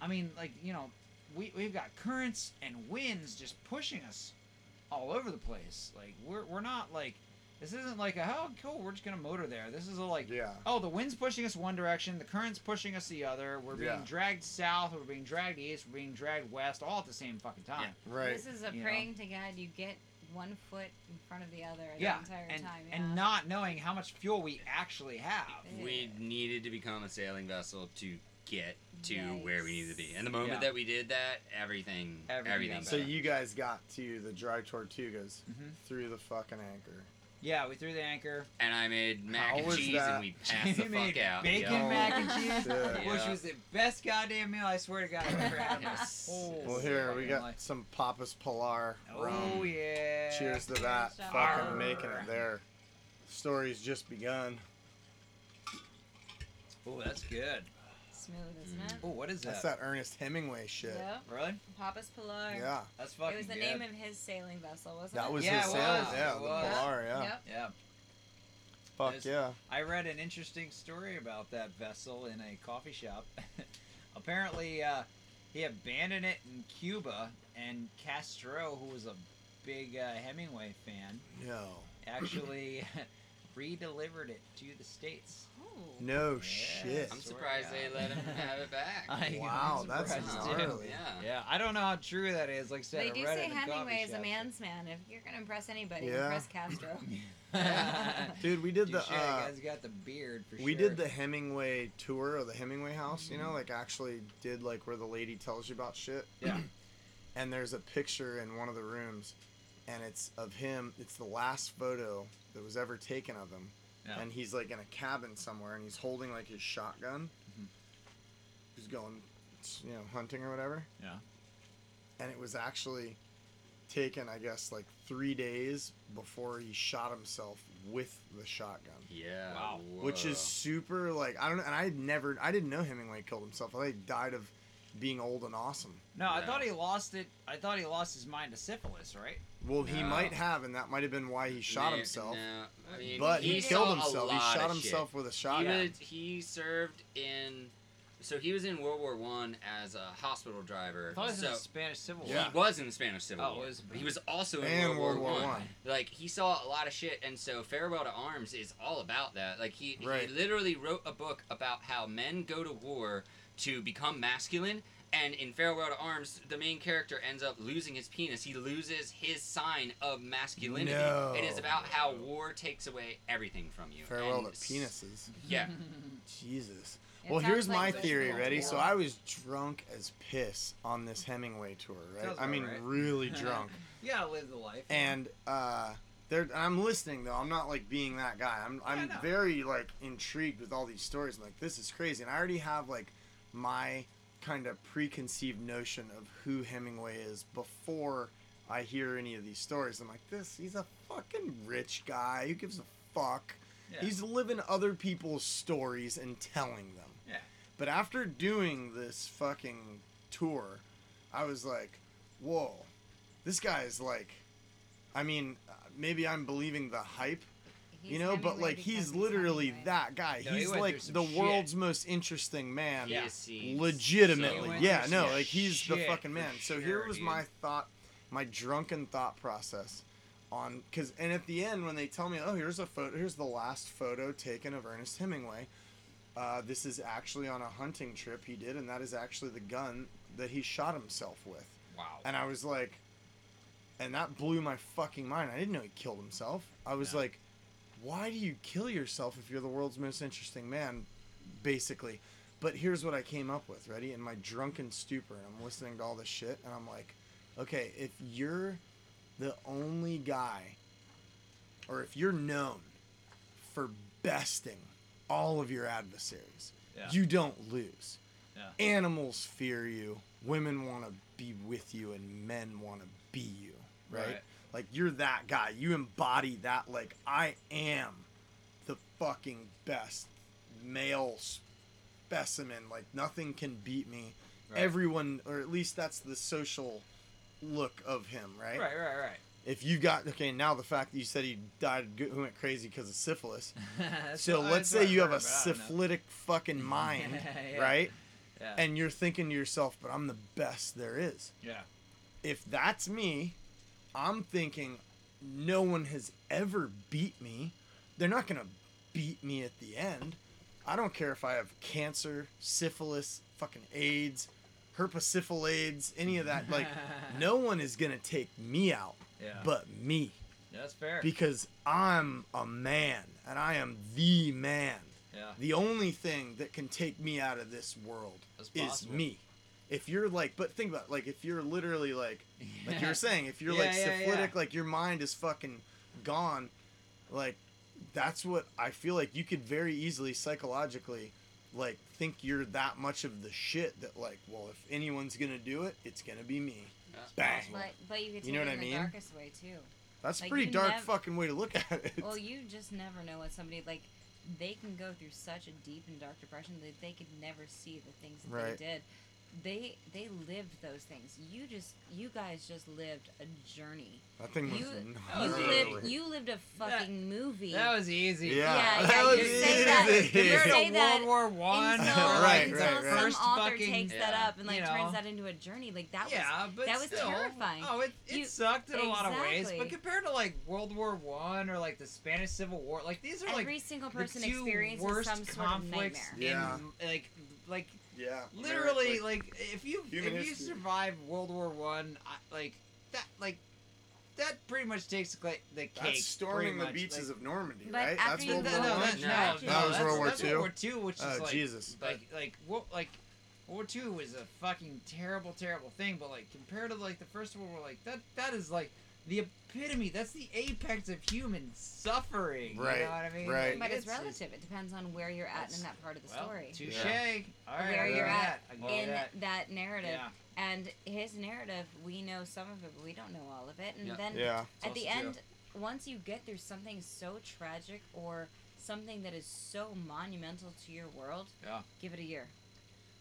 [SPEAKER 8] I mean like you know we we've got currents and winds just pushing us all over the place. Like we're we're not like this isn't like a oh cool we're just gonna motor there. This is a like
[SPEAKER 9] Yeah.
[SPEAKER 8] oh the wind's pushing us one direction, the current's pushing us the other. We're being
[SPEAKER 9] Yeah.
[SPEAKER 8] dragged south, we're being dragged east, we're being dragged west, all at the same fucking time.
[SPEAKER 9] Right.
[SPEAKER 10] This is a
[SPEAKER 8] You know?
[SPEAKER 10] praying to God you get one foot in front of the other
[SPEAKER 8] Yeah,
[SPEAKER 10] the entire
[SPEAKER 8] and
[SPEAKER 10] time. Yeah.
[SPEAKER 8] and not knowing how much fuel we actually have.
[SPEAKER 7] We needed to become a sailing vessel to get to where we needed to be. And the moment
[SPEAKER 8] Yeah.
[SPEAKER 7] that we did that, everything,
[SPEAKER 8] Everything
[SPEAKER 7] everything.
[SPEAKER 9] So you guys got to the dry tortugas
[SPEAKER 8] Mhm.
[SPEAKER 9] through the fucking anchor.
[SPEAKER 8] Yeah, we threw the anchor.
[SPEAKER 7] and I made mac
[SPEAKER 9] How
[SPEAKER 7] and
[SPEAKER 9] was
[SPEAKER 7] cheese,
[SPEAKER 9] that?
[SPEAKER 7] and we passed the
[SPEAKER 8] We made
[SPEAKER 7] fuck out.
[SPEAKER 8] Bacon
[SPEAKER 7] yo.
[SPEAKER 8] mac and cheese,
[SPEAKER 9] Yeah.
[SPEAKER 8] which
[SPEAKER 7] Yeah.
[SPEAKER 8] was the best goddamn meal I swear to God I've ever had in my
[SPEAKER 7] Yes.
[SPEAKER 8] whole
[SPEAKER 9] Well, here we
[SPEAKER 8] fucking
[SPEAKER 9] got
[SPEAKER 8] life.
[SPEAKER 9] some Papas Pilar oh, rum.
[SPEAKER 8] Oh yeah.
[SPEAKER 9] Cheers to that.
[SPEAKER 10] Cheers,
[SPEAKER 9] Fucking
[SPEAKER 8] Arr.
[SPEAKER 9] making it there. Story's just begun.
[SPEAKER 8] Oh, that's good.
[SPEAKER 10] Smooth, isn't it?
[SPEAKER 8] Oh, what is that?
[SPEAKER 9] That's that Ernest Hemingway shit.
[SPEAKER 10] Yeah.
[SPEAKER 8] Really?
[SPEAKER 10] Papas Pilar.
[SPEAKER 9] Yeah.
[SPEAKER 8] That's fucking
[SPEAKER 10] It was the
[SPEAKER 8] good.
[SPEAKER 10] name of his sailing vessel, wasn't
[SPEAKER 9] That
[SPEAKER 10] it?
[SPEAKER 9] That was
[SPEAKER 8] Yeah,
[SPEAKER 9] his
[SPEAKER 8] it
[SPEAKER 9] sailor.
[SPEAKER 8] was.
[SPEAKER 9] Yeah,
[SPEAKER 8] It
[SPEAKER 9] the
[SPEAKER 8] was.
[SPEAKER 9] Pilar, yeah.
[SPEAKER 10] Yep.
[SPEAKER 8] Yeah.
[SPEAKER 9] Fuck
[SPEAKER 8] There's-
[SPEAKER 9] yeah.
[SPEAKER 8] I read an interesting story about that vessel in a coffee shop. Apparently, uh, he abandoned it in Cuba, and Castro, who was a big uh, Hemingway fan,
[SPEAKER 9] No.
[SPEAKER 8] actually re-delivered it to the states.
[SPEAKER 9] No
[SPEAKER 8] Yeah.
[SPEAKER 9] shit.
[SPEAKER 7] I'm surprised they let him have it back.
[SPEAKER 8] I-
[SPEAKER 9] Wow, that's
[SPEAKER 8] surprised,
[SPEAKER 9] gnarly.
[SPEAKER 7] yeah.
[SPEAKER 8] Yeah, I don't know how true that is. Like I said,
[SPEAKER 10] They
[SPEAKER 8] I
[SPEAKER 10] do
[SPEAKER 8] read
[SPEAKER 10] say
[SPEAKER 8] it in a coffee
[SPEAKER 10] Hemingway is a man's man. If you're gonna impress anybody,
[SPEAKER 9] Yeah.
[SPEAKER 10] impress Castro.
[SPEAKER 9] Dude, we did the
[SPEAKER 8] Touche,
[SPEAKER 9] uh,
[SPEAKER 8] guy's got the beard for
[SPEAKER 9] we
[SPEAKER 8] sure.
[SPEAKER 9] did the Hemingway tour of the Hemingway house, you know, like actually did like where the lady tells you about shit.
[SPEAKER 8] Yeah.
[SPEAKER 9] and there's a picture in one of the rooms and it's of him. It's the last photo that was ever taken of him.
[SPEAKER 8] Yeah.
[SPEAKER 9] And he's like in a cabin somewhere and he's holding like his shotgun.
[SPEAKER 8] Mhm.
[SPEAKER 9] He's going you know, hunting or whatever.
[SPEAKER 8] Yeah.
[SPEAKER 9] And it was actually taken, I guess, like three days before he shot himself with the shotgun.
[SPEAKER 7] Yeah.
[SPEAKER 8] Wow.
[SPEAKER 9] Which is super like I don't know, and I had never I didn't know Hemingway killed himself. I thought he died of being old and awesome.
[SPEAKER 8] No, I thought he lost it. I thought he lost his mind to syphilis, right?
[SPEAKER 9] Well, he
[SPEAKER 7] No.
[SPEAKER 9] might have, and that might have been why he shot
[SPEAKER 7] No,
[SPEAKER 9] himself.
[SPEAKER 7] no, I mean,
[SPEAKER 9] But he,
[SPEAKER 7] saw
[SPEAKER 9] killed
[SPEAKER 7] a
[SPEAKER 9] himself. He
[SPEAKER 7] lot
[SPEAKER 9] shot
[SPEAKER 7] of shit.
[SPEAKER 9] himself with a
[SPEAKER 7] He,
[SPEAKER 9] shotgun.
[SPEAKER 7] was, he served in. So he was in World War One as a hospital driver.
[SPEAKER 8] I thought it was
[SPEAKER 7] so
[SPEAKER 8] in the Spanish Civil War.
[SPEAKER 9] Yeah.
[SPEAKER 7] he was in the Spanish Civil
[SPEAKER 8] Oh,
[SPEAKER 7] War.
[SPEAKER 8] it was-
[SPEAKER 7] he was also in
[SPEAKER 9] And
[SPEAKER 7] World, War,
[SPEAKER 9] World War
[SPEAKER 7] One.
[SPEAKER 9] One.
[SPEAKER 7] Like he saw a lot of shit, and so Farewell to Arms is all about that. Like he,
[SPEAKER 9] Right.
[SPEAKER 7] he literally wrote a book about how men go to war to become masculine. And in Farewell to Arms, the main character ends up losing his penis. He loses his sign of masculinity.
[SPEAKER 9] No.
[SPEAKER 7] It is about how war takes away everything from you.
[SPEAKER 9] Farewell
[SPEAKER 7] And
[SPEAKER 9] to penises.
[SPEAKER 7] Yeah.
[SPEAKER 9] Jesus.
[SPEAKER 10] It
[SPEAKER 9] well, here's
[SPEAKER 10] like
[SPEAKER 9] my theory. Ready? So. I was drunk as piss on this Hemingway tour, right?
[SPEAKER 8] Sounds
[SPEAKER 9] I mean,
[SPEAKER 8] right.
[SPEAKER 9] really drunk.
[SPEAKER 8] yeah, gotta live the life.
[SPEAKER 9] and uh there I'm listening though. I'm not like being that guy. I'm I'm
[SPEAKER 8] no.
[SPEAKER 9] very like intrigued with all these stories. I'm like this is crazy, and I already have like my kind of preconceived notion of who Hemingway is before I hear any of these stories. I'm like this. He's a fucking rich guy. Who gives a fuck?
[SPEAKER 8] Yeah.
[SPEAKER 9] He's living other people's stories and telling them.
[SPEAKER 8] Yeah.
[SPEAKER 9] But after doing this fucking tour, I was like, whoa, this guy is like, I mean, uh, maybe I'm believing the hype, you know, but like he's
[SPEAKER 10] he's
[SPEAKER 9] literally
[SPEAKER 10] Hemingway.
[SPEAKER 9] that guy.
[SPEAKER 8] No,
[SPEAKER 9] he's
[SPEAKER 8] went
[SPEAKER 9] like the
[SPEAKER 8] shit.
[SPEAKER 9] world's most interesting man.
[SPEAKER 7] He is seen
[SPEAKER 9] legitimately
[SPEAKER 8] So
[SPEAKER 9] yeah no like he's the fucking
[SPEAKER 8] for
[SPEAKER 9] man so here was
[SPEAKER 8] dude.
[SPEAKER 9] my thought my drunken thought process on because and at the end when they tell me oh here's a photo here's the last photo taken of ernest hemingway uh, this is actually on a hunting trip he did and that is actually the gun that he shot himself with
[SPEAKER 7] Wow.
[SPEAKER 9] and i was like and that blew my fucking mind i didn't know he killed himself i was
[SPEAKER 8] Yeah.
[SPEAKER 9] like why do you kill yourself if you're the world's most interesting man basically but here's what I came up with, ready? In my drunken stupor, and I'm listening to all this shit, and I'm like, okay, if you're the only guy, or if you're known for besting all of your adversaries,
[SPEAKER 8] Yeah.
[SPEAKER 9] you don't lose.
[SPEAKER 8] Yeah.
[SPEAKER 9] Animals fear you, women want to be with you, and men want to be you, right?
[SPEAKER 8] Right.
[SPEAKER 9] Like, you're that guy. You embody that, like, I am the fucking best male specimen. Like nothing can beat me.
[SPEAKER 8] Right.
[SPEAKER 9] Everyone, or at least that's the social look of him, right?
[SPEAKER 8] Right, right, right.
[SPEAKER 9] If you got okay, now the fact that you said he died, went crazy because of syphilis. So
[SPEAKER 8] what-
[SPEAKER 9] let's say you
[SPEAKER 8] I've
[SPEAKER 9] a
[SPEAKER 8] heard, but I don't know.
[SPEAKER 9] syphilitic fucking mind,
[SPEAKER 8] Yeah.
[SPEAKER 9] right?
[SPEAKER 8] Yeah.
[SPEAKER 9] And you're thinking to yourself, "But I'm the best there is."
[SPEAKER 8] yeah.
[SPEAKER 9] If that's me, I'm thinking, no one has ever beat me. They're not gonna beat me at the end. I don't care if I have cancer, syphilis, fucking AIDS, herpes syphilis, any of that. Like, no one is gonna take me out,
[SPEAKER 8] Yeah.
[SPEAKER 9] but me,
[SPEAKER 8] That's fair.
[SPEAKER 9] because I'm a man and I am the man.
[SPEAKER 8] yeah.
[SPEAKER 9] The only thing that can take me out of this world is me. If you're like, but think about it, like if you're literally like, like you were saying, if you're
[SPEAKER 8] Yeah,
[SPEAKER 9] like
[SPEAKER 8] yeah,
[SPEAKER 9] syphilitic,
[SPEAKER 8] yeah.
[SPEAKER 9] like your mind is fucking gone, like that's what I feel like you could very easily psychologically like think you're that much of the shit that like, well, if anyone's gonna do it, it's gonna be me.
[SPEAKER 7] That's
[SPEAKER 9] Bang.
[SPEAKER 7] possible.
[SPEAKER 10] But, but you could
[SPEAKER 9] You know what
[SPEAKER 10] in
[SPEAKER 9] I
[SPEAKER 10] the
[SPEAKER 9] mean?
[SPEAKER 10] darkest way too.
[SPEAKER 9] That's a pretty dark
[SPEAKER 10] nev-
[SPEAKER 9] fucking way to look at it.
[SPEAKER 10] Well, you just never know what somebody like. They can go through such a deep and dark depression that they could never see the things that
[SPEAKER 9] Right.
[SPEAKER 10] they did. They they lived those things. You just you guys just lived a journey.
[SPEAKER 9] that thing was
[SPEAKER 10] You
[SPEAKER 8] was
[SPEAKER 10] you
[SPEAKER 8] easy.
[SPEAKER 10] lived you lived a fucking movie.
[SPEAKER 8] That was easy.
[SPEAKER 9] Yeah,
[SPEAKER 10] yeah,
[SPEAKER 9] that
[SPEAKER 10] yeah.
[SPEAKER 9] was
[SPEAKER 10] You say that.
[SPEAKER 9] easy.
[SPEAKER 10] You say
[SPEAKER 8] to
[SPEAKER 10] that.
[SPEAKER 8] World War One,
[SPEAKER 10] until,
[SPEAKER 9] Right,
[SPEAKER 10] until
[SPEAKER 9] right,
[SPEAKER 10] some
[SPEAKER 9] right.
[SPEAKER 8] First
[SPEAKER 10] author
[SPEAKER 8] fucking-
[SPEAKER 10] takes that up and like
[SPEAKER 8] You
[SPEAKER 10] turns that into a journey. Like that
[SPEAKER 8] yeah,
[SPEAKER 10] was
[SPEAKER 8] but
[SPEAKER 10] that was
[SPEAKER 8] still,
[SPEAKER 10] terrifying.
[SPEAKER 8] Oh, it, it
[SPEAKER 10] You-
[SPEAKER 8] sucked in a lot of ways. But compared to like World War One or like the Spanish Civil War, like these are like
[SPEAKER 10] Every single person experiences
[SPEAKER 8] worst
[SPEAKER 10] some sort of
[SPEAKER 8] conflicts
[SPEAKER 10] nightmare.
[SPEAKER 8] in like like
[SPEAKER 9] yeah,
[SPEAKER 8] literally like if you
[SPEAKER 9] Human
[SPEAKER 8] if you survive World War One, I- like that like that pretty much takes the, the cake.
[SPEAKER 9] That's storming the
[SPEAKER 8] much,
[SPEAKER 9] beaches
[SPEAKER 8] like,
[SPEAKER 9] of Normandy, right? That's World
[SPEAKER 8] no,
[SPEAKER 9] War
[SPEAKER 8] no,
[SPEAKER 9] One.
[SPEAKER 8] that, no,
[SPEAKER 10] Tragedy.
[SPEAKER 8] no,
[SPEAKER 9] That was World War Two?
[SPEAKER 8] World War Two, which is
[SPEAKER 9] Oh,
[SPEAKER 8] like,
[SPEAKER 9] Jesus.
[SPEAKER 8] like, like, what, like, World War Two was a fucking terrible, terrible thing. But like, compared to like the first World War, like that, that is like the epitome. That's the apex of human suffering.
[SPEAKER 9] Right,
[SPEAKER 8] You know what I mean?
[SPEAKER 9] right.
[SPEAKER 10] But it's relative. It depends on where you're at in that part of the
[SPEAKER 8] well,
[SPEAKER 10] story.
[SPEAKER 8] Touche.
[SPEAKER 9] Yeah.
[SPEAKER 8] All right.
[SPEAKER 10] where you're at
[SPEAKER 8] that.
[SPEAKER 10] In
[SPEAKER 8] that.
[SPEAKER 10] that narrative.
[SPEAKER 8] Yeah.
[SPEAKER 10] And his narrative, we know some of it, but we don't know all of it. And
[SPEAKER 7] Yeah.
[SPEAKER 10] then
[SPEAKER 9] Yeah.
[SPEAKER 10] at the
[SPEAKER 8] also true.
[SPEAKER 10] end, once you get through something so tragic or something that is so monumental to your world,
[SPEAKER 8] Yeah.
[SPEAKER 10] give it a year.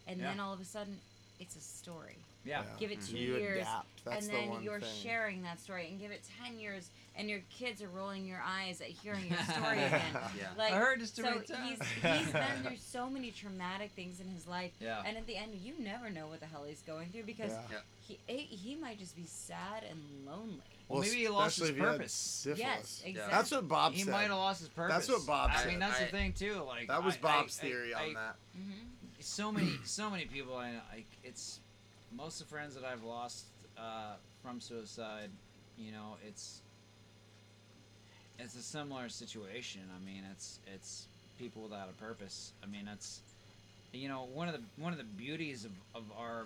[SPEAKER 10] And
[SPEAKER 8] Yeah.
[SPEAKER 10] then all of a sudden, it's a story.
[SPEAKER 8] Yeah.
[SPEAKER 10] Give it two
[SPEAKER 9] You
[SPEAKER 10] years,
[SPEAKER 9] adapt. That's
[SPEAKER 10] and
[SPEAKER 9] the
[SPEAKER 10] then
[SPEAKER 9] one
[SPEAKER 10] you're
[SPEAKER 9] thing.
[SPEAKER 10] sharing that story. And give it ten years, and your kids are rolling your eyes at hearing your story again.
[SPEAKER 7] Yeah.
[SPEAKER 10] Like,
[SPEAKER 8] I heard this too
[SPEAKER 10] so
[SPEAKER 8] many
[SPEAKER 10] he's he's been through so many traumatic things in his life,
[SPEAKER 8] Yeah.
[SPEAKER 10] and at the end, you never know what the hell he's going through because
[SPEAKER 9] Yeah.
[SPEAKER 10] he he he might just be sad and lonely.
[SPEAKER 8] Well, maybe he lost his
[SPEAKER 9] if you had
[SPEAKER 8] purpose.
[SPEAKER 10] Yes, exactly.
[SPEAKER 9] That's what Bob
[SPEAKER 8] He
[SPEAKER 9] said.
[SPEAKER 8] might have lost his purpose.
[SPEAKER 9] That's what Bob
[SPEAKER 8] I
[SPEAKER 9] said.
[SPEAKER 8] mean, that's
[SPEAKER 7] I-
[SPEAKER 8] the thing too. Like
[SPEAKER 9] that was
[SPEAKER 8] I-
[SPEAKER 9] Bob's
[SPEAKER 8] I- I-
[SPEAKER 9] theory
[SPEAKER 8] I-
[SPEAKER 9] on that.
[SPEAKER 10] hmm
[SPEAKER 8] so many so many people I know, like it's most of the friends that I've lost uh, from suicide you know it's it's a similar situation. I mean it's it's people without a purpose. I mean it's you know one of the one of the beauties of, of our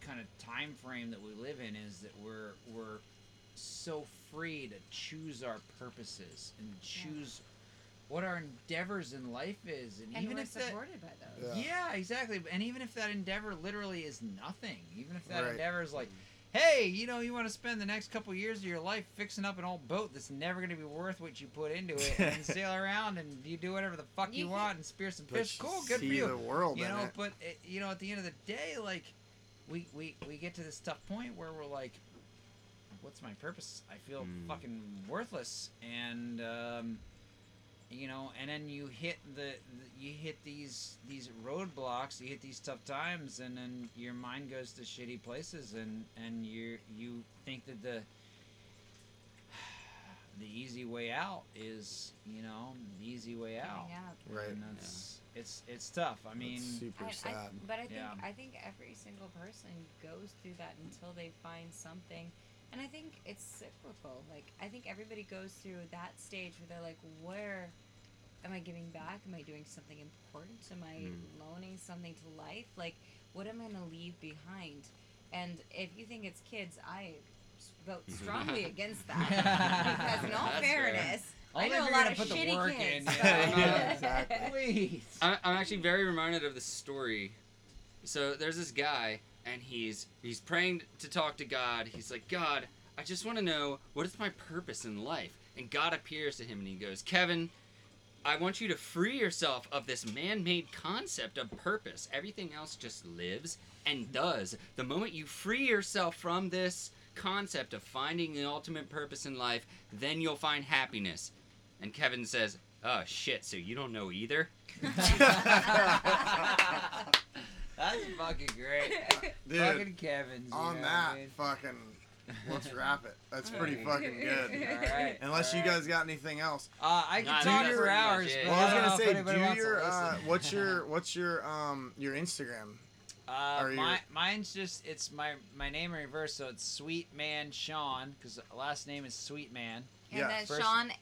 [SPEAKER 8] kind of time frame that we live in is that we're we're so free to choose our purposes and choose what our endeavors in life is and,
[SPEAKER 10] And
[SPEAKER 8] even
[SPEAKER 10] we're
[SPEAKER 8] if that,
[SPEAKER 10] supported by those.
[SPEAKER 9] Yeah.
[SPEAKER 8] yeah, exactly. And even if that endeavor literally is nothing, even if that
[SPEAKER 9] Right.
[SPEAKER 8] endeavor is like, hey, you know, you want to spend the next couple years of your life fixing up an old boat that's never going to be worth what you put into it, and sail around and you do whatever the fuck you,
[SPEAKER 10] You
[SPEAKER 8] want and spear some fish. Cool, good for
[SPEAKER 9] see
[SPEAKER 8] you.
[SPEAKER 9] the world
[SPEAKER 8] you know,
[SPEAKER 9] it.
[SPEAKER 8] but it, you know, at the end of the day, like, we we we get to this tough point where we're like, what's my purpose? I feel
[SPEAKER 9] Hmm.
[SPEAKER 8] fucking worthless, and um, you know, and then you hit the, the you hit these these roadblocks, you hit these tough times, and then your mind goes to shitty places, and and you you think that the the easy way out is you know the easy way out.
[SPEAKER 10] Yeah.
[SPEAKER 1] Right.
[SPEAKER 8] And that's it's it's tough. I mean,
[SPEAKER 1] That's super
[SPEAKER 10] I, I, but I think
[SPEAKER 8] Yeah.
[SPEAKER 10] I think every single person goes through that until they find something, and I think it's cyclical. Like I think everybody goes through that stage where they're like, where am I giving back? Am I doing something important? Am I hmm. loaning something to life? Like, what am I gonna leave behind? And if you think it's kids, I vote strongly against that because in all
[SPEAKER 7] That's fair.
[SPEAKER 10] fairness. I know a lot of
[SPEAKER 8] put the
[SPEAKER 10] shitty
[SPEAKER 8] work
[SPEAKER 10] kids.
[SPEAKER 8] in,
[SPEAKER 10] but-
[SPEAKER 1] yeah, exactly.
[SPEAKER 8] please.
[SPEAKER 7] I'm, I'm actually very reminded of the story. So there's this guy, and he's he's praying to talk to God. He's like, God, I just want to know what is my purpose in life. And God appears to him, and he goes, Kevin, I want you to free yourself of this man-made concept of purpose. Everything else just lives and does. The moment you free yourself from this concept of finding the ultimate purpose in life, then you'll find happiness. And Kevin says, "Oh shit, so you don't know either?"
[SPEAKER 8] That's fucking great.
[SPEAKER 9] Dude,
[SPEAKER 8] fucking Kevin's. you
[SPEAKER 9] on
[SPEAKER 8] know
[SPEAKER 9] that,
[SPEAKER 8] what I mean?
[SPEAKER 9] fucking, let's wrap it. That's pretty fucking good.
[SPEAKER 8] All right.
[SPEAKER 9] Unless
[SPEAKER 8] all
[SPEAKER 9] you
[SPEAKER 8] right.
[SPEAKER 9] guys got anything else.
[SPEAKER 8] Uh, I can
[SPEAKER 7] think
[SPEAKER 8] talk
[SPEAKER 7] that's
[SPEAKER 8] for
[SPEAKER 7] pretty much
[SPEAKER 8] hours.
[SPEAKER 7] it.
[SPEAKER 8] but
[SPEAKER 9] Well, I was gonna say,
[SPEAKER 8] anybody
[SPEAKER 9] do
[SPEAKER 8] wants to
[SPEAKER 9] your uh, what's your what's your um your Instagram?
[SPEAKER 8] Uh,
[SPEAKER 9] or your-
[SPEAKER 8] mine's just it's my my name in reverse, so it's Sweet Man Sean because last name is Sweet Man.
[SPEAKER 10] And
[SPEAKER 9] Yeah.
[SPEAKER 10] then
[SPEAKER 8] First-
[SPEAKER 10] Sean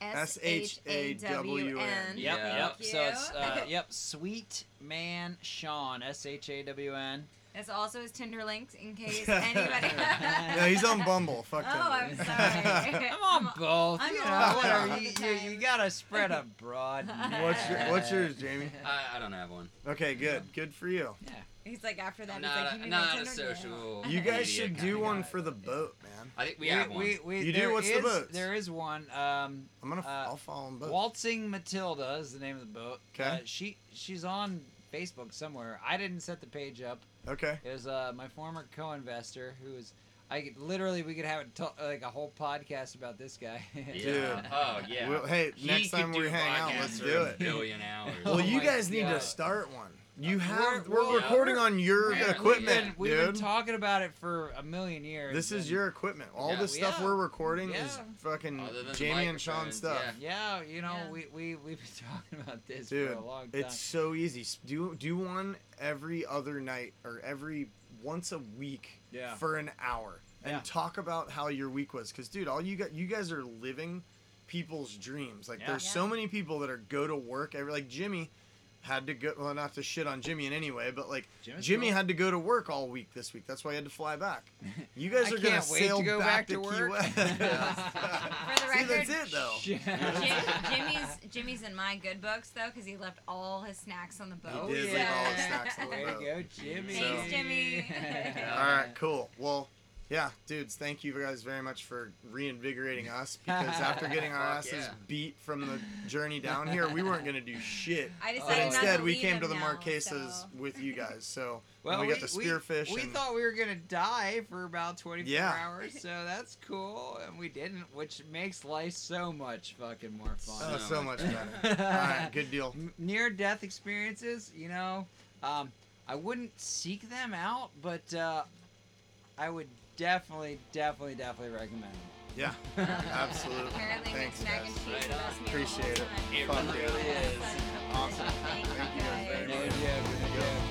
[SPEAKER 10] S H A W N.
[SPEAKER 8] Yep,
[SPEAKER 7] Yeah.
[SPEAKER 8] yep.
[SPEAKER 10] Thank
[SPEAKER 8] So it's uh, yep, Sweet Man Sean S H A W N.
[SPEAKER 10] That's also his Tinder links in case anybody.
[SPEAKER 9] Yeah, he's on Bumble. Fuck
[SPEAKER 10] Oh, I'm
[SPEAKER 9] Tinder.
[SPEAKER 10] sorry.
[SPEAKER 8] I'm on both.
[SPEAKER 10] I'm
[SPEAKER 8] you
[SPEAKER 10] on
[SPEAKER 8] know,
[SPEAKER 10] both
[SPEAKER 8] whatever.
[SPEAKER 10] all
[SPEAKER 8] You,
[SPEAKER 10] the
[SPEAKER 8] you, you
[SPEAKER 10] time.
[SPEAKER 8] gotta spread a broad.
[SPEAKER 9] what's your, what's yours, Jamie?
[SPEAKER 7] I, I don't have one.
[SPEAKER 9] Okay, good. Good for you.
[SPEAKER 8] Yeah.
[SPEAKER 10] He's like after that.
[SPEAKER 7] I'm
[SPEAKER 10] he's
[SPEAKER 7] not,
[SPEAKER 10] like,
[SPEAKER 7] a,
[SPEAKER 10] "Give
[SPEAKER 7] not a
[SPEAKER 10] Tinder
[SPEAKER 7] social.
[SPEAKER 9] You
[SPEAKER 7] media
[SPEAKER 9] guys should
[SPEAKER 7] kinda
[SPEAKER 9] do one
[SPEAKER 7] guy.
[SPEAKER 9] for the boat, man.
[SPEAKER 7] I think we, have one.
[SPEAKER 8] We, we,
[SPEAKER 9] You do?
[SPEAKER 8] there
[SPEAKER 9] What's the
[SPEAKER 8] is-
[SPEAKER 9] boats?
[SPEAKER 8] There is one. Um,
[SPEAKER 9] I'm gonna.
[SPEAKER 8] Uh,
[SPEAKER 9] I'll follow them both.
[SPEAKER 8] Waltzing Matilda is the name of the boat.
[SPEAKER 9] 'Kay.
[SPEAKER 8] Uh, she she's on Facebook somewhere. I didn't set the page up.
[SPEAKER 9] okay.
[SPEAKER 8] It was uh, my former co-investor who was. I could, literally we could have it to- like a whole podcast about this guy.
[SPEAKER 7] Yeah.
[SPEAKER 9] Dude.
[SPEAKER 7] Oh yeah.
[SPEAKER 9] Well, hey,
[SPEAKER 7] He
[SPEAKER 9] next time we hang out, let's do it.
[SPEAKER 7] Billion hours.
[SPEAKER 9] Well,
[SPEAKER 8] Oh
[SPEAKER 9] you
[SPEAKER 8] my
[SPEAKER 9] guys need to start one. You
[SPEAKER 8] We're-
[SPEAKER 9] have. We're,
[SPEAKER 8] well,
[SPEAKER 9] recording
[SPEAKER 8] we're-
[SPEAKER 9] on your
[SPEAKER 8] We've been-
[SPEAKER 9] equipment,
[SPEAKER 8] We've
[SPEAKER 9] dude.
[SPEAKER 8] been talking about it for a million years.
[SPEAKER 9] this is your equipment. All
[SPEAKER 7] Yeah.
[SPEAKER 9] the stuff
[SPEAKER 8] Yeah.
[SPEAKER 9] we're recording is fucking
[SPEAKER 7] Other
[SPEAKER 9] Jamie and Sean stuff.
[SPEAKER 7] yeah.
[SPEAKER 8] Yeah, you know,
[SPEAKER 10] Yeah.
[SPEAKER 8] we we we've been talking about this
[SPEAKER 9] Dude,
[SPEAKER 8] for a long time.
[SPEAKER 9] it's so easy. Do do one every other night or every once a week
[SPEAKER 8] Yeah.
[SPEAKER 9] for an hour and
[SPEAKER 8] Yeah.
[SPEAKER 9] talk about how your week was. Cause dude, all you got, you guys are living people's dreams. Like
[SPEAKER 8] Yeah.
[SPEAKER 9] there's
[SPEAKER 10] Yeah.
[SPEAKER 9] so many people that are go to work every like Jimmy had to go. Well, not to shit on Jimmy in any way, but like
[SPEAKER 8] Jimmy's
[SPEAKER 9] Jimmy
[SPEAKER 8] cool.
[SPEAKER 9] had to go to work all week this week. That's why he had to fly back. You guys
[SPEAKER 8] I
[SPEAKER 9] are gonna
[SPEAKER 8] can't to
[SPEAKER 9] sail
[SPEAKER 8] go
[SPEAKER 9] back,
[SPEAKER 8] back to
[SPEAKER 9] Key
[SPEAKER 8] work.
[SPEAKER 9] West.
[SPEAKER 10] For the
[SPEAKER 9] See,
[SPEAKER 10] record,
[SPEAKER 9] that's it though.
[SPEAKER 10] Jim, Jimmy's Jimmy's in my good books though because he left all his snacks on the boat.
[SPEAKER 9] He did
[SPEAKER 8] leave all his
[SPEAKER 9] snacks on the
[SPEAKER 8] Way to
[SPEAKER 9] boat.
[SPEAKER 8] go, Jimmy.
[SPEAKER 10] Thanks, Jimmy.
[SPEAKER 9] All right, cool. Well, yeah, dudes, thank you guys very much for reinvigorating us because after getting our asses
[SPEAKER 7] yeah.
[SPEAKER 9] beat from the journey down here, we weren't gonna do shit.
[SPEAKER 10] I
[SPEAKER 9] But
[SPEAKER 10] decided not
[SPEAKER 9] instead,
[SPEAKER 10] to
[SPEAKER 9] we came to the
[SPEAKER 10] now,
[SPEAKER 9] Marquesas
[SPEAKER 10] so-
[SPEAKER 9] with you guys. So
[SPEAKER 8] Well,
[SPEAKER 9] and we, got the spearfish.
[SPEAKER 8] We, we
[SPEAKER 9] and,
[SPEAKER 8] thought we were gonna die for about 24
[SPEAKER 9] Yeah.
[SPEAKER 8] hours, so that's cool, and we didn't, which makes life so much fucking more
[SPEAKER 9] oh,
[SPEAKER 8] fun.
[SPEAKER 9] so much better. All right, good deal.
[SPEAKER 8] Near death experiences, you know, um, I wouldn't seek them out, but uh, I would definitely, definitely, definitely recommend them.
[SPEAKER 9] Yeah, absolutely.
[SPEAKER 10] Apparently,
[SPEAKER 9] Thanks,
[SPEAKER 10] mac and
[SPEAKER 9] guys.
[SPEAKER 10] cheese is the best meal
[SPEAKER 9] Appreciate it.
[SPEAKER 10] time.
[SPEAKER 7] It
[SPEAKER 9] Fuck
[SPEAKER 7] really
[SPEAKER 9] yeah.
[SPEAKER 7] is.
[SPEAKER 9] Awesome. Thank you guys
[SPEAKER 10] guys.
[SPEAKER 9] very much.
[SPEAKER 8] Yeah,